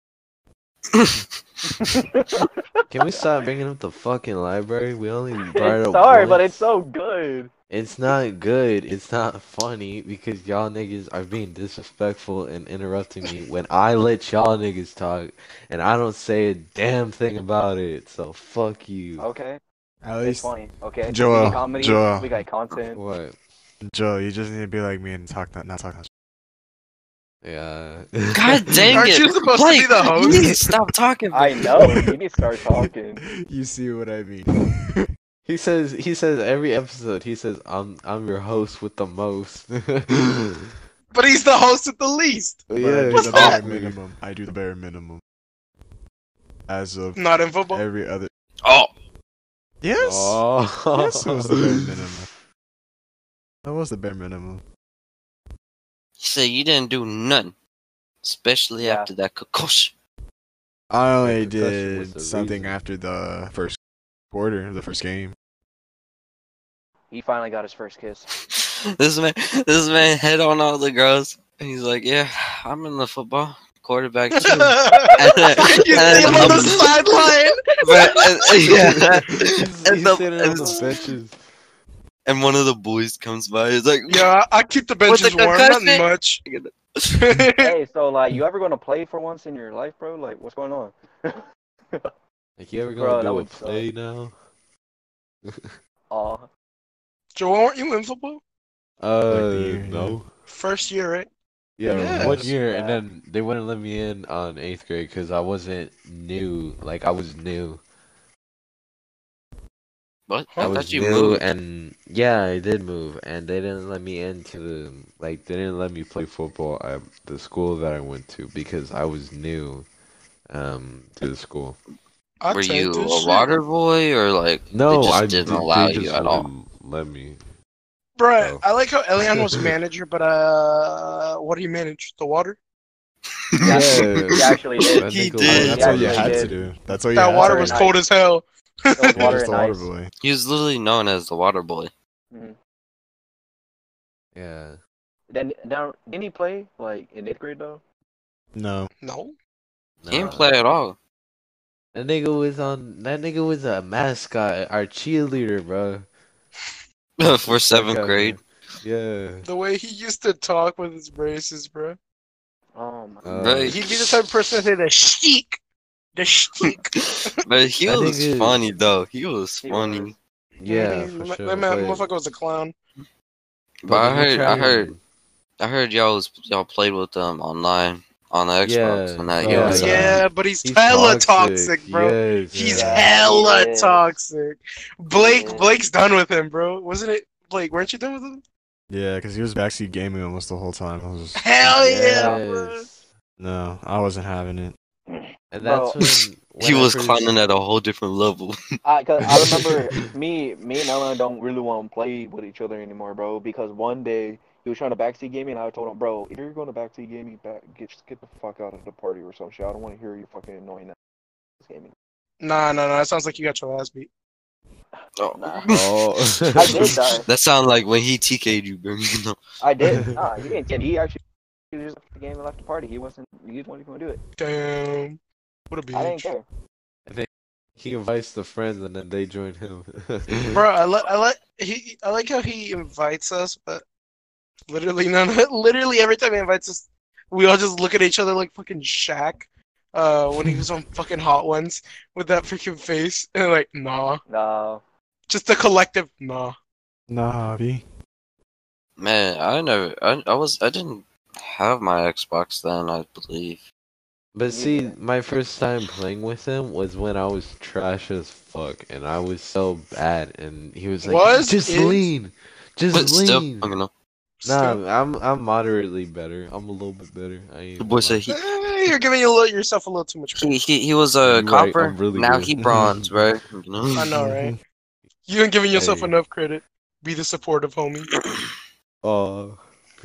Speaker 3: Can we stop bringing up the fucking library? We only brought it up
Speaker 2: Sorry, but it's so good.
Speaker 3: It's not good. It's not funny because y'all niggas are being disrespectful and interrupting me when I let y'all niggas talk and I don't say a damn thing about it. So fuck you.
Speaker 2: Okay,
Speaker 1: At
Speaker 2: it's
Speaker 1: least,
Speaker 2: funny. Okay,
Speaker 1: Joel,
Speaker 2: we got comedy,
Speaker 1: Joel.
Speaker 2: we got content.
Speaker 3: What?
Speaker 1: Joe, you just need to be like me and talk that, not talk that.
Speaker 3: Yeah.
Speaker 4: God dang
Speaker 5: Aren't
Speaker 4: it!
Speaker 5: you supposed
Speaker 4: Blake,
Speaker 5: to be the host?
Speaker 4: You need to stop talking.
Speaker 2: I know. You need to start talking.
Speaker 1: you see what I mean?
Speaker 3: He says he says every episode he says I'm I'm your host with the most.
Speaker 5: But he's the host with the least.
Speaker 3: Yeah,
Speaker 5: What's
Speaker 1: the
Speaker 5: that?
Speaker 1: bare minimum. I do the bare minimum. As of
Speaker 5: Not in football.
Speaker 1: every other.
Speaker 4: Oh,
Speaker 1: Yes.
Speaker 3: Oh.
Speaker 1: Yes, it was the bare minimum. That was the bare minimum.
Speaker 4: he said you didn't do nothing, especially
Speaker 2: Yeah.
Speaker 4: after that concussion.
Speaker 1: I only
Speaker 3: concussion
Speaker 1: did something
Speaker 3: reason.
Speaker 1: after the first quarter, the first game.
Speaker 2: He finally got his first kiss.
Speaker 4: this man, this man hit on all the girls, and he's like, "Yeah, I'm in the football quarterback too."
Speaker 5: And you see him on the sideline.
Speaker 4: Yeah,
Speaker 3: He's,
Speaker 4: and,
Speaker 3: he's
Speaker 4: the-
Speaker 3: sitting on the benches.
Speaker 4: And one of the boys comes by. He's like,
Speaker 5: Yeah, I keep the
Speaker 4: With the
Speaker 5: benches warm. Nothing much.
Speaker 2: hey, so like, you ever gonna play for once in your life, bro? Like, what's going on?
Speaker 3: Like you ever
Speaker 2: Bro,
Speaker 3: gonna
Speaker 2: that
Speaker 3: do a
Speaker 2: would suck.
Speaker 3: play now?
Speaker 2: Aw.
Speaker 5: Joel, aren't you in football?
Speaker 3: Uh,
Speaker 1: year,
Speaker 3: no.
Speaker 5: First year, right?
Speaker 3: Yeah,
Speaker 5: Yes.
Speaker 3: one year, and then they wouldn't let me in on eighth grade because I wasn't new. Like I was new.
Speaker 4: "What?
Speaker 3: I
Speaker 4: I
Speaker 3: was
Speaker 4: thought you
Speaker 3: new,
Speaker 4: moved."
Speaker 3: and yeah, I did move, and they didn't let me into the like. They didn't let me play football at the school that I went to because I was new, um, to the school.
Speaker 5: I
Speaker 4: Were you a
Speaker 5: shit.
Speaker 4: water boy or like
Speaker 3: No,
Speaker 4: they just
Speaker 3: I
Speaker 4: didn't
Speaker 3: they-
Speaker 4: allow
Speaker 3: they
Speaker 4: you at all?
Speaker 3: Let me.
Speaker 5: Bruh,
Speaker 3: Oh.
Speaker 5: I like how Elian was a manager, but uh, what do you manage? The water?
Speaker 2: Yeah,
Speaker 3: Yeah,
Speaker 2: he actually did.
Speaker 4: He did.
Speaker 3: was-
Speaker 1: That's all you had
Speaker 2: he
Speaker 1: to do. That's all you
Speaker 5: that
Speaker 1: had
Speaker 5: water
Speaker 1: to
Speaker 5: was cold as hell.
Speaker 2: It water
Speaker 1: just
Speaker 2: and
Speaker 1: a water
Speaker 2: ice.
Speaker 1: boy.
Speaker 4: He was literally known as the water boy.
Speaker 2: Mhm.
Speaker 3: Yeah.
Speaker 2: Then now, didn't he play like in eighth grade though?
Speaker 1: No.
Speaker 5: no.
Speaker 4: He didn't play at all.
Speaker 3: That nigga was on. That nigga was a mascot, our cheerleader, bro.
Speaker 4: For seventh
Speaker 3: Fuck
Speaker 4: grade.
Speaker 3: here. Yeah.
Speaker 5: The way he used to talk with his braces, bro.
Speaker 2: Oh my.
Speaker 3: Uh,
Speaker 4: Right.
Speaker 5: He'd be the type of person to say the sheik. The sheik.
Speaker 4: But he
Speaker 3: That
Speaker 4: was
Speaker 3: nigga-
Speaker 4: funny though. He was
Speaker 2: He
Speaker 4: funny.
Speaker 2: was.
Speaker 3: Yeah,
Speaker 5: Mhm.
Speaker 3: for
Speaker 5: That
Speaker 3: sure.
Speaker 5: man, motherfucker was a clown.
Speaker 4: But I heard, I heard, I heard y'all was y'all played with them online on the Xbox,
Speaker 3: Yeah,
Speaker 4: and that
Speaker 3: oh,
Speaker 4: was.
Speaker 3: yeah.
Speaker 4: uh,
Speaker 5: yeah, but he's,
Speaker 3: He's
Speaker 5: hella toxic, bro.
Speaker 3: Yes,
Speaker 5: He's
Speaker 2: Yeah.
Speaker 5: hella
Speaker 2: He is.
Speaker 5: toxic. Blake,
Speaker 2: is.
Speaker 5: Blake's done with him, bro. Wasn't it? Blake, weren't you done with him?
Speaker 1: Yeah, because he was backseat gaming almost the whole time. I was just,
Speaker 5: Hell yeah, bro.
Speaker 1: No, I wasn't having it.
Speaker 3: And
Speaker 2: Bro.
Speaker 3: that's when, when
Speaker 4: He
Speaker 3: I
Speaker 4: was
Speaker 3: first-
Speaker 4: climbing at a whole different level.
Speaker 2: I, cause I remember me, me and Ellen don't really want to play with each other anymore, bro. Because one day he was trying to backseat game me, and I told him, bro, if you're going to backseat game me, back get just get the fuck out of the party or some shit. I don't want to hear you fucking annoying that gaming.
Speaker 5: Nah, nah, nah. That sounds like you got your ass beat.
Speaker 4: Oh.
Speaker 2: Nah.
Speaker 3: Oh.
Speaker 2: I did die.
Speaker 4: That sounded like when he TK'd you, bro. You know?
Speaker 2: I did. Nah, he didn't. get- He actually he just left the game and left the party. He wasn't. He wasn't even gonna do it.
Speaker 5: Damn. What a
Speaker 2: I didn't
Speaker 5: bitch.
Speaker 2: care.
Speaker 3: he invites the friends and then they join him.
Speaker 5: Bro, I like I like he I like how he invites us, but literally none Of, literally every time he invites us, we all just look at each other like fucking Shaq. Uh, when he was on fucking Hot Ones with that freaking face, and like, nah,
Speaker 2: Nah.
Speaker 5: just a collective nah.
Speaker 1: Nah, V.
Speaker 4: Man, I never. I, I was. I didn't have my Xbox then. I believe.
Speaker 3: But see, my first time playing with him was when I was trash as fuck, and I was so bad. And he was like,
Speaker 5: Was,
Speaker 3: "Just
Speaker 5: is-
Speaker 3: lean, just
Speaker 4: But still,
Speaker 3: lean."
Speaker 4: I'm gonna.
Speaker 3: Nah,
Speaker 5: Still-
Speaker 3: I'm I'm moderately better. I'm a little bit better. I ain't
Speaker 4: The boy said he.
Speaker 5: Eh, you're giving you a little, yourself a little too much credit.
Speaker 4: He, he, he was a
Speaker 3: You're right,
Speaker 4: copper.
Speaker 3: I'm really
Speaker 4: now
Speaker 3: good.
Speaker 4: he bronze, bro. You know?
Speaker 5: I know, right? You ain't giving yourself
Speaker 3: Hey.
Speaker 5: enough credit. Be the supportive homie.
Speaker 3: Oh,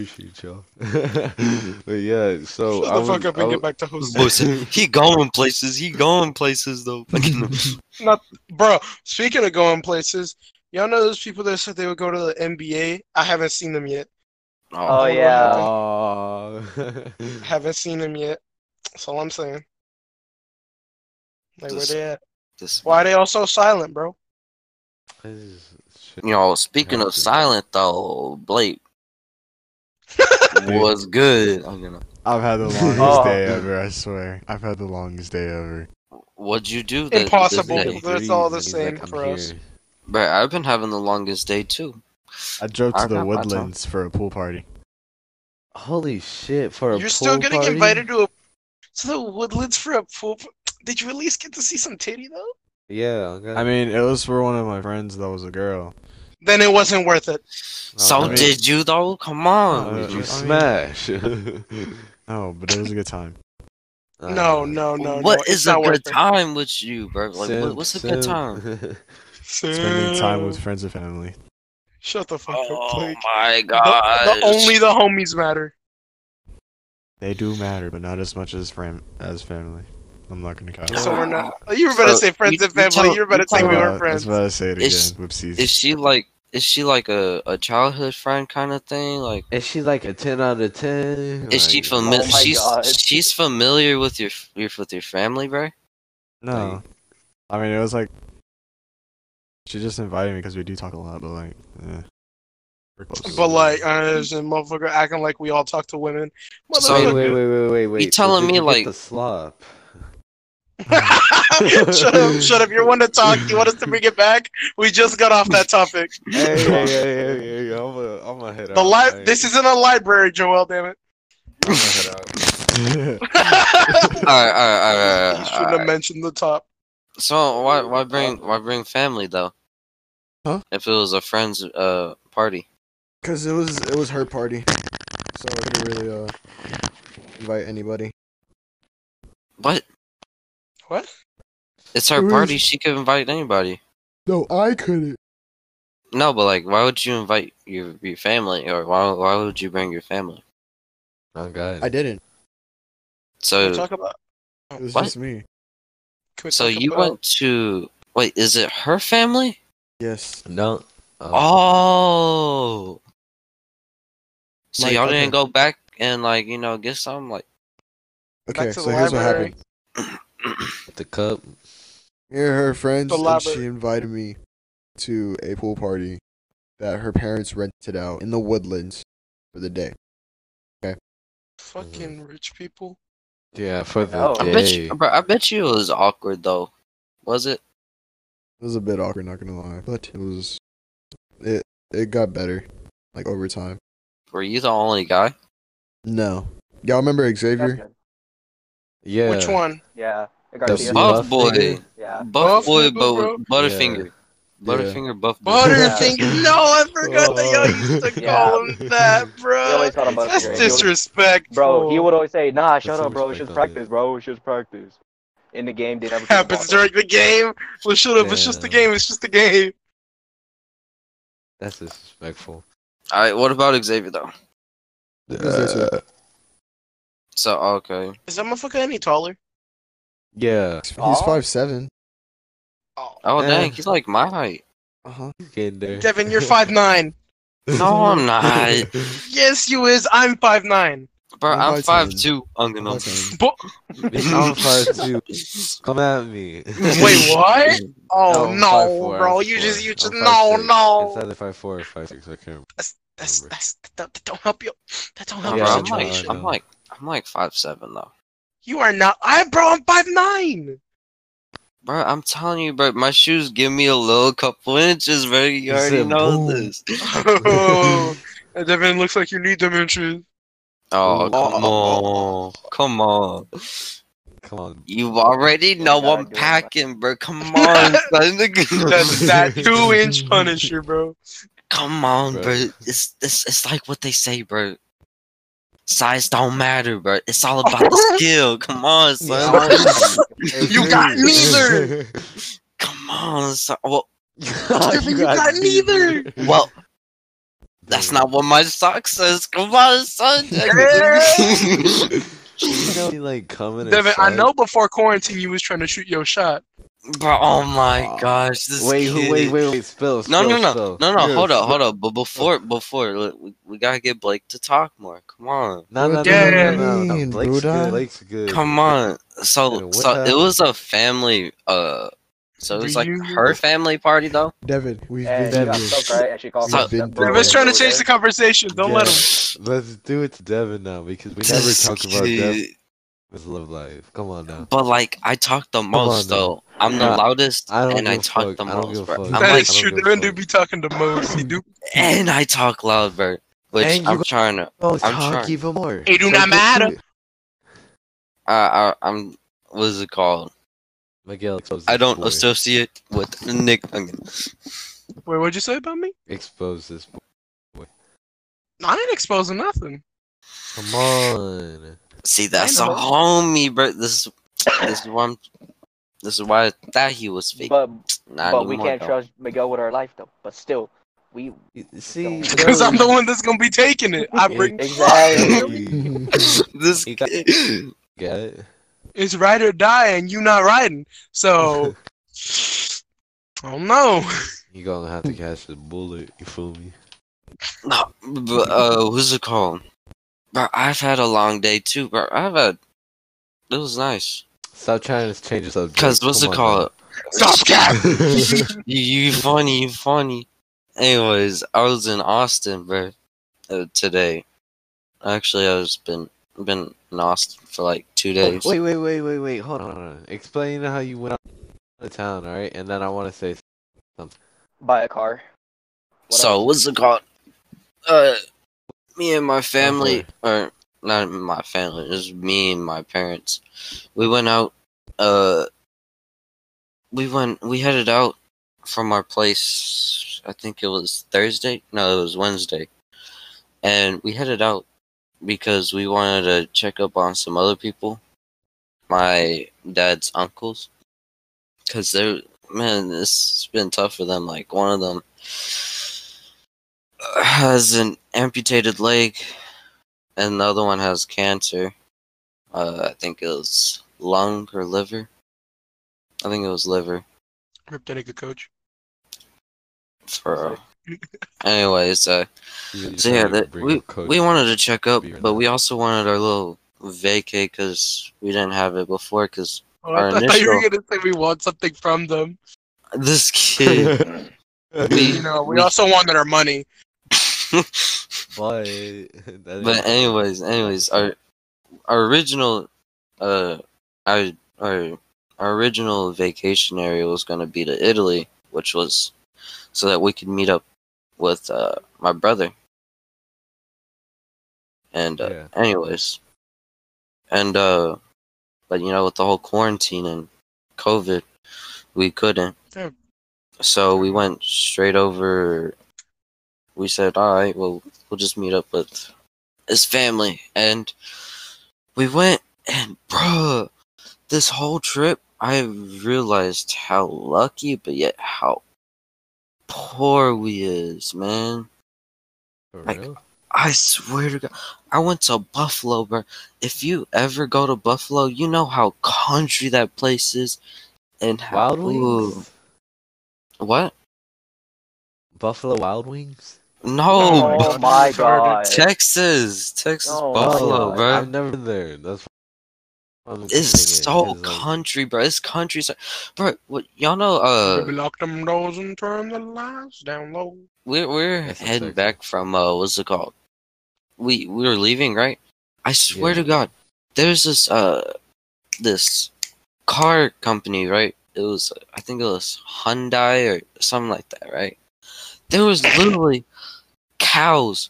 Speaker 3: appreciate y'all. but yeah, so
Speaker 5: Shut
Speaker 3: I
Speaker 5: the fuck
Speaker 3: was-
Speaker 5: up and
Speaker 3: was-
Speaker 5: get back to
Speaker 4: Boy
Speaker 5: hosting.
Speaker 4: said he going places. He going places though.
Speaker 5: Not, Bro, speaking of going places, y'all know those people that said they would go to the NBA? I haven't seen them yet.
Speaker 2: Oh
Speaker 4: oh,
Speaker 2: yeah.
Speaker 3: Aw.
Speaker 5: Haven't seen them yet. That's all I'm saying. Like, where they at?
Speaker 4: this,
Speaker 5: Why they all so silent, bro?
Speaker 3: This is shit.
Speaker 4: you know, speaking of silent though, Blake was good. I'm gonna.
Speaker 1: I've had the longest
Speaker 2: Oh.
Speaker 1: day ever. I swear. I've had the longest day ever.
Speaker 4: What'd you do? This,
Speaker 5: Impossible.
Speaker 4: This
Speaker 5: it's all the same
Speaker 3: like, "I'm
Speaker 5: for us."
Speaker 3: here."
Speaker 4: Bro, I've been having the longest day too.
Speaker 1: I drove
Speaker 4: I
Speaker 1: to the
Speaker 4: got my time.
Speaker 1: woodlands for a pool party.
Speaker 3: Holy shit! For a
Speaker 5: You're still
Speaker 3: pool
Speaker 5: getting
Speaker 3: party?
Speaker 5: invited to a to the Woodlands for a pool. p- Did you at least get to see some titty though?
Speaker 3: Yeah. okay.
Speaker 1: I mean, it was for one of my friends that was a girl.
Speaker 5: Then it wasn't worth it.
Speaker 4: So
Speaker 1: I mean-
Speaker 4: did you though? Come on.
Speaker 1: Uh,
Speaker 3: Did you
Speaker 1: I mean-
Speaker 3: smash?
Speaker 1: No, but it was a good time.
Speaker 5: No, no, no,
Speaker 4: What
Speaker 5: no.
Speaker 4: is a good
Speaker 5: worth it.
Speaker 4: time with you, bro? Like, what,
Speaker 3: Simp,
Speaker 4: what's a good time?
Speaker 1: Spending time with friends and family.
Speaker 5: Shut the fuck up,
Speaker 4: Oh my god!
Speaker 5: the only the homies matter.
Speaker 1: They do matter, but not as much as fam- as family. I'm not gonna count.
Speaker 5: So we're not. You were about to
Speaker 4: So,
Speaker 5: say friends
Speaker 4: you-
Speaker 5: and
Speaker 4: you
Speaker 5: family.
Speaker 4: tell-
Speaker 5: You were about to
Speaker 4: you
Speaker 5: say
Speaker 4: tell
Speaker 5: we
Speaker 4: me-
Speaker 5: were
Speaker 1: I was
Speaker 5: friends.
Speaker 1: about to say it again.
Speaker 4: Is-
Speaker 1: Whoopsies.
Speaker 4: Is she like? Is she like a, a childhood friend kind of thing? Like,
Speaker 3: Is she like a ten out of ten?
Speaker 4: is she familiar?
Speaker 2: Oh
Speaker 4: she's
Speaker 2: God.
Speaker 4: she's familiar with your, your with your family, bro.
Speaker 1: no, I mean it was like she just invited me because we do talk a lot, but like, eh.
Speaker 5: But like, uh, there's a motherfucker acting like we all talk to women.
Speaker 4: So-
Speaker 3: Wait, wait, wait, wait, wait, wait. So
Speaker 4: telling me, like-
Speaker 3: the slop?
Speaker 5: shut up, shut up. You're one to talk. You want us to bring it back? We just got off that topic.
Speaker 3: hey, hey, hey, hey, hey, I'm gonna, I'm gonna head
Speaker 5: The
Speaker 3: out.
Speaker 5: li-
Speaker 3: man.
Speaker 5: This isn't a library, Joel. Damn it.
Speaker 3: I'm gonna head out.
Speaker 4: All right, all right, all right,
Speaker 5: you shouldn't
Speaker 4: right,
Speaker 5: have mentioned the top.
Speaker 4: So why why bring why bring family though?
Speaker 1: Huh?
Speaker 4: If it was a friend's uh party.
Speaker 1: Cause it was it was her party, so I couldn't really uh invite anybody.
Speaker 4: What?
Speaker 5: What?
Speaker 4: It's her
Speaker 1: It was-
Speaker 4: party. She could invite anybody.
Speaker 1: No, I couldn't.
Speaker 4: No, but like, why would you invite your your family, or why why would you bring your family?
Speaker 3: Oh god.
Speaker 1: I didn't.
Speaker 5: Can we
Speaker 4: So
Speaker 5: talk about?
Speaker 1: It was
Speaker 4: What?
Speaker 1: just me.
Speaker 4: So you
Speaker 5: about-
Speaker 4: went to wait? Is it her family?
Speaker 1: Yes.
Speaker 3: No. Uh,
Speaker 4: Oh. So
Speaker 1: Like,
Speaker 4: y'all
Speaker 1: okay.
Speaker 4: didn't go back and like you know get some like.
Speaker 1: Okay,
Speaker 5: to
Speaker 1: so
Speaker 5: the
Speaker 1: here's what happened.
Speaker 3: the cup.
Speaker 1: Here, her friends, and she invited me to a pool party that her parents rented out in the woodlands for the day. Okay.
Speaker 5: Fucking mm-hmm. rich people.
Speaker 3: Yeah, for the
Speaker 2: Oh.
Speaker 4: I bet
Speaker 3: day.
Speaker 4: you, bro, I bet you it was awkward though. Was it?
Speaker 1: It was a bit awkward, not gonna lie, but it was. It it got better, like over time.
Speaker 4: Were you the only guy?
Speaker 1: No, y'all remember
Speaker 2: That's
Speaker 1: Xavier?
Speaker 2: Good.
Speaker 3: Yeah.
Speaker 5: Which one?
Speaker 2: Yeah. I
Speaker 3: The
Speaker 2: got the
Speaker 3: buff
Speaker 4: Buff boy,
Speaker 3: nigga?
Speaker 2: Yeah.
Speaker 4: buff
Speaker 5: Buff
Speaker 4: boy, but with Butterfinger,
Speaker 3: Yeah.
Speaker 4: Butterfinger, buff boy.
Speaker 5: Butterfinger. No, I forgot that y'all oh. used to
Speaker 2: Yeah.
Speaker 5: call him that, bro.
Speaker 2: always
Speaker 5: That's
Speaker 2: Butterfinger. He always-
Speaker 5: disrespectful.
Speaker 2: Bro, he would always say, "Nah, shut
Speaker 3: some
Speaker 2: up, bro. It's just practice, bro. It's just practice." In the game, they never. took the
Speaker 5: happens during the game. Well, shut up. It's just the game. It's just the game.
Speaker 3: That's disrespectful.
Speaker 4: All right, what about Xavier though?
Speaker 1: He was there too.
Speaker 4: So okay,
Speaker 5: Is that motherfucker any taller?
Speaker 3: Yeah.
Speaker 1: He's
Speaker 2: Aw.
Speaker 1: five seven.
Speaker 5: Oh,
Speaker 4: oh dang, he's like my height.
Speaker 1: Uh huh.
Speaker 3: He's getting there.
Speaker 5: Devin, you're five nine.
Speaker 4: No, I'm not,
Speaker 5: Yes, you is. I'm five nine.
Speaker 4: bro.
Speaker 1: I'm
Speaker 4: I'm
Speaker 1: five
Speaker 4: five
Speaker 1: ten.
Speaker 4: two. I'm gonna.
Speaker 5: But
Speaker 3: I'm five two. Come at me.
Speaker 5: wait, what? Oh
Speaker 3: I'm
Speaker 5: no,
Speaker 3: 5'4",
Speaker 5: bro.
Speaker 3: I'm
Speaker 5: You just,
Speaker 3: 5'4",
Speaker 5: you just,
Speaker 3: I'm
Speaker 5: no,
Speaker 3: 5'6". It's
Speaker 5: no.
Speaker 3: either five four or five six. I can't.
Speaker 5: That's, that's, that's, that, that don't help you. That don't help
Speaker 4: Bro,
Speaker 3: Yeah,
Speaker 5: your
Speaker 4: I'm like,
Speaker 5: situation.
Speaker 3: I
Speaker 4: I'm like, I'm like five seven though.
Speaker 5: You are not. I, bro, I'm five nine.
Speaker 4: Bro, I'm telling you, bro. My shoes give me a little couple inches, bro. You already know
Speaker 1: boom.
Speaker 4: this.
Speaker 5: Oh, Devin looks like you need dementia.
Speaker 4: Oh,
Speaker 1: Ooh.
Speaker 4: come on. Come on.
Speaker 3: Come on.
Speaker 4: You already know
Speaker 2: gotta
Speaker 4: I'm packing, bro. Come on, son.
Speaker 5: That's that two inch Punisher, bro.
Speaker 4: Come on,
Speaker 3: Bro.
Speaker 4: bro. It's, it's it's like what they say, bro. Size don't matter, bro. It's all about the skill. Come on, son.
Speaker 5: You got neither.
Speaker 4: Come on, son. Well,
Speaker 5: you got neither.
Speaker 4: well, that's not what my sock says. Come on, son.
Speaker 3: You know, like coming.
Speaker 5: Devin, I know before quarantine you was trying to shoot your shot.
Speaker 4: Bro, oh my gosh, this
Speaker 3: Wait, who,
Speaker 4: kid.
Speaker 3: wait, wait, wait. Spill.
Speaker 4: No,
Speaker 3: spill,
Speaker 4: no, no,
Speaker 3: spill.
Speaker 4: no, no.
Speaker 3: Yeah,
Speaker 4: Hold up, hold up. But before, before, look, we, we gotta get Blake to talk more. Come on,
Speaker 3: No, no, no,
Speaker 5: Yeah.
Speaker 3: no, no, no, no. Blake's good. Blake's good.
Speaker 4: come on. So,
Speaker 3: what
Speaker 4: so it was a family. Uh, so it was like
Speaker 5: Reunion?
Speaker 4: her family party though.
Speaker 1: Devin, we've
Speaker 2: And
Speaker 1: been
Speaker 2: you got
Speaker 1: through
Speaker 2: stuck,
Speaker 1: this.
Speaker 2: right? And she called
Speaker 4: So-
Speaker 2: me.
Speaker 1: Been
Speaker 2: Bro,
Speaker 5: trying to change the conversation. Don't let him.
Speaker 3: Let's do it to Devin now because we never talk about
Speaker 4: kid-
Speaker 3: Devin's love life. Come on now.
Speaker 4: But like, I talk the most
Speaker 3: on now.
Speaker 4: though. I'm the
Speaker 3: Nah,
Speaker 4: loudest,
Speaker 3: I
Speaker 4: and I talk
Speaker 3: fuck.
Speaker 4: the
Speaker 3: I
Speaker 4: most,
Speaker 3: give
Speaker 4: bro. I'm
Speaker 5: That
Speaker 4: like,
Speaker 5: is true.
Speaker 3: give a
Speaker 5: Devin do be talking the most. He do.
Speaker 4: and I talk loud, bro. Which
Speaker 3: And you
Speaker 4: I'm trying to.
Speaker 3: Oh,
Speaker 4: I'm
Speaker 3: talk
Speaker 4: trying.
Speaker 3: even more.
Speaker 5: It do
Speaker 3: So
Speaker 5: not matter.
Speaker 3: it.
Speaker 4: I, I, I'm. What is it called?
Speaker 3: Miguel,
Speaker 4: I don't
Speaker 3: boy.
Speaker 4: associate with Nick.
Speaker 5: Wait, what'd you say about me?
Speaker 3: expose this. boy.
Speaker 5: I ain't exposing nothing.
Speaker 3: Come on.
Speaker 4: See, that's a
Speaker 2: know.
Speaker 4: homie, bro. This is this is why I'm, this is why I thought he was fake.
Speaker 2: But
Speaker 4: Not
Speaker 2: but we can't
Speaker 4: though.
Speaker 2: trust Miguel with our life though. But still, we
Speaker 3: You- See,
Speaker 5: Because I'm the one that's gonna be taking it. I bring
Speaker 2: exactly.
Speaker 4: this
Speaker 3: got-
Speaker 4: kid-
Speaker 3: Get it?
Speaker 5: it's ride or die, and you not riding. So I don't know.
Speaker 3: You gonna have to catch the bullet. You feel me?
Speaker 4: No, but, uh, what's it called? Bro, I've had a long day too, bro. I've had. It was nice.
Speaker 3: Stop trying to change the subject.
Speaker 4: Cause what's
Speaker 3: Come
Speaker 4: it called?
Speaker 5: Stop cap.
Speaker 4: you, you funny, you funny. Anyways, I was in Austin, bro, uh, today. Actually, I was been been in Austin for like two days.
Speaker 3: Wait, wait, wait, wait, wait. Hold on, hold on. Explain how you went out of town, all right? And then I want to say something.
Speaker 2: Buy a car. What
Speaker 4: so
Speaker 2: else?
Speaker 4: what's it called? Uh, me and my family, or not my family, just me and my parents. We went out. Uh, we went. We headed out from our place. I think it was Thursday. No, it was Wednesday, and we headed out because we wanted to check up on some other people. My dad's uncles, because they're man, it's been tough for them. Like one of them has an amputated leg, and the other one has cancer. Uh, I think it was lung or liver. I think it was liver.
Speaker 5: Rip that nigga coach.
Speaker 4: For anyways, uh, so yeah, that, we we wanted to check up, but we also wanted our little vacay because we didn't have it before. Because
Speaker 5: Oh, I
Speaker 4: Our
Speaker 5: thought you were gonna say we want something from them.
Speaker 4: this kid, we-
Speaker 5: You know, we,
Speaker 4: we-
Speaker 5: also wanted our money.
Speaker 3: But
Speaker 4: But anyways, anyways, our our original uh our our our original vacation area was gonna be to Italy, which was so that we could meet up with uh my brother. And uh,
Speaker 3: Yeah.
Speaker 4: anyways, and uh, but you know, with the whole quarantine and COVID, we couldn't.
Speaker 5: Yeah.
Speaker 4: So we went straight over. We said, "All right, well, we'll just meet up with his family," and we went. And bruh, this whole trip, I realized how lucky, but yet how poor we is, man.
Speaker 3: For
Speaker 4: like,
Speaker 3: real?
Speaker 4: I swear to God, I went to Buffalo, bro. If you ever go to Buffalo, you know how country that place is, and how
Speaker 3: Wild Wings?
Speaker 4: ooh, what?
Speaker 3: Buffalo Wild Wings?
Speaker 4: No,
Speaker 2: Oh my god.
Speaker 4: Texas, Texas,
Speaker 2: Oh,
Speaker 4: Buffalo,
Speaker 2: God.
Speaker 4: bro.
Speaker 3: I've never been there. That's why
Speaker 4: It's so
Speaker 3: it's like-
Speaker 4: country, bro. It's countryside, bro. What y'all know?
Speaker 5: Baby,
Speaker 4: Uh,
Speaker 5: lock them doors and turn the lights down low.
Speaker 4: we're we're
Speaker 3: That's
Speaker 4: heading
Speaker 3: Texas.
Speaker 4: back from uh, what's it called? We we were leaving, right? I swear
Speaker 3: Yeah.
Speaker 4: to God, there's this uh this car company, right? It was I think it was Hyundai or something like that, right? There was literally cows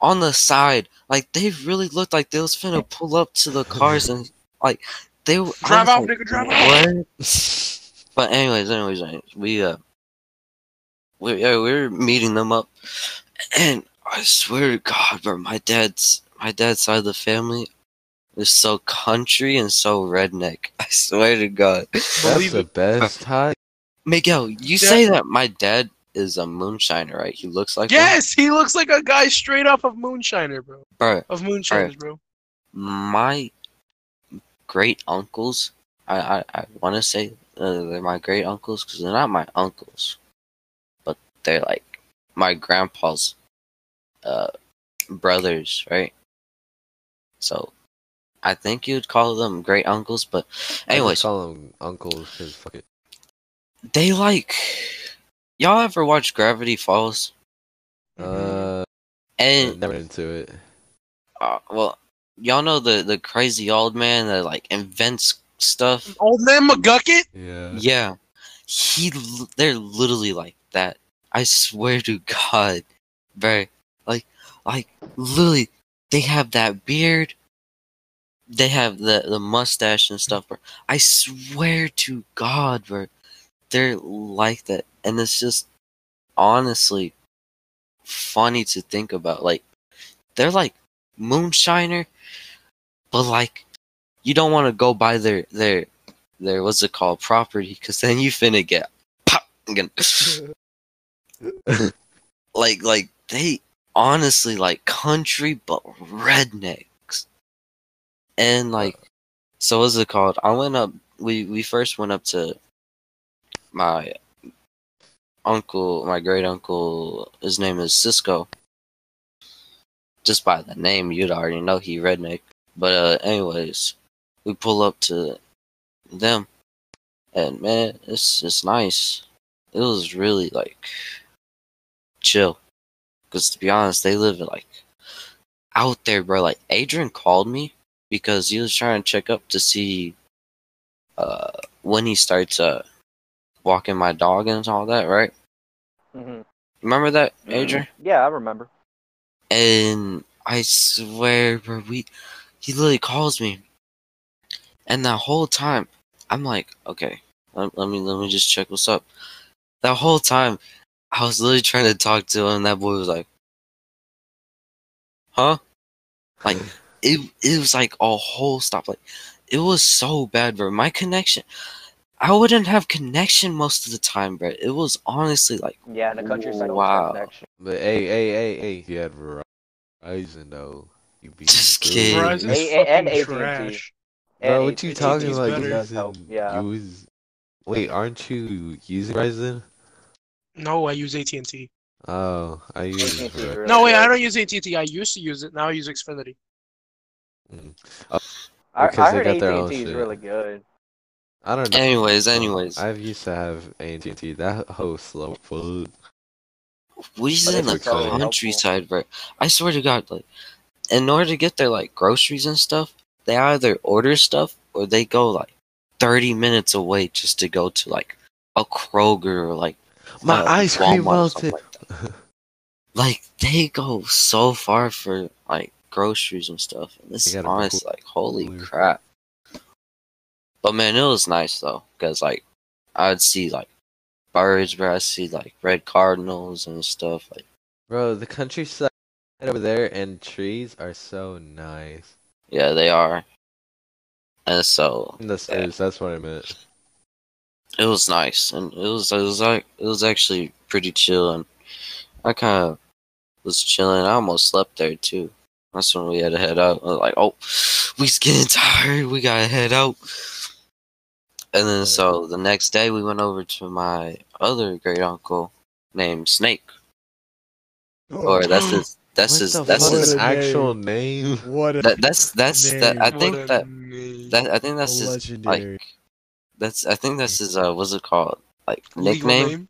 Speaker 4: on the side. Like they really looked like they was finna pull up to the cars and like they were I
Speaker 5: Drive off,
Speaker 4: like,
Speaker 5: nigga, drive off.
Speaker 4: But anyways, anyways, anyways, we uh, we yeah, we were meeting them up, and I swear to God, bro, my dad's my dad's side of the family is so country and so redneck. I swear to God,
Speaker 3: That's the best time.
Speaker 4: Miguel, you say that my dad is a moonshiner, right? He looks like one?
Speaker 5: Yes, he looks like a guy straight off of Moonshiner, bro.
Speaker 4: bro.
Speaker 5: Of Moonshiners, bro.
Speaker 4: my great uncles, I I, I want to say uh, they're my great uncles because they're not my uncles, but they're like my grandpa's uh brothers, right? So I think you'd call them great uncles, but
Speaker 3: I
Speaker 4: anyways,
Speaker 3: call them uncles because fuck it.
Speaker 4: they like y'all ever watch Gravity Falls?
Speaker 3: Uh,
Speaker 4: And
Speaker 3: never into it.
Speaker 4: uh, well, y'all know the the crazy old man that like invents stuff.
Speaker 5: Old man McGucket?
Speaker 3: Yeah.
Speaker 4: Yeah, he. They're literally like that. I swear to God, bro. Like, like literally, they have that beard. They have the the mustache and stuff, bro. I swear to God, bro. They're like that, and it's just honestly funny to think about. Like, they're like moonshiner, but like you don't want to go by their their their what's it called property because then you finna get pop again. like like they honestly like country but rednecks and like so what's it called i went up we we first went up to my uncle my great uncle his name is cisco. Just by the name you'd already know he redneck. But uh anyways we pull up to them and man it's it's nice. It was really like chill. Because to be honest they live like out there bro. Like adrian called me because he was trying to check up to see uh when he starts uh walking my dog and all that right
Speaker 2: hmm
Speaker 4: remember that adrian
Speaker 2: Yeah, I remember.
Speaker 4: and I swear, bro, we he literally calls me, and that whole time I'm like, okay, let, let me let me just check what's up. That whole time I was literally trying to talk to him, and that boy was like, huh? Like it it was like a whole stop. Like it was so bad, bro. My connection. I wouldn't have connection most of the time, bro. It was honestly like
Speaker 2: Yeah, in the countryside, always
Speaker 4: Wow.
Speaker 2: have connection.
Speaker 3: But hey, hey, hey, hey, if you had Verizon though, you'd be
Speaker 4: Just
Speaker 3: screwed.
Speaker 4: kidding.
Speaker 5: Verizon's
Speaker 2: A- a- and
Speaker 5: fucking
Speaker 2: AT&T.
Speaker 5: trash.
Speaker 3: Bro,
Speaker 2: And
Speaker 3: what you
Speaker 2: AT&T
Speaker 3: talking
Speaker 5: is
Speaker 3: about?
Speaker 5: better.
Speaker 2: does help,
Speaker 3: Using,
Speaker 2: Yeah.
Speaker 3: you was, wait, aren't you using Verizon?
Speaker 5: No, I use AT&T.
Speaker 3: Oh, I use
Speaker 2: AT&T is
Speaker 3: Verizon.
Speaker 2: really
Speaker 5: No, wait,
Speaker 2: good.
Speaker 5: I don't use AT&T. I used to use it. Now I use Xfinity.
Speaker 3: Mm.
Speaker 2: I,
Speaker 3: because
Speaker 2: I
Speaker 3: they
Speaker 2: heard
Speaker 3: got their own
Speaker 2: AT&T is
Speaker 3: shit.
Speaker 2: really good.
Speaker 3: I don't know.
Speaker 4: Anyways, anyways.
Speaker 3: I've used to have AT&T. That host slow fuck.
Speaker 4: We
Speaker 2: But
Speaker 4: in the countryside, bro. I swear to God, like, in order to get their like groceries and stuff, they either order stuff or they go like thirty minutes away just to go to like a Kroger or like
Speaker 3: My
Speaker 4: uh,
Speaker 3: ice cream melted.
Speaker 4: Like, like they go so far for like groceries and stuff. And this is honest,
Speaker 3: cool-
Speaker 4: like holy crap. But man, it was nice though, cause like I'd see like birds, bro. I see like red cardinals and stuff. Like
Speaker 3: Bro, the countryside over there and trees are so nice.
Speaker 4: yeah, they are. And so
Speaker 3: In the stairs, that's what I meant.
Speaker 4: it was nice, and it was it was like it was actually pretty chill, and I kind of was chilling. I almost slept there too. That's when we had to head out. I was like, oh, we's getting tired. We gotta head out. And then so the next day we went over to my other great uncle named Snake, or that's his that's
Speaker 3: what
Speaker 4: his that's his
Speaker 3: is
Speaker 1: What a
Speaker 3: actual name?
Speaker 1: What a
Speaker 4: that that's that's that I think
Speaker 5: What
Speaker 4: that
Speaker 5: name.
Speaker 4: that I think that's his
Speaker 1: legendary.
Speaker 4: like that's I think that's his uh what's it called like nickname
Speaker 5: name?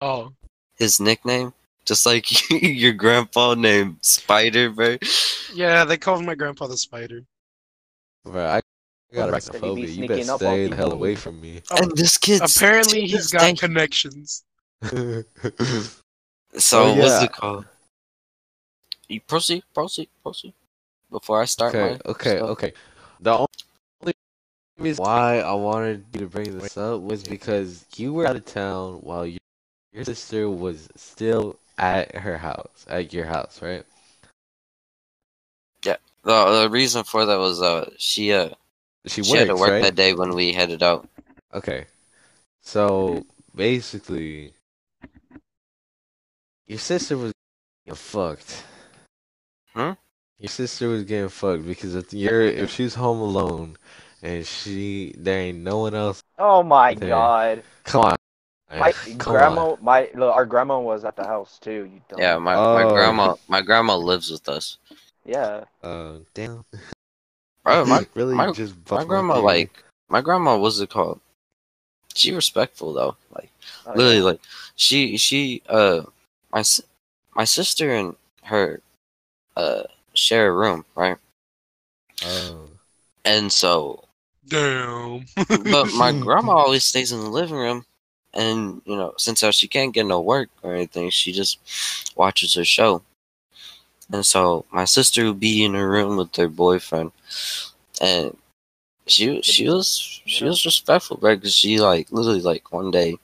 Speaker 5: Oh.
Speaker 4: his nickname just like your grandpa named Spider bro
Speaker 5: Yeah, they called my grandpa the spider.
Speaker 3: Bro, I got
Speaker 2: Right, be
Speaker 3: arachnophobia. You better stay the hell away from me.
Speaker 4: and this kid
Speaker 5: Apparently, he's got connections.
Speaker 4: so
Speaker 3: Oh,
Speaker 4: what's
Speaker 3: yeah.
Speaker 4: it called you proceed, proceed, proceed. Before I start
Speaker 3: Okay,
Speaker 4: my
Speaker 3: okay,
Speaker 4: stuff.
Speaker 3: okay. The only reason why I wanted you to bring this up was because you were out of town while your, your sister was still at her house, at your house, right? Yeah.
Speaker 4: The, the reason for that was uh she uh
Speaker 3: She,
Speaker 4: she had to work
Speaker 3: right?
Speaker 4: that day when we headed out.
Speaker 3: Okay. So basically, your sister was getting fucked.
Speaker 4: Hmm?
Speaker 3: Your sister was getting fucked because if you're if she's home alone and she there ain't no one else,
Speaker 2: Oh my
Speaker 3: There.
Speaker 2: god.
Speaker 3: come on,
Speaker 2: My
Speaker 3: come
Speaker 2: grandma,
Speaker 3: on.
Speaker 2: my look, our grandma was at the house too. You.
Speaker 4: Yeah, my, my
Speaker 3: Oh.
Speaker 4: grandma my grandma lives with us.
Speaker 2: Yeah.
Speaker 3: Uh, damn.
Speaker 4: Bro, my
Speaker 3: really
Speaker 4: my-
Speaker 3: just
Speaker 4: my grandma
Speaker 3: theory.
Speaker 4: like my grandma was it called? She respectful though. Like
Speaker 2: Oh,
Speaker 4: literally
Speaker 2: yeah.
Speaker 4: like she she uh my my sister and her uh share a room, right?
Speaker 3: Oh.
Speaker 4: And so
Speaker 5: Damn.
Speaker 4: but my grandma always stays in the living room and you know since how she can't get no work or anything she just watches her show and so my sister would be in her room with her boyfriend and she she was she was respectful right because she like literally like one day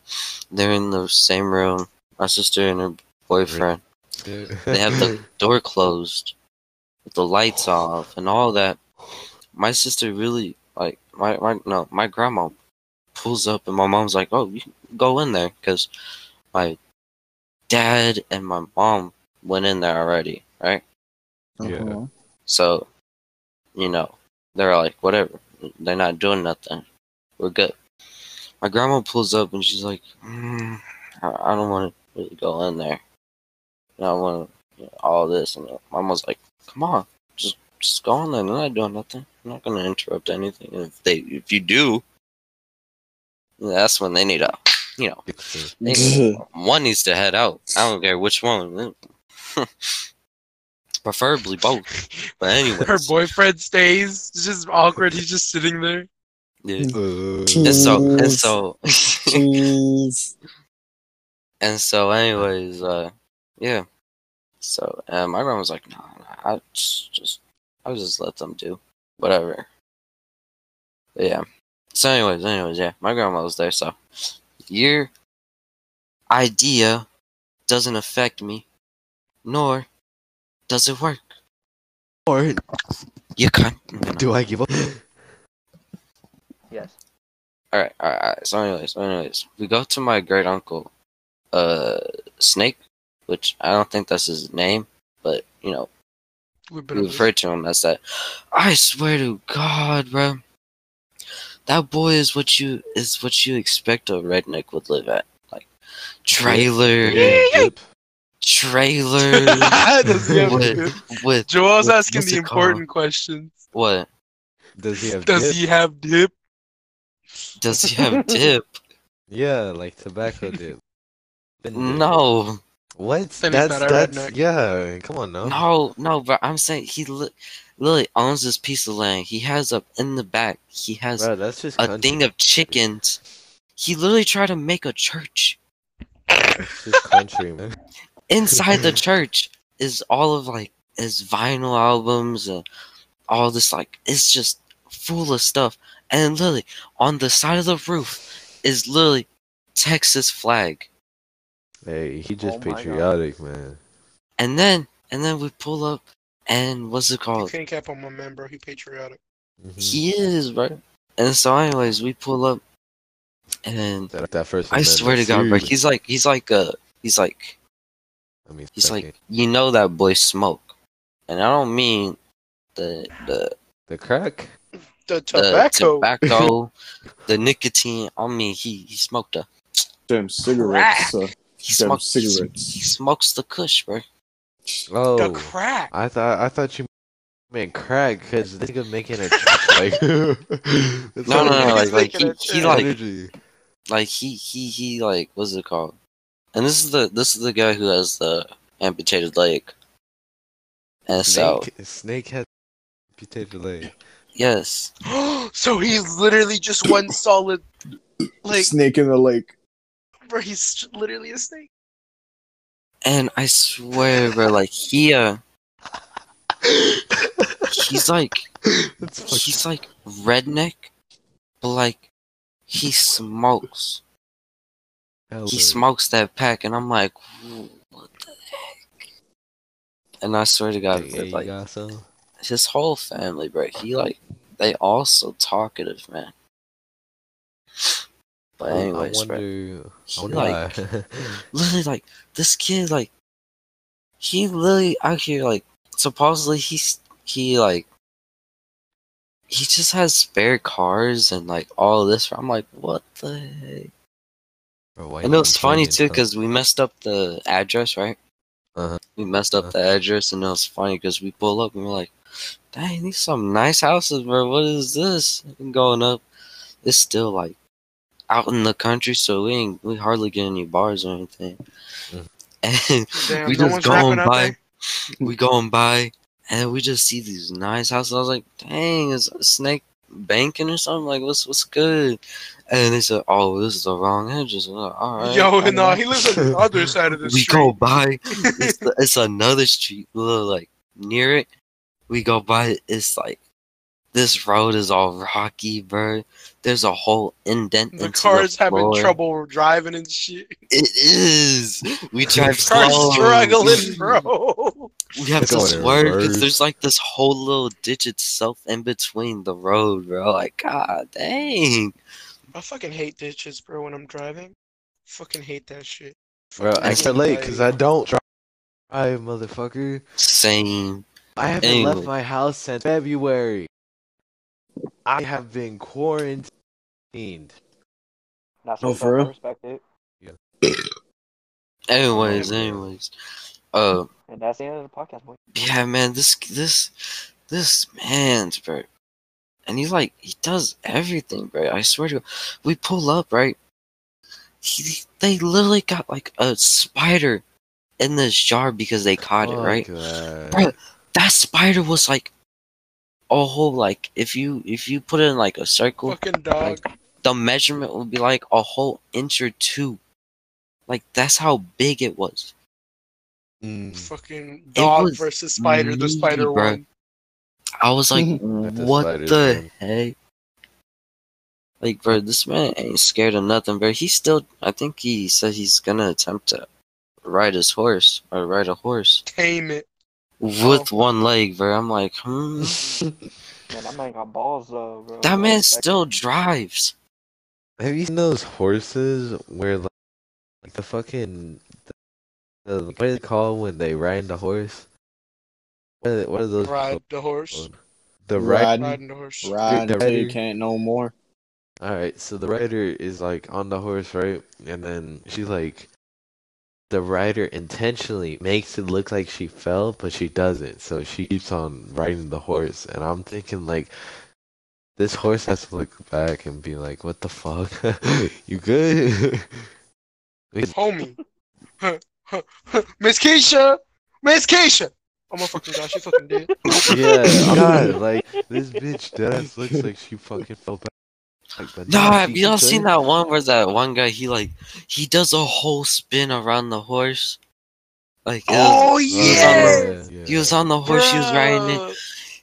Speaker 4: they're in the same room my sister and her boyfriend. They have the door closed with the lights off and all that. My sister really like my, my no my grandma pulls up and my mom's like oh you can go in there because my dad and my mom went in there already right?
Speaker 3: Yeah.
Speaker 1: Uh-huh.
Speaker 4: so you know they're like whatever. They're not doing nothing. We're good. My grandma pulls up and she's like mm, I, I don't want to really go in there. I don't want you know, all this. And my mom's like come on. Just just go in there. They're not doing nothing. I'm not gonna interrupt anything. If they if you do that's when they need to you know they- one needs to head out. I don't care which one preferably both. But anyway
Speaker 5: Her boyfriend stays. It's just awkward. He's just sitting there.
Speaker 4: yeah.
Speaker 3: Uh,
Speaker 4: and so and so. And so anyways uh yeah. So uh, my grandma was like no, no i just, just i would just let them do whatever. But yeah. So anyways anyways yeah my grandma was there so your idea doesn't affect me nor does it work
Speaker 3: or
Speaker 4: you can't
Speaker 3: do I give up?
Speaker 2: Yes.
Speaker 4: all right all right, all right so anyways so anyways we go to my great uncle uh snake which i don't think that's his name but you know
Speaker 5: We've
Speaker 4: we
Speaker 5: been
Speaker 4: refer to him as that. I swear to God, bro, that boy is what you is what you expect a redneck would live at, like trailer,
Speaker 3: Dip.
Speaker 4: Trailer
Speaker 5: Does he have
Speaker 4: with with
Speaker 5: Joel's
Speaker 4: what-
Speaker 5: asking the
Speaker 4: it called?
Speaker 5: important questions.
Speaker 4: what?
Speaker 3: Does he have
Speaker 5: Does
Speaker 3: dip?
Speaker 5: he have dip?
Speaker 4: Does he have dip?
Speaker 3: Yeah, like tobacco dip.
Speaker 4: No,
Speaker 3: What?
Speaker 5: Then
Speaker 3: That's that's
Speaker 5: redneck.
Speaker 3: yeah. Come on now.
Speaker 4: no, no, but I'm saying he li- literally owns this piece of land. He has up in the back. He has
Speaker 3: Bro, that's just
Speaker 4: a
Speaker 3: country.
Speaker 4: thing of chickens. He literally tried to make a church.
Speaker 3: It's just country, man.
Speaker 4: Inside the church is all of like his vinyl albums and all this like it's just full of stuff and literally on the side of the roof is literally texas flag
Speaker 3: Hey, he just
Speaker 2: Oh
Speaker 3: patriotic, man.
Speaker 4: and then and then we pull up and what's it
Speaker 5: You
Speaker 4: called
Speaker 5: can't cap on my man, bro. He patriotic.
Speaker 3: Mhm.
Speaker 4: he is bro and so anyways we pull up and
Speaker 3: That, that first.
Speaker 4: i swear to god bro he's like he's like uh he's like
Speaker 3: I mean,
Speaker 4: he's
Speaker 3: second.
Speaker 4: like you know that boy smoke and i don't mean the the
Speaker 3: the crack.
Speaker 5: The
Speaker 4: the
Speaker 5: tobacco.
Speaker 4: tobacco, the nicotine. I mean, he he smoked a
Speaker 9: Them cigarettes. Uh,
Speaker 4: he
Speaker 9: Them
Speaker 4: smokes
Speaker 9: cigarettes.
Speaker 4: he smokes the kush, bro.
Speaker 3: Oh,
Speaker 5: The crack.
Speaker 3: I thought I thought you meant crack because this nigga making a like. That's
Speaker 4: No, no, no, like like he, he like like he he he like what's it called? And this is the this is the guy who has the amputated leg. And so
Speaker 3: Snake, snake had amputated leg.
Speaker 4: yes,
Speaker 5: so he's literally just one solid, like,
Speaker 9: snake in the lake.
Speaker 5: bro. He's literally a snake.
Speaker 4: and I swear, bro, like he uh he's like he's like redneck, but like he smokes.
Speaker 3: Hella-
Speaker 4: He smokes that pack, and I'm like, what the heck? And I swear to God,
Speaker 3: Hey,
Speaker 4: bro, like his whole family, bro. He like they all so talkative, man. But
Speaker 3: I-
Speaker 4: anyways,
Speaker 3: I
Speaker 4: bro,
Speaker 3: wonder, I
Speaker 4: he,
Speaker 3: wonder
Speaker 4: like- literally like this kid, like he literally out here, like supposedly he's he like he just has spare cars and like all this. I'm like, what the heck?
Speaker 3: Bro, why
Speaker 4: And
Speaker 3: you
Speaker 4: it was funny too because we messed up the address, right?
Speaker 3: Uh-huh.
Speaker 4: We messed up
Speaker 3: Uh-huh.
Speaker 4: the address, and it was funny because we pull up and we're like, "Dang, these some nice houses, bro. What is this?" And going up, it's still like out in the country, so we ain't we hardly get any bars or anything.
Speaker 3: Mhm.
Speaker 4: And
Speaker 5: Damn,
Speaker 4: we
Speaker 5: no
Speaker 4: just
Speaker 5: one's
Speaker 4: going by, we going by, and we just see these nice houses. I was like, "Dang, is a snake banking or something? Like, what's what's good?" And they said, "Oh, this is the wrong address." Like, All right.
Speaker 5: Yo, no, uh,
Speaker 4: know."
Speaker 5: he lives on the other side of the
Speaker 4: we
Speaker 5: street.
Speaker 4: We go by it's, the, it's another street little like near it we go by it's like this road is all rocky bro there's a whole indent
Speaker 5: The
Speaker 4: into
Speaker 5: car's
Speaker 4: the
Speaker 5: having trouble driving and shit.
Speaker 4: it is we drive
Speaker 5: Car's
Speaker 4: slow
Speaker 5: struggling, bro.
Speaker 4: we have
Speaker 3: It's
Speaker 4: to
Speaker 3: going in
Speaker 4: swerve because there's like this whole little ditch itself in between the road bro like god dang
Speaker 5: I fucking hate ditches, bro, when I'm driving. Fucking hate that shit.
Speaker 3: Bro, I
Speaker 5: makes
Speaker 3: can
Speaker 5: me
Speaker 3: relate because I don't drive, motherfucker.
Speaker 4: same
Speaker 3: I haven't
Speaker 4: Anyway.
Speaker 3: left my house since February. I have been quarantined.
Speaker 2: Not
Speaker 9: Oh,
Speaker 2: so
Speaker 9: for real?
Speaker 2: I respect it.
Speaker 4: anyways
Speaker 3: Yeah, bro.
Speaker 4: anyways uh
Speaker 2: And that's the end of the podcast, boy.
Speaker 4: Yeah, man, this this this man's bro, and he's like he does everything, bro. I swear to, God. we pull up right. He, they literally got like a spider in this jar because they caught it, right?
Speaker 3: that.
Speaker 4: Bro, that spider was like a whole like if you if you put it in like a circle,
Speaker 5: Fucking dog.
Speaker 4: the measurement would be like a whole inch or two. Like that's how big it was.
Speaker 3: Mm.
Speaker 5: Fucking dog
Speaker 4: was
Speaker 5: versus spider. The spider
Speaker 4: bro.
Speaker 5: won.
Speaker 4: I was like,
Speaker 3: That's the
Speaker 4: what
Speaker 3: spiders,
Speaker 4: the
Speaker 3: man.
Speaker 4: heck? Like, bro, this man ain't scared of nothing, bro. He still, I think he said he's gonna attempt to ride his horse or ride a horse
Speaker 5: Tame it.
Speaker 4: With one leg, bro. I'm like, hmm.
Speaker 2: Man, that man got balls though, bro.
Speaker 4: That man
Speaker 2: respect
Speaker 4: still
Speaker 2: it.
Speaker 4: drives.
Speaker 3: Have you seen those horses where like, like the fucking the, the what do they call when they ride the horse? What are, what are those
Speaker 5: Ride
Speaker 3: called?
Speaker 5: the horse.
Speaker 3: The ride.
Speaker 9: Riding,
Speaker 5: Riding the horse.
Speaker 9: riding
Speaker 3: the
Speaker 9: until you
Speaker 3: rider.
Speaker 9: can't no more.
Speaker 3: All right, so the rider is like on the horse, right? And then she's like the rider intentionally makes it look like she fell, but she doesn't. So she keeps on riding the horse, and I'm thinking like this horse has to look back and be like, "What the fuck? you good?"
Speaker 5: Homie. Miss Keisha! Miss Keisha! Oh my fucking god, she fucking dead.
Speaker 3: yeah, God, like this bitch deadass looks like she fucking fell back. Like, but
Speaker 4: Nah,
Speaker 3: nah,
Speaker 4: have y'all seen that one where that one guy he like he does a whole spin around the horse? Like, it was-
Speaker 5: Oh
Speaker 4: was on
Speaker 5: yeah!
Speaker 3: yeah,
Speaker 4: he was on the horse, he was riding it.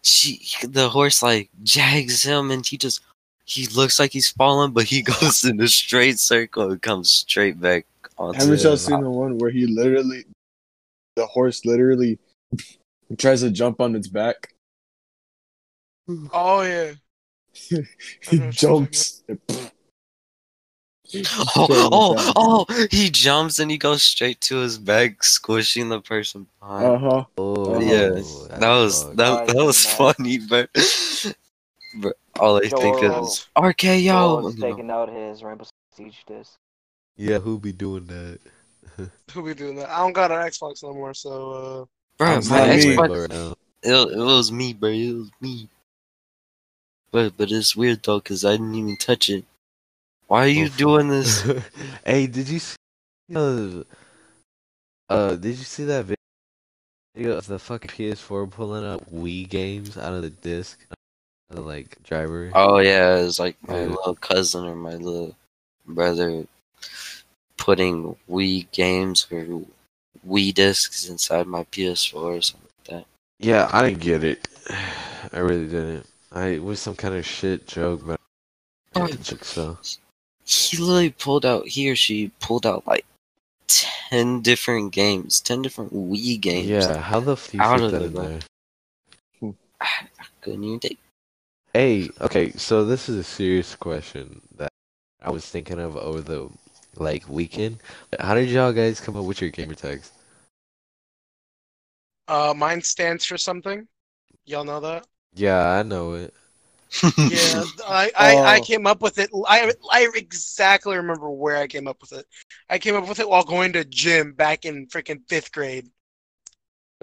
Speaker 4: She the horse like jags him and he just he looks like he's falling but he goes in a straight circle and comes straight back onto
Speaker 9: Haven't
Speaker 4: it.
Speaker 9: y'all seen the one where he literally, the horse literally tries to jump on its back?
Speaker 5: Oh yeah.
Speaker 9: He
Speaker 5: know what you're
Speaker 9: jumps.
Speaker 4: oh, oh, oh, he jumps and he goes straight to his back, squishing the person behind.
Speaker 9: Uh huh.
Speaker 3: Oh,
Speaker 4: yeah,
Speaker 3: that's
Speaker 4: that was
Speaker 3: fucked.
Speaker 4: that, that was
Speaker 2: Nice.
Speaker 4: funny, but but all I think is RKO.
Speaker 2: Joel's
Speaker 4: you know.
Speaker 2: taking out his Rainbow Siege disc.
Speaker 3: Yeah, who be doing that?
Speaker 5: Who be doing that? I don't got an Xbox no more, so
Speaker 4: Bro,
Speaker 9: It's
Speaker 4: my. Xbox,
Speaker 3: Right
Speaker 4: it, it was me, bro. It was me. But but it's weird though, cause I didn't even touch it. Why are you
Speaker 3: Oh,
Speaker 4: doing this?
Speaker 3: hey, did you see? Uh, uh, did you see that video of the fucking PS4 pulling up Wii games out of the disc? The like driver.
Speaker 4: Oh yeah, it's like my
Speaker 3: Yeah.
Speaker 4: little cousin or my little brother putting Wii games or Wii discs inside my PS4 or something like that.
Speaker 3: Yeah, I didn't get it. I really didn't. I it was some kind of shit joke, but I didn't think so.
Speaker 4: He literally pulled out. He or she pulled out like ten different games, ten different Wii games.
Speaker 3: Yeah, how the f do you
Speaker 4: Out of
Speaker 3: that
Speaker 4: the
Speaker 3: in
Speaker 4: book.
Speaker 3: there?
Speaker 4: Couldn't even take.
Speaker 3: Hey, okay, so this is a serious question that I was thinking of over the like weekend. How did y'all guys come up with your gamer tags?
Speaker 5: Uh, mine stands for something. Y'all know that?
Speaker 3: Yeah, I know it.
Speaker 5: Yeah, I, I, I
Speaker 9: Oh.
Speaker 5: came up with it. I, I exactly remember where I came up with it. I came up with it while going to gym back in freaking fifth grade.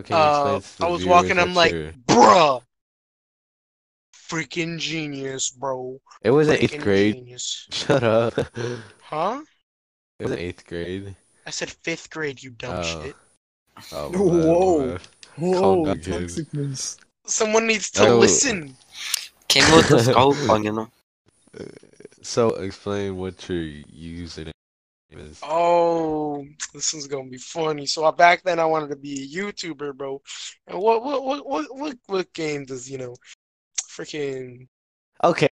Speaker 3: Okay,
Speaker 5: Uh, I was walking. I'm like,
Speaker 3: your-
Speaker 5: bruh, freaking genius, bro.
Speaker 3: it was in eighth grade.
Speaker 5: Genius.
Speaker 3: Shut up. huh? it
Speaker 5: Huh?
Speaker 3: was eighth grade.
Speaker 5: I said fifth grade. You dumb
Speaker 3: Oh.
Speaker 5: shit.
Speaker 3: Oh, my bad, my
Speaker 9: Whoa. Whoa, toxicness.
Speaker 5: Someone needs to
Speaker 3: Oh.
Speaker 5: listen.
Speaker 4: Came with the scope on, you know.
Speaker 3: So explain what your username is.
Speaker 5: Oh, this is gonna be funny. So I, back then I wanted to be a YouTuber, bro. And what what what what what, what game does you know, freaking
Speaker 3: Okay.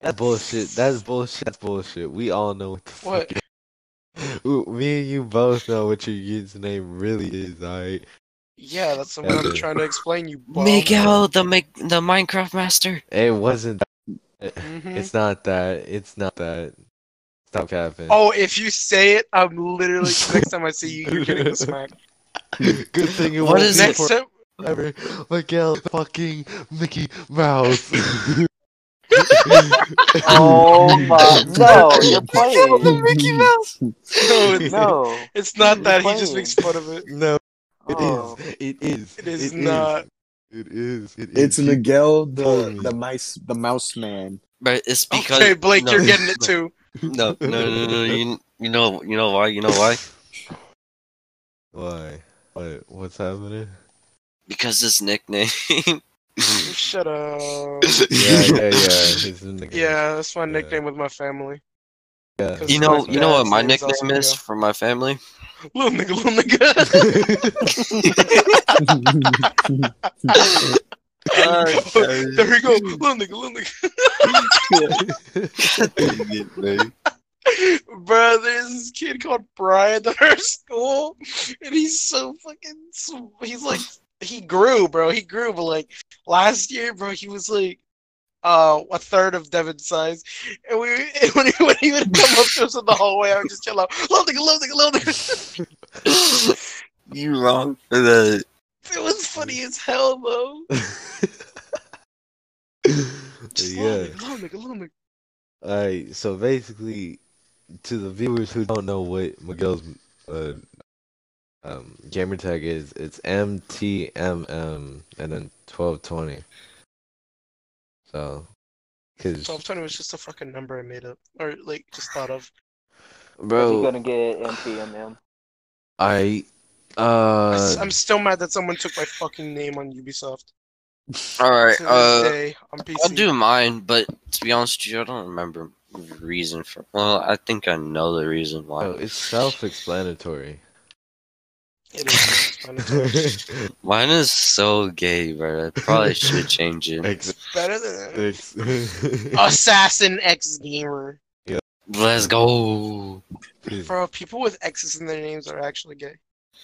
Speaker 3: That's bullshit. That's bullshit. That's bullshit. We all know what the
Speaker 5: What?
Speaker 3: fuck. Me and you both know what your username really is, alright?
Speaker 5: Yeah, that's what I'm trying to explain. You bum.
Speaker 4: Miguel, the make the Minecraft master.
Speaker 3: It wasn't. That.
Speaker 5: Mhm.
Speaker 3: It's not that. It's not that. Stop capping.
Speaker 5: Oh, if you say it, I'm literally next time I see you, you're getting the smack.
Speaker 3: Good thing it
Speaker 4: What
Speaker 3: won't
Speaker 4: is
Speaker 3: be
Speaker 4: it?
Speaker 5: Time,
Speaker 3: forever. Miguel fucking Mickey Mouse.
Speaker 2: Oh my! No, you're playing.
Speaker 4: Mickey Mouse.
Speaker 5: no, it's,
Speaker 2: No.
Speaker 5: it's not that. He
Speaker 2: You're
Speaker 5: just
Speaker 2: playing.
Speaker 5: makes fun of it.
Speaker 3: no, it
Speaker 2: Oh.
Speaker 3: is. It is.
Speaker 5: It is not.
Speaker 3: It is. It is.
Speaker 9: It's Miguel, the
Speaker 3: told
Speaker 9: the mice, the mouse man.
Speaker 4: But it's because
Speaker 5: Okay, Blake,
Speaker 4: no,
Speaker 5: you're getting it too.
Speaker 4: No, no, no, no. You, you know, you know why? You know why?
Speaker 3: Why? What? What's happening?
Speaker 4: Because his nickname.
Speaker 5: Shut up.
Speaker 3: Yeah, yeah, yeah. His nickname.
Speaker 5: Yeah, that's my
Speaker 3: Yeah.
Speaker 5: nickname with my family.
Speaker 3: Yeah.
Speaker 4: You know, you know what my
Speaker 5: name is also
Speaker 4: nickname is
Speaker 5: Miguel.
Speaker 4: for my family.
Speaker 5: Little nigga, little nigga. there we go. Little nigga, little nigga. Bro, there's this kid called Brian at our school, and he's so fucking. He's like, he grew, bro. He grew, but like last year, bro, he was like, uh, a third of Devin's size, and we and when he when he would come up to us in the hallway, I would just yell out, "Little nigga, little nigga, little nigga."
Speaker 4: you wrong for that.
Speaker 5: It was funny as hell, though. Just
Speaker 3: yeah.
Speaker 5: little nigga, little nigga, little nigga.
Speaker 3: Alright, so basically, to the viewers who don't know what Miguel's uh, um, gamer tag is, it's MTMM and then 1220. So, because,
Speaker 5: Twelve twenty was just a fucking number I made up, or like just thought of.
Speaker 3: Bro, you
Speaker 2: gonna get MTMM?
Speaker 3: I,
Speaker 5: I
Speaker 3: uh,
Speaker 5: I'm still mad that someone took my fucking name on Ubisoft.
Speaker 4: All right,
Speaker 5: To this
Speaker 4: uh,
Speaker 5: day on PC.
Speaker 4: I'll do mine, but to be honest with you, I don't remember the reason for. Well, I think I know the reason why.
Speaker 3: oh, it's self-explanatory.
Speaker 5: It is.
Speaker 4: Mine is so gay, bro. I probably should change it.
Speaker 3: Ex-
Speaker 5: better than
Speaker 3: ex-
Speaker 5: Assassin X Gamer. Yeah.
Speaker 4: Let's go.
Speaker 5: Bro, people with X's in their names are actually gay.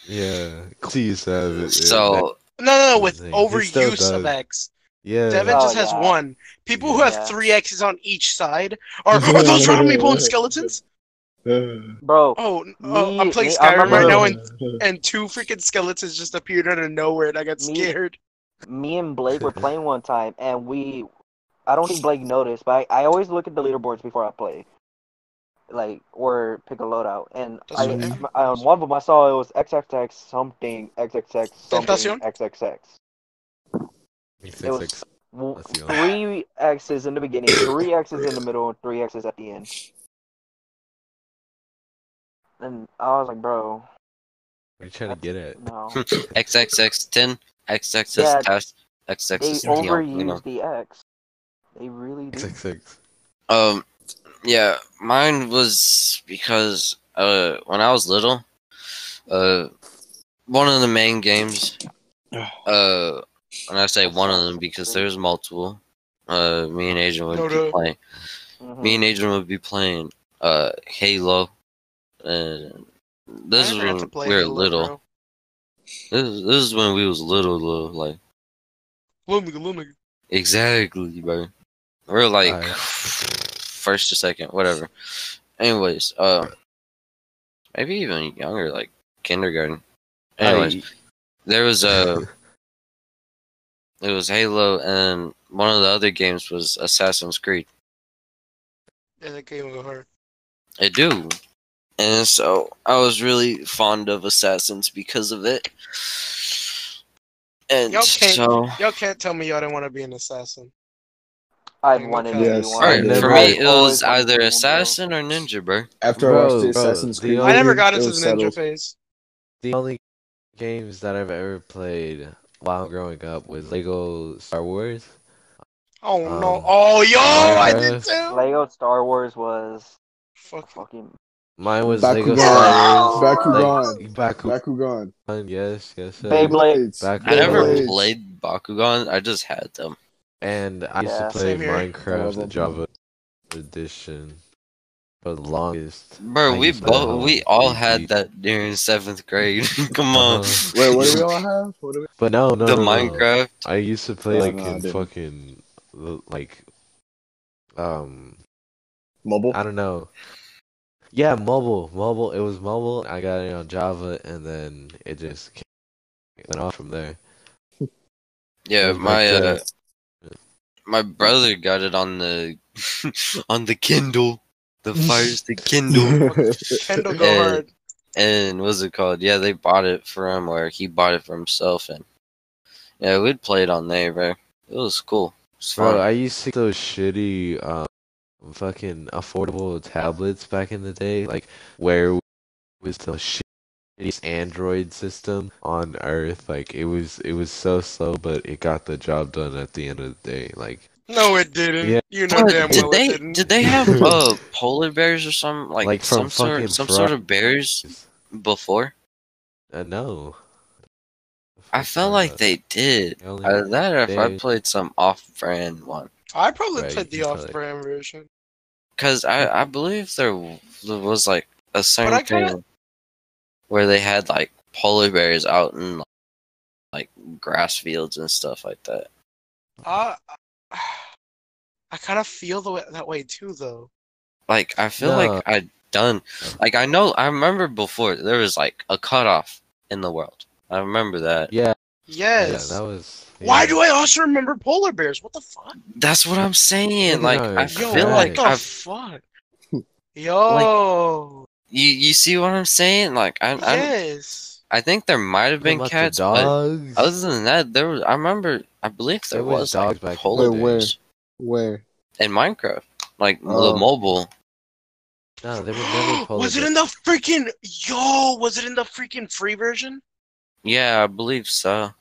Speaker 3: yeah, please have it.
Speaker 4: So,
Speaker 5: No, no, no, with
Speaker 3: Thing. He still
Speaker 5: overuse of. X.
Speaker 3: yeah,
Speaker 5: Devin
Speaker 2: Oh,
Speaker 5: just has
Speaker 2: yeah.
Speaker 5: one. People who have three X's on each side are, are those random people and skeletons?
Speaker 2: Bro,
Speaker 5: Oh, oh
Speaker 2: Me-
Speaker 5: I'm playing
Speaker 2: me- I
Speaker 5: Skyrim right now, and, and two freaking skeletons just appeared out of nowhere, and I got
Speaker 2: Me-
Speaker 5: scared.
Speaker 2: me and Blake were playing one time, and we, I don't think Blake noticed, but I, I always look at the leaderboards before I play, like or pick a loadout. And I, I- on one of them I saw it was XXX something XXX something
Speaker 5: Tentacion?
Speaker 2: XXX.
Speaker 3: Six,
Speaker 2: it was-
Speaker 3: six.
Speaker 2: W-
Speaker 3: That's the
Speaker 2: Three X's in the beginning, three X's in the middle, and three X's at the end. And I was like, bro,
Speaker 3: What are you trying to get at?
Speaker 2: no.
Speaker 4: XXX10, XXX
Speaker 2: Yeah,
Speaker 4: dash, XXX
Speaker 2: They
Speaker 4: TL, you know.
Speaker 2: the X. They really do.
Speaker 3: Six, six.
Speaker 4: Um, yeah, mine was because uh when I was little, uh, one of the main games, uh, and I say one of them because there's multiple. Uh, me and Adrian would
Speaker 5: No
Speaker 4: be
Speaker 5: doubt.
Speaker 4: playing.
Speaker 2: Mhm.
Speaker 4: Me and Adrian would be playing uh Halo, and this is
Speaker 5: never got to
Speaker 4: when we were
Speaker 5: Halo,
Speaker 4: little. This is, this is when we was little, little like
Speaker 5: Little nigga, little nigga.
Speaker 4: exactly, bro. We're like
Speaker 3: Alright.
Speaker 4: first or second, whatever. Anyways, uh, maybe even younger, like kindergarten. Anyways,
Speaker 3: I-
Speaker 4: there was a it was Halo, and one of the other games was Assassin's Creed.
Speaker 5: Yeah, that game was hard.
Speaker 4: I do. And so I was really fond of Assassins because of it. And
Speaker 5: Y'all can't-
Speaker 4: so
Speaker 5: Y'all can't tell me y'all didn't want to be an assassin.
Speaker 2: I've
Speaker 5: Okay.
Speaker 2: wanted to
Speaker 9: Yes.
Speaker 2: be one.
Speaker 9: Alright,
Speaker 4: Alright, for me it was either
Speaker 2: be one, bro.
Speaker 4: Assassin or Ninja, bro.
Speaker 9: After I watched the
Speaker 3: bro,
Speaker 9: Assassin's Creed,
Speaker 5: I never got into
Speaker 9: was
Speaker 5: the ninja
Speaker 9: settled.
Speaker 5: phase.
Speaker 3: The only games that I've ever played while growing up was Lego Star Wars.
Speaker 5: Oh
Speaker 3: Um,
Speaker 5: no! Oh yo, I did too.
Speaker 2: Lego Star Wars was
Speaker 5: Fuck.
Speaker 2: fucking.
Speaker 3: Mine was Lego
Speaker 9: Bakugan.
Speaker 3: Star Wars.
Speaker 9: Bakugan.
Speaker 3: Like, Bakugan.
Speaker 9: Bakugan.
Speaker 3: Yes, yes. sir.
Speaker 2: Beyblade.
Speaker 3: Back-
Speaker 4: I never
Speaker 9: Beyblades.
Speaker 4: played Bakugan, I just had them.
Speaker 3: And I used to play
Speaker 5: same here.
Speaker 9: Love
Speaker 3: Minecraft, the. Java edition, for the longest.
Speaker 4: Bro,
Speaker 3: I
Speaker 4: we
Speaker 3: used to have
Speaker 4: both we all
Speaker 3: BB.
Speaker 4: had that during seventh grade. Come on.
Speaker 3: Uh-huh.
Speaker 9: Wait, what do we all have? What do we?
Speaker 3: But no, no,
Speaker 4: the
Speaker 3: no, no.
Speaker 4: Minecraft.
Speaker 3: I used to play
Speaker 9: No,
Speaker 3: like
Speaker 9: no,
Speaker 3: in fucking like um
Speaker 9: Mobile.
Speaker 3: I don't know. Yeah, mobile, mobile. It was mobile. I got it on Java, and then it just came- went off from there.
Speaker 4: Yeah, my uh my brother got it on the on the Kindle. The Fires the Kindle.
Speaker 5: Kendall go
Speaker 4: Yeah.
Speaker 5: hard.
Speaker 4: and what's it called? Yeah, they bought it for him, or he bought it for himself, and yeah, we'd play it on there, bro. It was cool. It was.
Speaker 3: Bro, I used to see those shitty, um, fucking affordable tablets back in the day, like where was the shittiest Android system on Earth. Like it was, it was so slow, but it got the job done at the end of the day. Like,
Speaker 5: No, it didn't.
Speaker 3: Yeah.
Speaker 5: You know
Speaker 4: But
Speaker 5: damn
Speaker 4: did
Speaker 5: well
Speaker 4: they
Speaker 5: it didn't.
Speaker 4: did they have uh polar bears or some like,
Speaker 3: Like from
Speaker 4: some sort
Speaker 3: fucking
Speaker 4: some
Speaker 3: Fro-
Speaker 4: sort of bears before?
Speaker 3: uh, no.
Speaker 4: I felt like they did.
Speaker 3: They only-
Speaker 4: Either that or if I played some off-brand one.
Speaker 5: I probably
Speaker 3: Right,
Speaker 5: played the off-brand version.
Speaker 4: Cause I I believe there was like a certain
Speaker 5: kinda-
Speaker 4: thing where they had like polar bears out in like grass fields and stuff like that.
Speaker 5: I I kind of feel the way, that way too, though.
Speaker 4: Like I feel
Speaker 3: No.
Speaker 4: like I done like I know I remember before there was like a cutoff in the world. I remember that.
Speaker 3: Yeah,
Speaker 5: Yes.
Speaker 3: yeah, that was.
Speaker 5: Why do I also remember polar bears? What the fuck?
Speaker 4: That's what I'm saying.
Speaker 3: Nigga,
Speaker 4: Like
Speaker 3: no,
Speaker 4: I
Speaker 3: it's
Speaker 5: Yo,
Speaker 4: feel
Speaker 3: Right.
Speaker 4: like
Speaker 5: what the
Speaker 4: I've
Speaker 5: fuck? Yo.
Speaker 4: you you see what I'm saying? Like I I,
Speaker 5: yes.
Speaker 4: I think there might have been
Speaker 3: About the
Speaker 4: cats, but
Speaker 3: dogs.
Speaker 4: other than that, there was. I remember. I believe there,
Speaker 3: There was
Speaker 4: was,
Speaker 3: dogs
Speaker 4: like
Speaker 3: back in
Speaker 4: polar
Speaker 9: the- Where?
Speaker 4: bears
Speaker 9: Where?
Speaker 4: in Minecraft, like
Speaker 9: Oh.
Speaker 4: the mobile.
Speaker 3: no, there were never polar
Speaker 5: was it in the freaking yo? Was it in the freaking free version?
Speaker 4: Yeah, I believe so.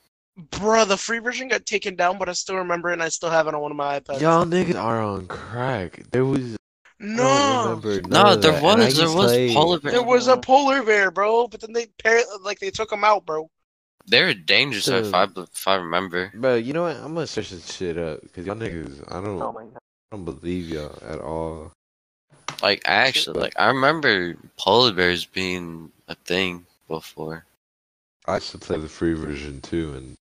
Speaker 5: Bruh, the free version got taken down, but I still remember it and I still have it on one of my iPads.
Speaker 3: Y'all niggas are on crack. There was.
Speaker 5: No,
Speaker 3: remember
Speaker 4: No, there
Speaker 3: that, and
Speaker 4: was there was
Speaker 3: play-
Speaker 4: polar bears.
Speaker 5: there was a polar bear, bro. But then they pair like they took him out, bro.
Speaker 4: They're dangerous if I if I remember.
Speaker 3: Bro, you know what? I'm gonna search this shit up because y'all niggas, I don't,
Speaker 2: Oh.
Speaker 3: I don't believe y'all at all.
Speaker 4: Like actually, like I remember polar bears being a thing before.
Speaker 3: I used to play the free version too, and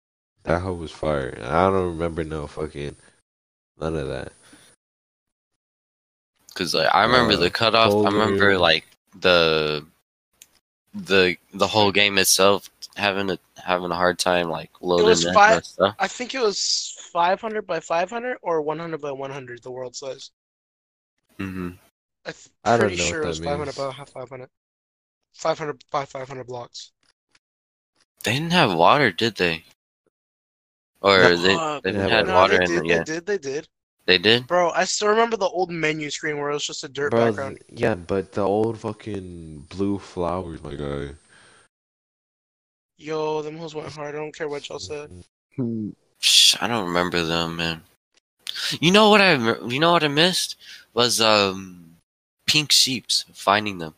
Speaker 3: that hoe was fire. I don't remember no fucking none of that.
Speaker 4: Cause like I remember
Speaker 3: Uh,
Speaker 4: the cutoff. I remember like the the the whole game itself having a having a hard time like loading
Speaker 5: was
Speaker 4: that
Speaker 5: five-
Speaker 4: stuff.
Speaker 5: I think it was 500 by 500 or 100 by 100. The world size.
Speaker 4: Mm-hmm.
Speaker 5: I th-
Speaker 3: I don't
Speaker 5: pretty
Speaker 3: know what
Speaker 5: sure it was 500 by 500. 500 by 500 blocks.
Speaker 4: They didn't have water, did they? Or
Speaker 3: No,
Speaker 4: they
Speaker 5: uh,
Speaker 4: they
Speaker 3: they
Speaker 4: didn't
Speaker 3: had
Speaker 4: have
Speaker 5: no,
Speaker 4: water
Speaker 5: they
Speaker 4: in
Speaker 5: did.
Speaker 4: it.
Speaker 5: They did. They did.
Speaker 4: they did.
Speaker 5: Bro, I still remember the old menu screen where it was just a dirt
Speaker 3: Bro,
Speaker 5: background.
Speaker 3: th- yeah, but the old fucking blue flowers, my guy.
Speaker 5: Yo, them hoes went hard. I don't care what y'all said.
Speaker 9: Hmm.
Speaker 4: I don't remember them, man. You know what I you know what I missed was um pink sheeps finding them.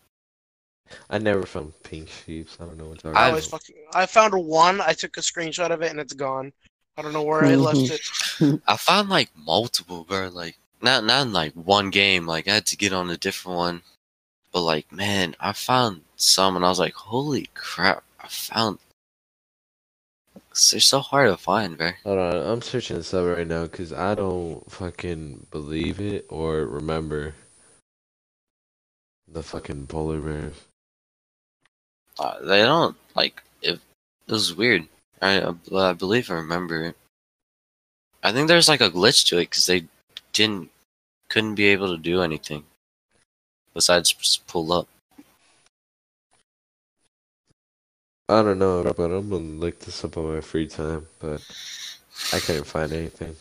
Speaker 3: I never found pink sheeps. I don't know what
Speaker 5: I
Speaker 4: I've-
Speaker 5: always fucking. I found one. I took a screenshot of it and it's gone. I don't know where I left it.
Speaker 4: I found like multiple, bro. Like not not in like one game. Like I had to get on a different one. But like, man, I found some, and I was like, holy crap! I found. They're so hard to find, bro.
Speaker 3: Hold on, I'm searching this up right now because I don't fucking believe it or remember the fucking polar bears.
Speaker 4: Uh, they don't like it. It was weird. I I believe I remember. I think there's like a glitch to it because they didn't couldn't be able to do anything besides just pull up.
Speaker 3: I don't know, but I'm gonna look this up on my free time, but I couldn't find anything.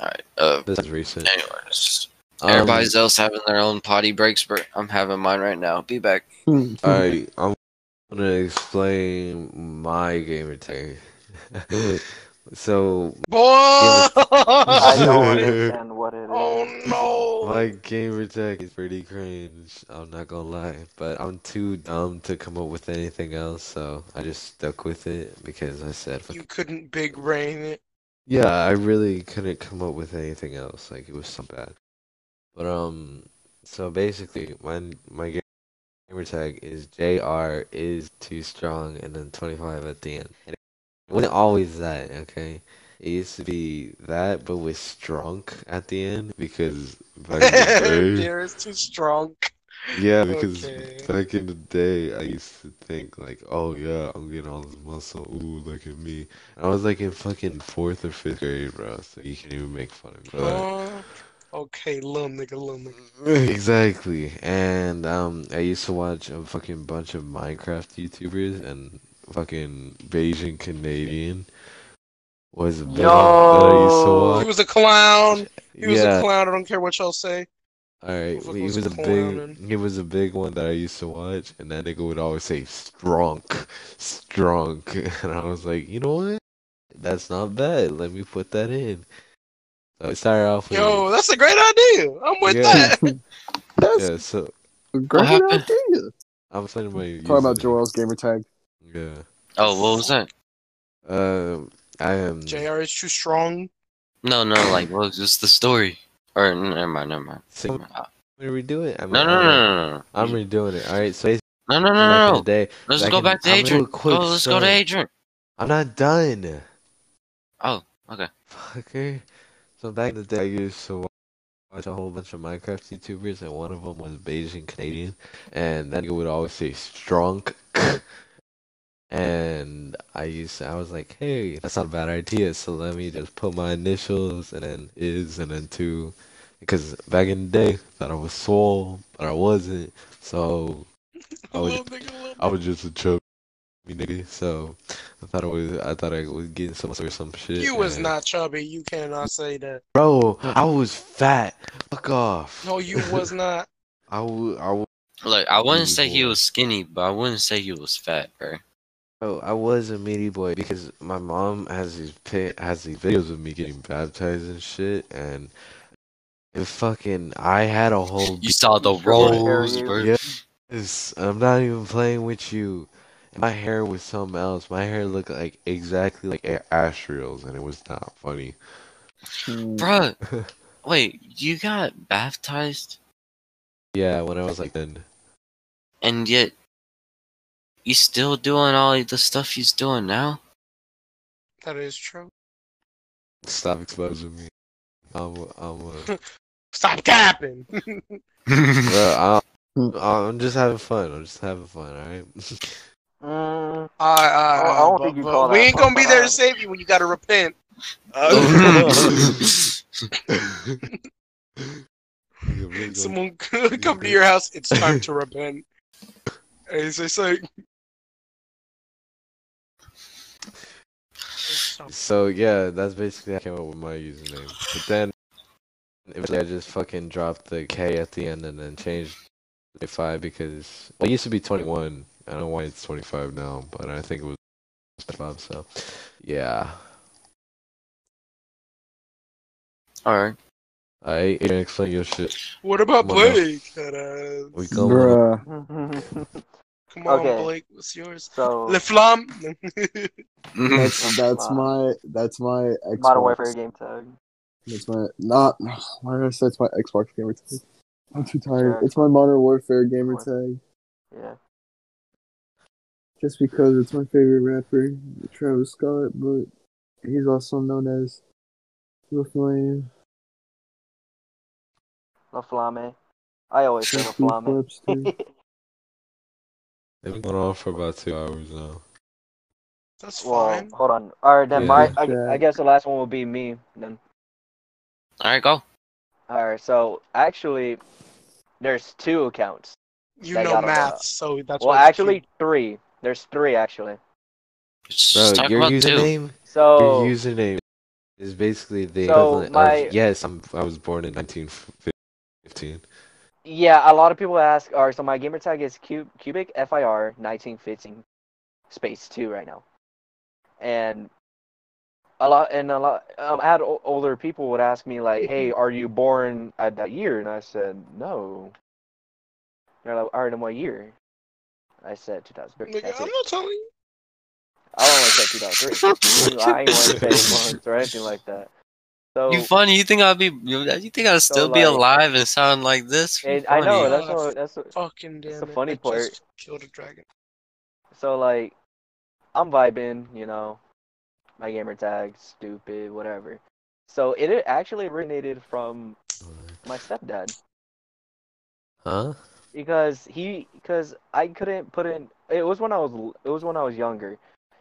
Speaker 4: All right. Uh.
Speaker 3: This is recent.
Speaker 4: Anyways,
Speaker 3: Um,
Speaker 4: everybody's else having their own potty breaks, but I'm having mine right now. Be back.
Speaker 3: Alright, I'm gonna explain my gamer tag. so
Speaker 5: Boy!
Speaker 2: I don't understand what it is.
Speaker 5: oh no!
Speaker 3: my gamer tag is pretty cringe. I'm not gonna lie, but I'm too dumb to come up with anything else, so I just stuck with it because I said,
Speaker 5: You couldn't big brain it.
Speaker 3: Yeah, I really couldn't come up with anything else. Like it was so bad. But um, so basically, my my gamer tag is JR is too strong, and then 25 at the end. And it wasn't always that, okay? It used to be that, but with strong at the end because back in the day,
Speaker 5: is too strong.
Speaker 3: yeah, because
Speaker 5: Okay.
Speaker 3: back in the day, I used to think like, oh yeah, I'm getting all this muscle. Ooh, look at me. I was like in fucking fourth or fifth grade, bro. So you can't even make fun of me. But-
Speaker 5: okay, little nigga, little nigga.
Speaker 3: Exactly. And um I used to watch a fucking bunch of Minecraft YouTubers and fucking Bajan Canadian was a big one that I used to watch.
Speaker 5: He was a clown. He was
Speaker 3: yeah.
Speaker 5: a clown. I don't care what y'all say.
Speaker 3: Alright, he
Speaker 5: was
Speaker 3: was a
Speaker 5: clowning.
Speaker 3: big he was a big one that I used to watch and that nigga would always say strunk, strunk and I was like, you know what? That's not bad. Let me put that in. So it started off with
Speaker 5: Yo, that's a great idea. I'm with
Speaker 3: Yeah.
Speaker 5: that.
Speaker 9: That's
Speaker 3: yeah, so
Speaker 9: a great
Speaker 4: happened?
Speaker 9: idea.
Speaker 3: I'm sending my
Speaker 9: Talk about
Speaker 3: username.
Speaker 9: Joel's gamer tag.
Speaker 3: Yeah.
Speaker 4: Oh, what was that?
Speaker 3: Um I am
Speaker 5: JR is too strong.
Speaker 4: No, no, like what was just the story? Or never mind, never mind.
Speaker 3: So,
Speaker 4: Never mind.
Speaker 3: I'm gonna redo it. I mean,
Speaker 4: No, no, no, no, no, no.
Speaker 3: I'm redoing it. All right. So
Speaker 4: No, no, no, no,
Speaker 3: in
Speaker 4: no.
Speaker 3: the day,
Speaker 4: Let's go
Speaker 3: in-
Speaker 4: back to
Speaker 3: I'm gonna do
Speaker 4: Adrian.
Speaker 3: quick
Speaker 4: Oh, let's go to. Adrian.
Speaker 3: I'm not done.
Speaker 4: Oh, okay.
Speaker 3: Fucker. So back in the day, I used to watch a whole bunch of Minecraft YouTubers, and one of them was Bajan Canadian, and that nigga would always say strong. And I used to, I was like, hey, that's not a bad idea. So let me just put my initials and then is and then two, because back in the day, I thought I was swole, but I wasn't. So I would
Speaker 5: Little nigga, little
Speaker 3: I was just a chubby nigga, so I thought I was I thought I was getting some or some shit.
Speaker 5: You was not chubby. You cannot say that.
Speaker 3: bro. I was fat. Fuck off.
Speaker 5: No, you was not.
Speaker 3: I would. I would.
Speaker 4: Look, I wouldn't say he was skinny, but I wouldn't say he was fat, bro.
Speaker 3: Bro, I was a meaty boy because my mom has these pi- has these videos of me getting baptized and shit, and it fucking I had a whole.
Speaker 4: You saw the rolls, bro.
Speaker 3: Yes, I'm not even playing with you. My hair was something else. My hair looked like exactly like A- Asriel's, and it was not funny.
Speaker 4: Bro, wait, you got baptized,
Speaker 3: Yeah, when I was like then.
Speaker 4: and yet you still doing all the stuff he's doing now?
Speaker 5: That is true.
Speaker 3: Stop exposing me. I'm, I'm, uh,
Speaker 5: Stop capping.
Speaker 3: bro, I'm, I'm just having fun. I'm just having fun. All right.
Speaker 2: Mm,
Speaker 5: I, I,
Speaker 2: I don't
Speaker 5: but-
Speaker 2: think you
Speaker 5: but
Speaker 2: call
Speaker 5: we ain't gonna be there to save you when you gotta repent. Someone come to your house. It's time to repent. And they say,
Speaker 3: So yeah, that's basically how I came up with my username. But then eventually I just fucking dropped the K at the end and then changed to five because well, it used to be 21. I don't know why it's 25 now, but I think it was 25. So yeah.
Speaker 4: Alright.
Speaker 3: I you can explain your shit.
Speaker 5: "What about
Speaker 3: Come.
Speaker 5: Blake?" That,
Speaker 3: We go.
Speaker 9: Bruh.
Speaker 5: Come on,
Speaker 2: Okay.
Speaker 5: Blake, what's yours?
Speaker 2: So
Speaker 5: Le Flamme.
Speaker 9: That's that's my that's my Xbox.
Speaker 2: Modern Warfare game tag.
Speaker 9: That's my not. Why did I say it's my Xbox gamer tag? I'm too tired.
Speaker 2: Sure.
Speaker 9: It's my Modern Warfare gamer tag.
Speaker 2: Yeah.
Speaker 9: Just because it's my favorite rapper, Travis Scott, but he's also known as the Flame.
Speaker 2: La Flame. I always say La
Speaker 9: Jeffrey
Speaker 2: Flamme.
Speaker 9: Webster.
Speaker 3: They've been going on for about two hours now.
Speaker 5: That's
Speaker 2: well,
Speaker 5: fine.
Speaker 2: hold on. All right, then
Speaker 3: Yeah.
Speaker 2: my I, I guess the last one will be me then.
Speaker 4: All right, go.
Speaker 2: All right. So actually, there's two accounts.
Speaker 5: You know math, so that's
Speaker 2: well,
Speaker 5: why it's
Speaker 2: actually, three. There's three actually.
Speaker 4: Just
Speaker 3: Bro,
Speaker 4: talk
Speaker 3: your
Speaker 4: about two.
Speaker 3: username,
Speaker 2: So
Speaker 3: your username is basically the
Speaker 2: So,
Speaker 3: equivalent
Speaker 2: my-
Speaker 3: of yes, I'm I was born in 1915.
Speaker 2: yeah, a lot of people ask. All right, so my gamer tag is cub cubic fir 1915 space two right now, and a lot and a lot. Um, I had o- older people would ask me like, "Hey, are you born at that year?" And I said, "No." They're like, "All right, in what year?" I said 2003.
Speaker 5: Nigga, I'm not telling you.
Speaker 2: I don't want to say 2003. I ain't want to say months or anything like that. So
Speaker 4: You funny? You think I'll be? You you think I'll still be
Speaker 2: like-
Speaker 4: alive and sound like this?
Speaker 2: It, I know that's what that's what,
Speaker 5: Fucking damn
Speaker 2: the funny
Speaker 5: I
Speaker 2: part.
Speaker 5: just killed a dragon.
Speaker 2: So like, I'm vibing, you know, my gamer tag, stupid, whatever. So it actually originated from my stepdad
Speaker 3: Huh?
Speaker 2: Because he because I couldn't put in. It was when I was it was when I was younger,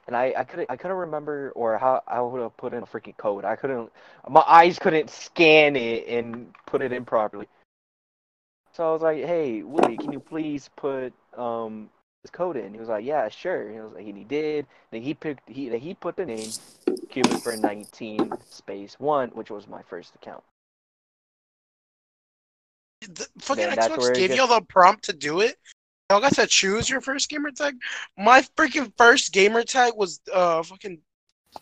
Speaker 2: and I I couldn't I couldn't remember or how I would have put in a freaking code. I couldn't. My eyes couldn't scan it and put it in properly. So I was like, "Hey, Willie, can you please put um this code in?" He was like, "Yeah, sure." He was like, and he did. Then he picked he he put the name Cubic for 19 space one, which was my first account.
Speaker 5: The fucking
Speaker 2: Then that's where
Speaker 5: Xbox gave
Speaker 2: gets-
Speaker 5: y'all the prompt to do it. Y'all got to choose your first gamer tag. My freaking first gamer tag was uh fucking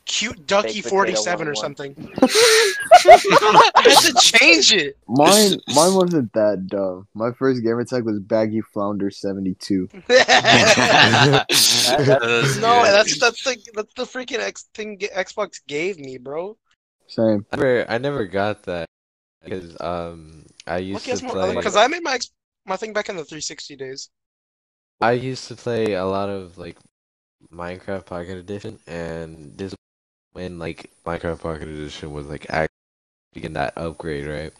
Speaker 5: cute ducky
Speaker 2: Baked
Speaker 5: forty
Speaker 2: potato
Speaker 5: seven or something. I had to change it.
Speaker 9: Mine, mine wasn't that dumb. My first gamer tag was Baggy Flounder seventy two.
Speaker 4: That's
Speaker 5: no, that's that's the that's the freaking X thing Xbox gave me, bro.
Speaker 9: Same.
Speaker 3: I never I never got that because um I used
Speaker 5: Lucky
Speaker 3: to play
Speaker 5: because I made my ex- my thing back in the 360 days.
Speaker 3: I used to play a lot of like Minecraft Pocket Edition, and this when like Minecraft Pocket Edition was like actually getting that upgrade, right?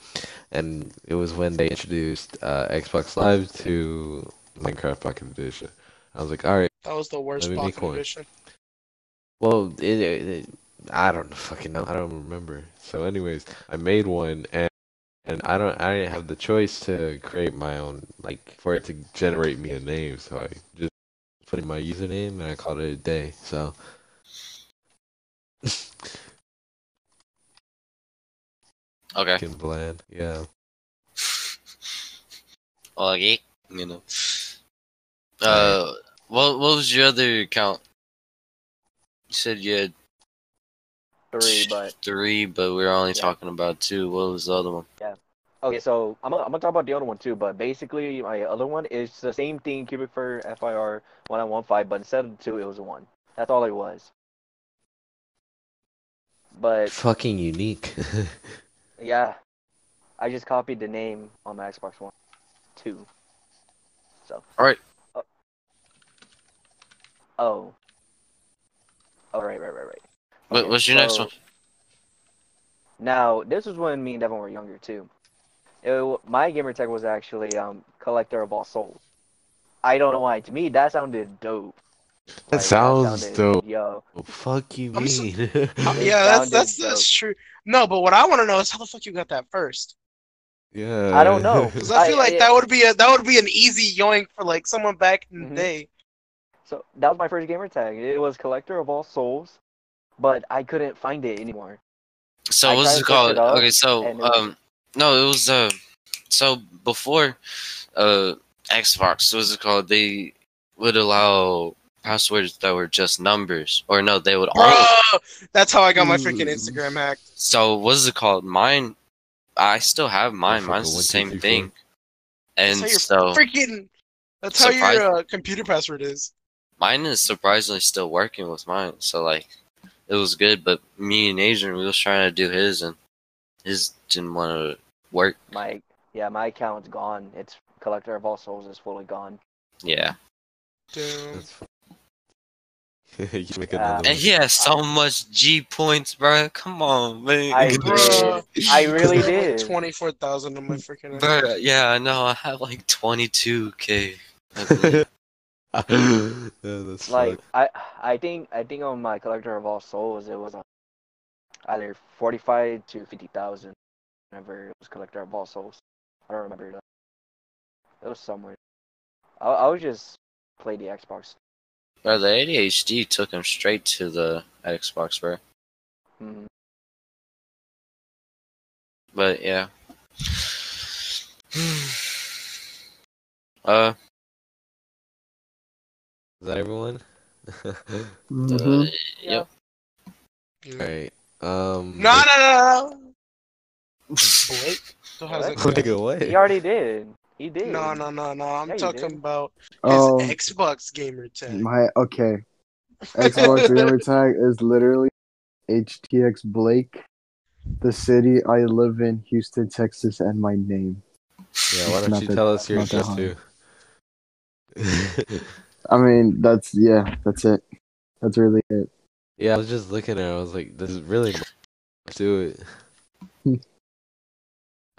Speaker 3: And it was when they introduced uh, Xbox Live to Minecraft Pocket Edition. I was like, all right,
Speaker 5: That was the worst
Speaker 3: Let
Speaker 5: pocket
Speaker 3: coin.
Speaker 5: edition.
Speaker 3: well, it, it, it- I don't fucking know, I don't remember. So, anyways, I made one, and and I don't, I didn't have the choice to create my own, like, for it to generate me a name. So I just put in my username and I called it a day. So.
Speaker 4: Okay.
Speaker 3: Fucking bland. Yeah.
Speaker 4: Okay. You know. Uh, what what was your other account? You said you had
Speaker 2: Three, but
Speaker 4: three, but we are only
Speaker 2: Yeah.
Speaker 4: talking about two. What was the other one? Yeah.
Speaker 2: Okay, so I'm gonna, I'm gonna talk about the other one too, but basically my other one is the same thing, cubic for FIR one on one five, but instead of two, it was a one. That's all it was. But
Speaker 3: Fucking unique.
Speaker 2: yeah, I just copied the name on my Xbox One, two. So.
Speaker 4: Alright.
Speaker 2: Oh. Oh. Oh right, right, right, right.
Speaker 4: What,
Speaker 2: Okay,
Speaker 4: what's your next one?
Speaker 2: Now, this was when me and Devin were younger too. It, my gamer tag was actually um collector of all souls. I don't know why. To me, that sounded dope. Like,
Speaker 3: sounds
Speaker 2: sounded-
Speaker 3: dope.
Speaker 2: Yo,
Speaker 3: Well, fuck you
Speaker 5: I'm so-
Speaker 3: mean?
Speaker 5: Uh, yeah, that's
Speaker 2: sounded
Speaker 5: that's that's true. No, but what I want to know is how the fuck you got that first?
Speaker 3: yeah.
Speaker 2: I don't know.
Speaker 5: Because I feel
Speaker 2: I-
Speaker 5: like
Speaker 2: I-
Speaker 5: that would be a that would be an easy yoink for like someone back in
Speaker 2: Mhm.
Speaker 5: the day.
Speaker 2: so that was my first gamer tag. It was collector of all souls, but I couldn't find it anymore.
Speaker 4: So
Speaker 2: I
Speaker 4: what's it called?
Speaker 2: it up,
Speaker 4: okay, so
Speaker 2: and it was-
Speaker 4: um, no, it was uh, so before uh Xbox, what's it called? They would allow passwords that were just numbers, or no, they would
Speaker 5: Bro,
Speaker 4: only.
Speaker 5: that's how I got my freaking
Speaker 3: Mm.
Speaker 5: Instagram hacked.
Speaker 4: So what's it called? Mine, I still have mine. Mine's the
Speaker 3: one, two,
Speaker 4: same
Speaker 3: three,
Speaker 4: thing.
Speaker 5: That's
Speaker 4: And
Speaker 5: how
Speaker 4: so
Speaker 5: freaking That's how
Speaker 4: Surprise-
Speaker 5: your uh, computer password is.
Speaker 4: Mine is surprisingly still working with mine. So like, it was good. But me and Adrian, we was trying to do his, and his didn't want to work.
Speaker 2: My yeah, my account's gone. It's collector of all souls is fully gone.
Speaker 4: Yeah,
Speaker 5: Damn.
Speaker 3: You make
Speaker 2: Uh,
Speaker 4: and he has so much G points, bro. Come on, man.
Speaker 2: I
Speaker 5: Bruh.
Speaker 2: did. I really
Speaker 5: I like,
Speaker 2: did.
Speaker 5: Twenty-four thousand on my freaking.
Speaker 4: Bro, yeah, I know. I have like 22k. I believe.
Speaker 3: Yeah, that's
Speaker 2: Like
Speaker 3: fucked.
Speaker 2: I, I think I think on my collector of all souls it was uh, either forty five to fifty thousand. Whenever it was collector of all souls, I don't remember that. It was somewhere. I, I was just play the Xbox.
Speaker 4: Bro, the ADHD took him straight to the Xbox, bro.
Speaker 2: Mhm.
Speaker 4: But yeah. uh,
Speaker 3: Is that everyone?
Speaker 9: Mhm.
Speaker 4: uh, yep.
Speaker 5: Yeah.
Speaker 3: Alright. Um.
Speaker 5: No, no, no, no. Blake still has
Speaker 2: What?
Speaker 5: it.
Speaker 3: Nigga, what?
Speaker 2: He already did. He did.
Speaker 5: No, no, no, no. I'm
Speaker 2: Yeah,
Speaker 5: talking about his
Speaker 9: Oh,
Speaker 5: Xbox gamer tag.
Speaker 9: my okay. Xbox gamer tag is literally HTX Blake, the city I live in, Houston, Texas, and my name.
Speaker 3: Yeah, why don't you
Speaker 9: that-
Speaker 3: tell us your
Speaker 9: not that
Speaker 3: address
Speaker 9: hard.
Speaker 3: too?
Speaker 9: I mean, that's yeah, that's it. That's really it.
Speaker 3: yeah, I was just looking at it. I was like, this is really much to it.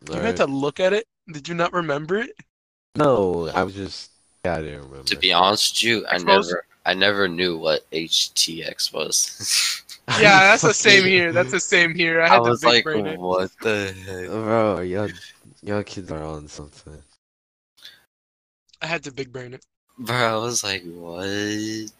Speaker 5: You
Speaker 3: Alright.
Speaker 5: had to look at it. Did you not remember it?
Speaker 3: No, I was just. Yeah, I didn't remember.
Speaker 4: to be honest with you, I
Speaker 5: Xbox?
Speaker 4: never, I never knew what HTX was.
Speaker 5: Yeah, that's the same here. That's the same here. I
Speaker 4: I
Speaker 5: had to
Speaker 4: was
Speaker 5: big
Speaker 4: like,
Speaker 5: brain it.
Speaker 4: what the heck?
Speaker 3: Bro, y'all, y'all kids are on something.
Speaker 5: I had to big brain it.
Speaker 4: Bro, I was like, what?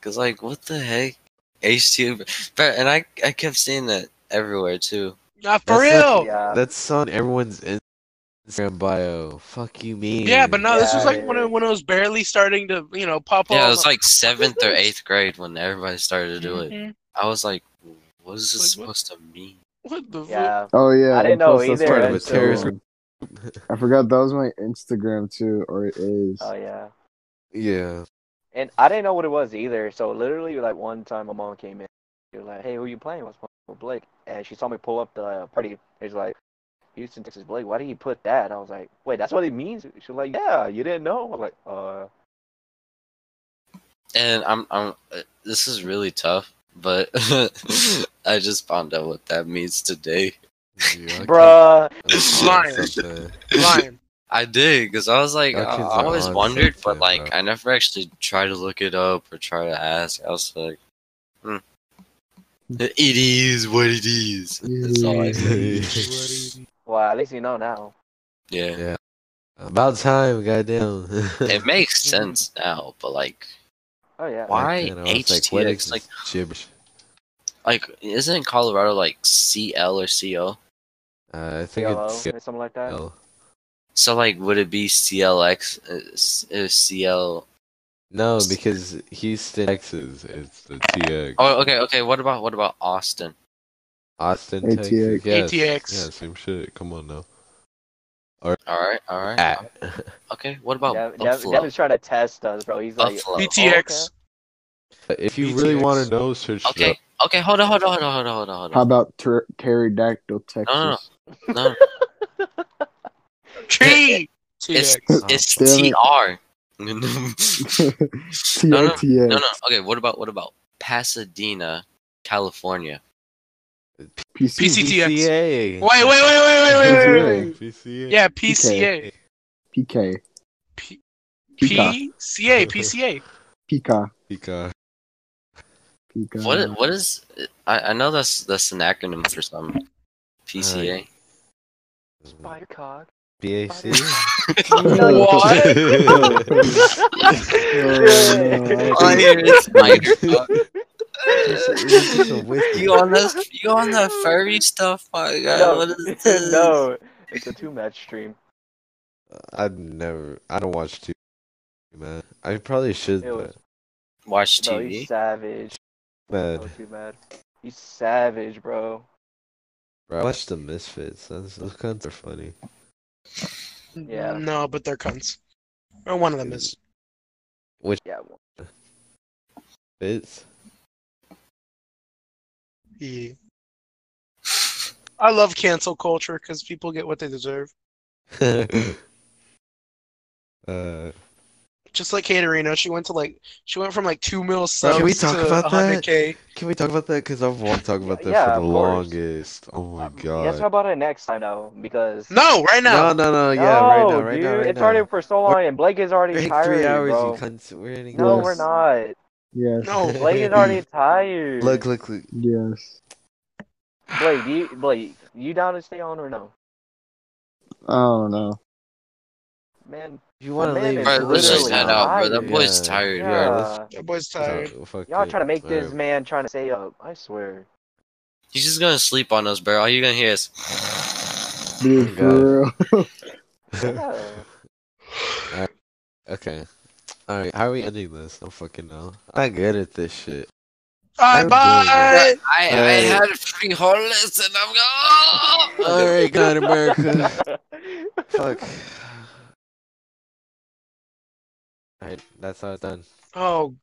Speaker 4: Cause like, what the heck? HT, but and I, I kept seeing that everywhere too.
Speaker 5: Yeah, for
Speaker 3: That's
Speaker 5: real.
Speaker 2: Yeah.
Speaker 3: That's on everyone's Instagram bio. Fuck you, mean?
Speaker 5: Yeah, but no, this was
Speaker 2: Yeah,
Speaker 5: like when
Speaker 2: yeah.
Speaker 5: it when it was barely starting to you know pop
Speaker 4: Yeah,
Speaker 5: up.
Speaker 4: Yeah, it was like seventh or eighth grade when everybody started to do it.
Speaker 5: Mhm.
Speaker 4: I was like, what is this
Speaker 5: Like, what?
Speaker 4: supposed to mean?
Speaker 5: What the fuck?
Speaker 9: Oh yeah,
Speaker 2: I didn't know
Speaker 9: plus that's
Speaker 2: either
Speaker 9: part
Speaker 3: of a
Speaker 2: until-
Speaker 3: terrorist
Speaker 9: I forgot that was my Instagram too, or it is.
Speaker 2: Oh yeah.
Speaker 3: Yeah.
Speaker 2: And I didn't know what it was either. So literally, like one time, my mom came in. She was like, "Hey, who you playing with?" with Blake, and she saw me pull up the uh, party. She's like, "Houston, Texas, Blake. Why did he put that?" I was like, "Wait, that's what it means." She was like, "Yeah, you didn't know." I was like, "Uh."
Speaker 4: And I'm, I'm. uh, This is really tough, but I just found out what that means today.
Speaker 3: Y'all
Speaker 2: Bruh.
Speaker 3: kids are
Speaker 5: Lying. Lying.
Speaker 4: I did because I was like, I, I always wondered, but like,
Speaker 3: bro.
Speaker 4: I never actually tried to look it up or try to ask. I was like, hmm. it is what it is. That's all I say.
Speaker 2: Well, at least you know now.
Speaker 4: Yeah,
Speaker 3: Yeah. About time, goddamn.
Speaker 4: it makes sense now, but like,
Speaker 2: Oh yeah.
Speaker 4: Why
Speaker 3: Back then, I was what
Speaker 4: HTX?
Speaker 3: is
Speaker 4: Like,
Speaker 3: this gibberish.
Speaker 4: Like, isn't Colorado like CL or CO?
Speaker 3: Uh, I think
Speaker 2: CLO,
Speaker 3: it's
Speaker 2: or something like that.
Speaker 3: CL.
Speaker 4: So like, would it be CLX? Uh, uh, CL?
Speaker 3: No, because Houston, Texas is the TX.
Speaker 4: Oh, okay, okay. What about what about Austin?
Speaker 3: Austin,
Speaker 9: ATX.
Speaker 3: Texas. Yeah,
Speaker 5: ATX.
Speaker 3: Yeah, same shit. Come on now.
Speaker 4: All right, all right.
Speaker 3: At.
Speaker 4: Okay, what about
Speaker 2: Dev, Dev,
Speaker 4: Buffalo?
Speaker 2: Devin's trying to test us, bro. He's like,
Speaker 4: Buffalo.
Speaker 2: oh,
Speaker 5: BTX.
Speaker 3: if you really want to know, search
Speaker 4: Okay,
Speaker 3: up.
Speaker 4: Okay, hold on, hold on, hold on, hold on, hold on. Hold on.
Speaker 9: How about ter- pterodactyl Texas?
Speaker 4: No, no,
Speaker 5: no.
Speaker 4: no.
Speaker 5: Tree.
Speaker 4: It's
Speaker 9: it's T
Speaker 4: R. no, no, no, no. Okay, what about what about Pasadena, California?
Speaker 5: PCTX. Wait, wait, wait, wait, wait, wait,
Speaker 3: PCA.
Speaker 5: Yeah, PCA.
Speaker 9: PK.
Speaker 5: P-
Speaker 9: PCA.
Speaker 5: PCA. PCA.
Speaker 9: PCA.
Speaker 3: Pika.
Speaker 9: Pika.
Speaker 4: What what is? I I know that's that's an acronym for some PCA.
Speaker 2: Uh, spider cock.
Speaker 3: BAC.
Speaker 5: What?
Speaker 4: I hear it's spider cock.
Speaker 3: You
Speaker 4: You on this? You on the furry stuff? My God,
Speaker 2: no,
Speaker 4: what is this?
Speaker 2: no, it's a two-match stream.
Speaker 3: Uh, I'd never. I don't watch TV, man. I probably should,
Speaker 2: was-
Speaker 3: but
Speaker 4: Watch
Speaker 2: Bro,
Speaker 4: TV.
Speaker 2: savage.
Speaker 3: Man,
Speaker 2: too mad. He's savage, bro.
Speaker 3: bro, I watch the Misfits. Those, those cunts are funny.
Speaker 2: Yeah.
Speaker 5: No, but they're cunts. Or one of them is. Which?
Speaker 2: Yeah.
Speaker 3: Fitz.
Speaker 5: Yeah. I love cancel culture because people get what they deserve.
Speaker 3: uh,
Speaker 5: Just like Caterina, she went to like she went from like two mil subs
Speaker 3: can we talk
Speaker 5: to
Speaker 3: about that?
Speaker 5: 100k.
Speaker 3: can we talk about that? Because I've wanted to talk about that
Speaker 2: Yeah,
Speaker 3: for the
Speaker 2: course.
Speaker 3: longest. Oh my um, god
Speaker 2: Let's
Speaker 3: god.
Speaker 2: talk about it next time though, because
Speaker 5: No, right now.
Speaker 3: No, no, no. Yeah, right now, right
Speaker 2: dude,
Speaker 3: now, right
Speaker 2: it's
Speaker 3: now.
Speaker 2: already for so long, and Blake is already
Speaker 3: We're
Speaker 2: tired,
Speaker 3: three hours,
Speaker 2: bro.
Speaker 3: you cunts. We're in
Speaker 2: No,
Speaker 9: Yes.
Speaker 2: we're not.
Speaker 9: Yes.
Speaker 5: No.
Speaker 2: Blake is already tired.
Speaker 3: Look, look, look.
Speaker 9: Yes.
Speaker 2: Blake, do you, Blake, you down to stay on or no?
Speaker 9: I don't know.
Speaker 2: Man,
Speaker 3: If you want to leave,
Speaker 2: is
Speaker 4: Bro, let's just head out, bro. That boy's
Speaker 3: Yeah.
Speaker 4: tired.
Speaker 3: Yeah, let's-
Speaker 5: That boy's tired.
Speaker 3: So, fuck
Speaker 2: Y'all
Speaker 3: it.
Speaker 2: trying to make this man trying to stay up. I swear.
Speaker 4: He's just gonna sleep on us, bro. All you gonna hear is.
Speaker 9: Dude, for real.
Speaker 2: Yeah.
Speaker 3: Okay. Alright, how are we ending this? I don't fucking know. I'm good at this shit.
Speaker 5: Alright,
Speaker 3: I'm
Speaker 5: bye.
Speaker 4: I, I
Speaker 3: Alright.
Speaker 4: had free horless and I'm going.
Speaker 3: Alright, God, America. Fuck. Alright, that's how it's done.
Speaker 5: Oh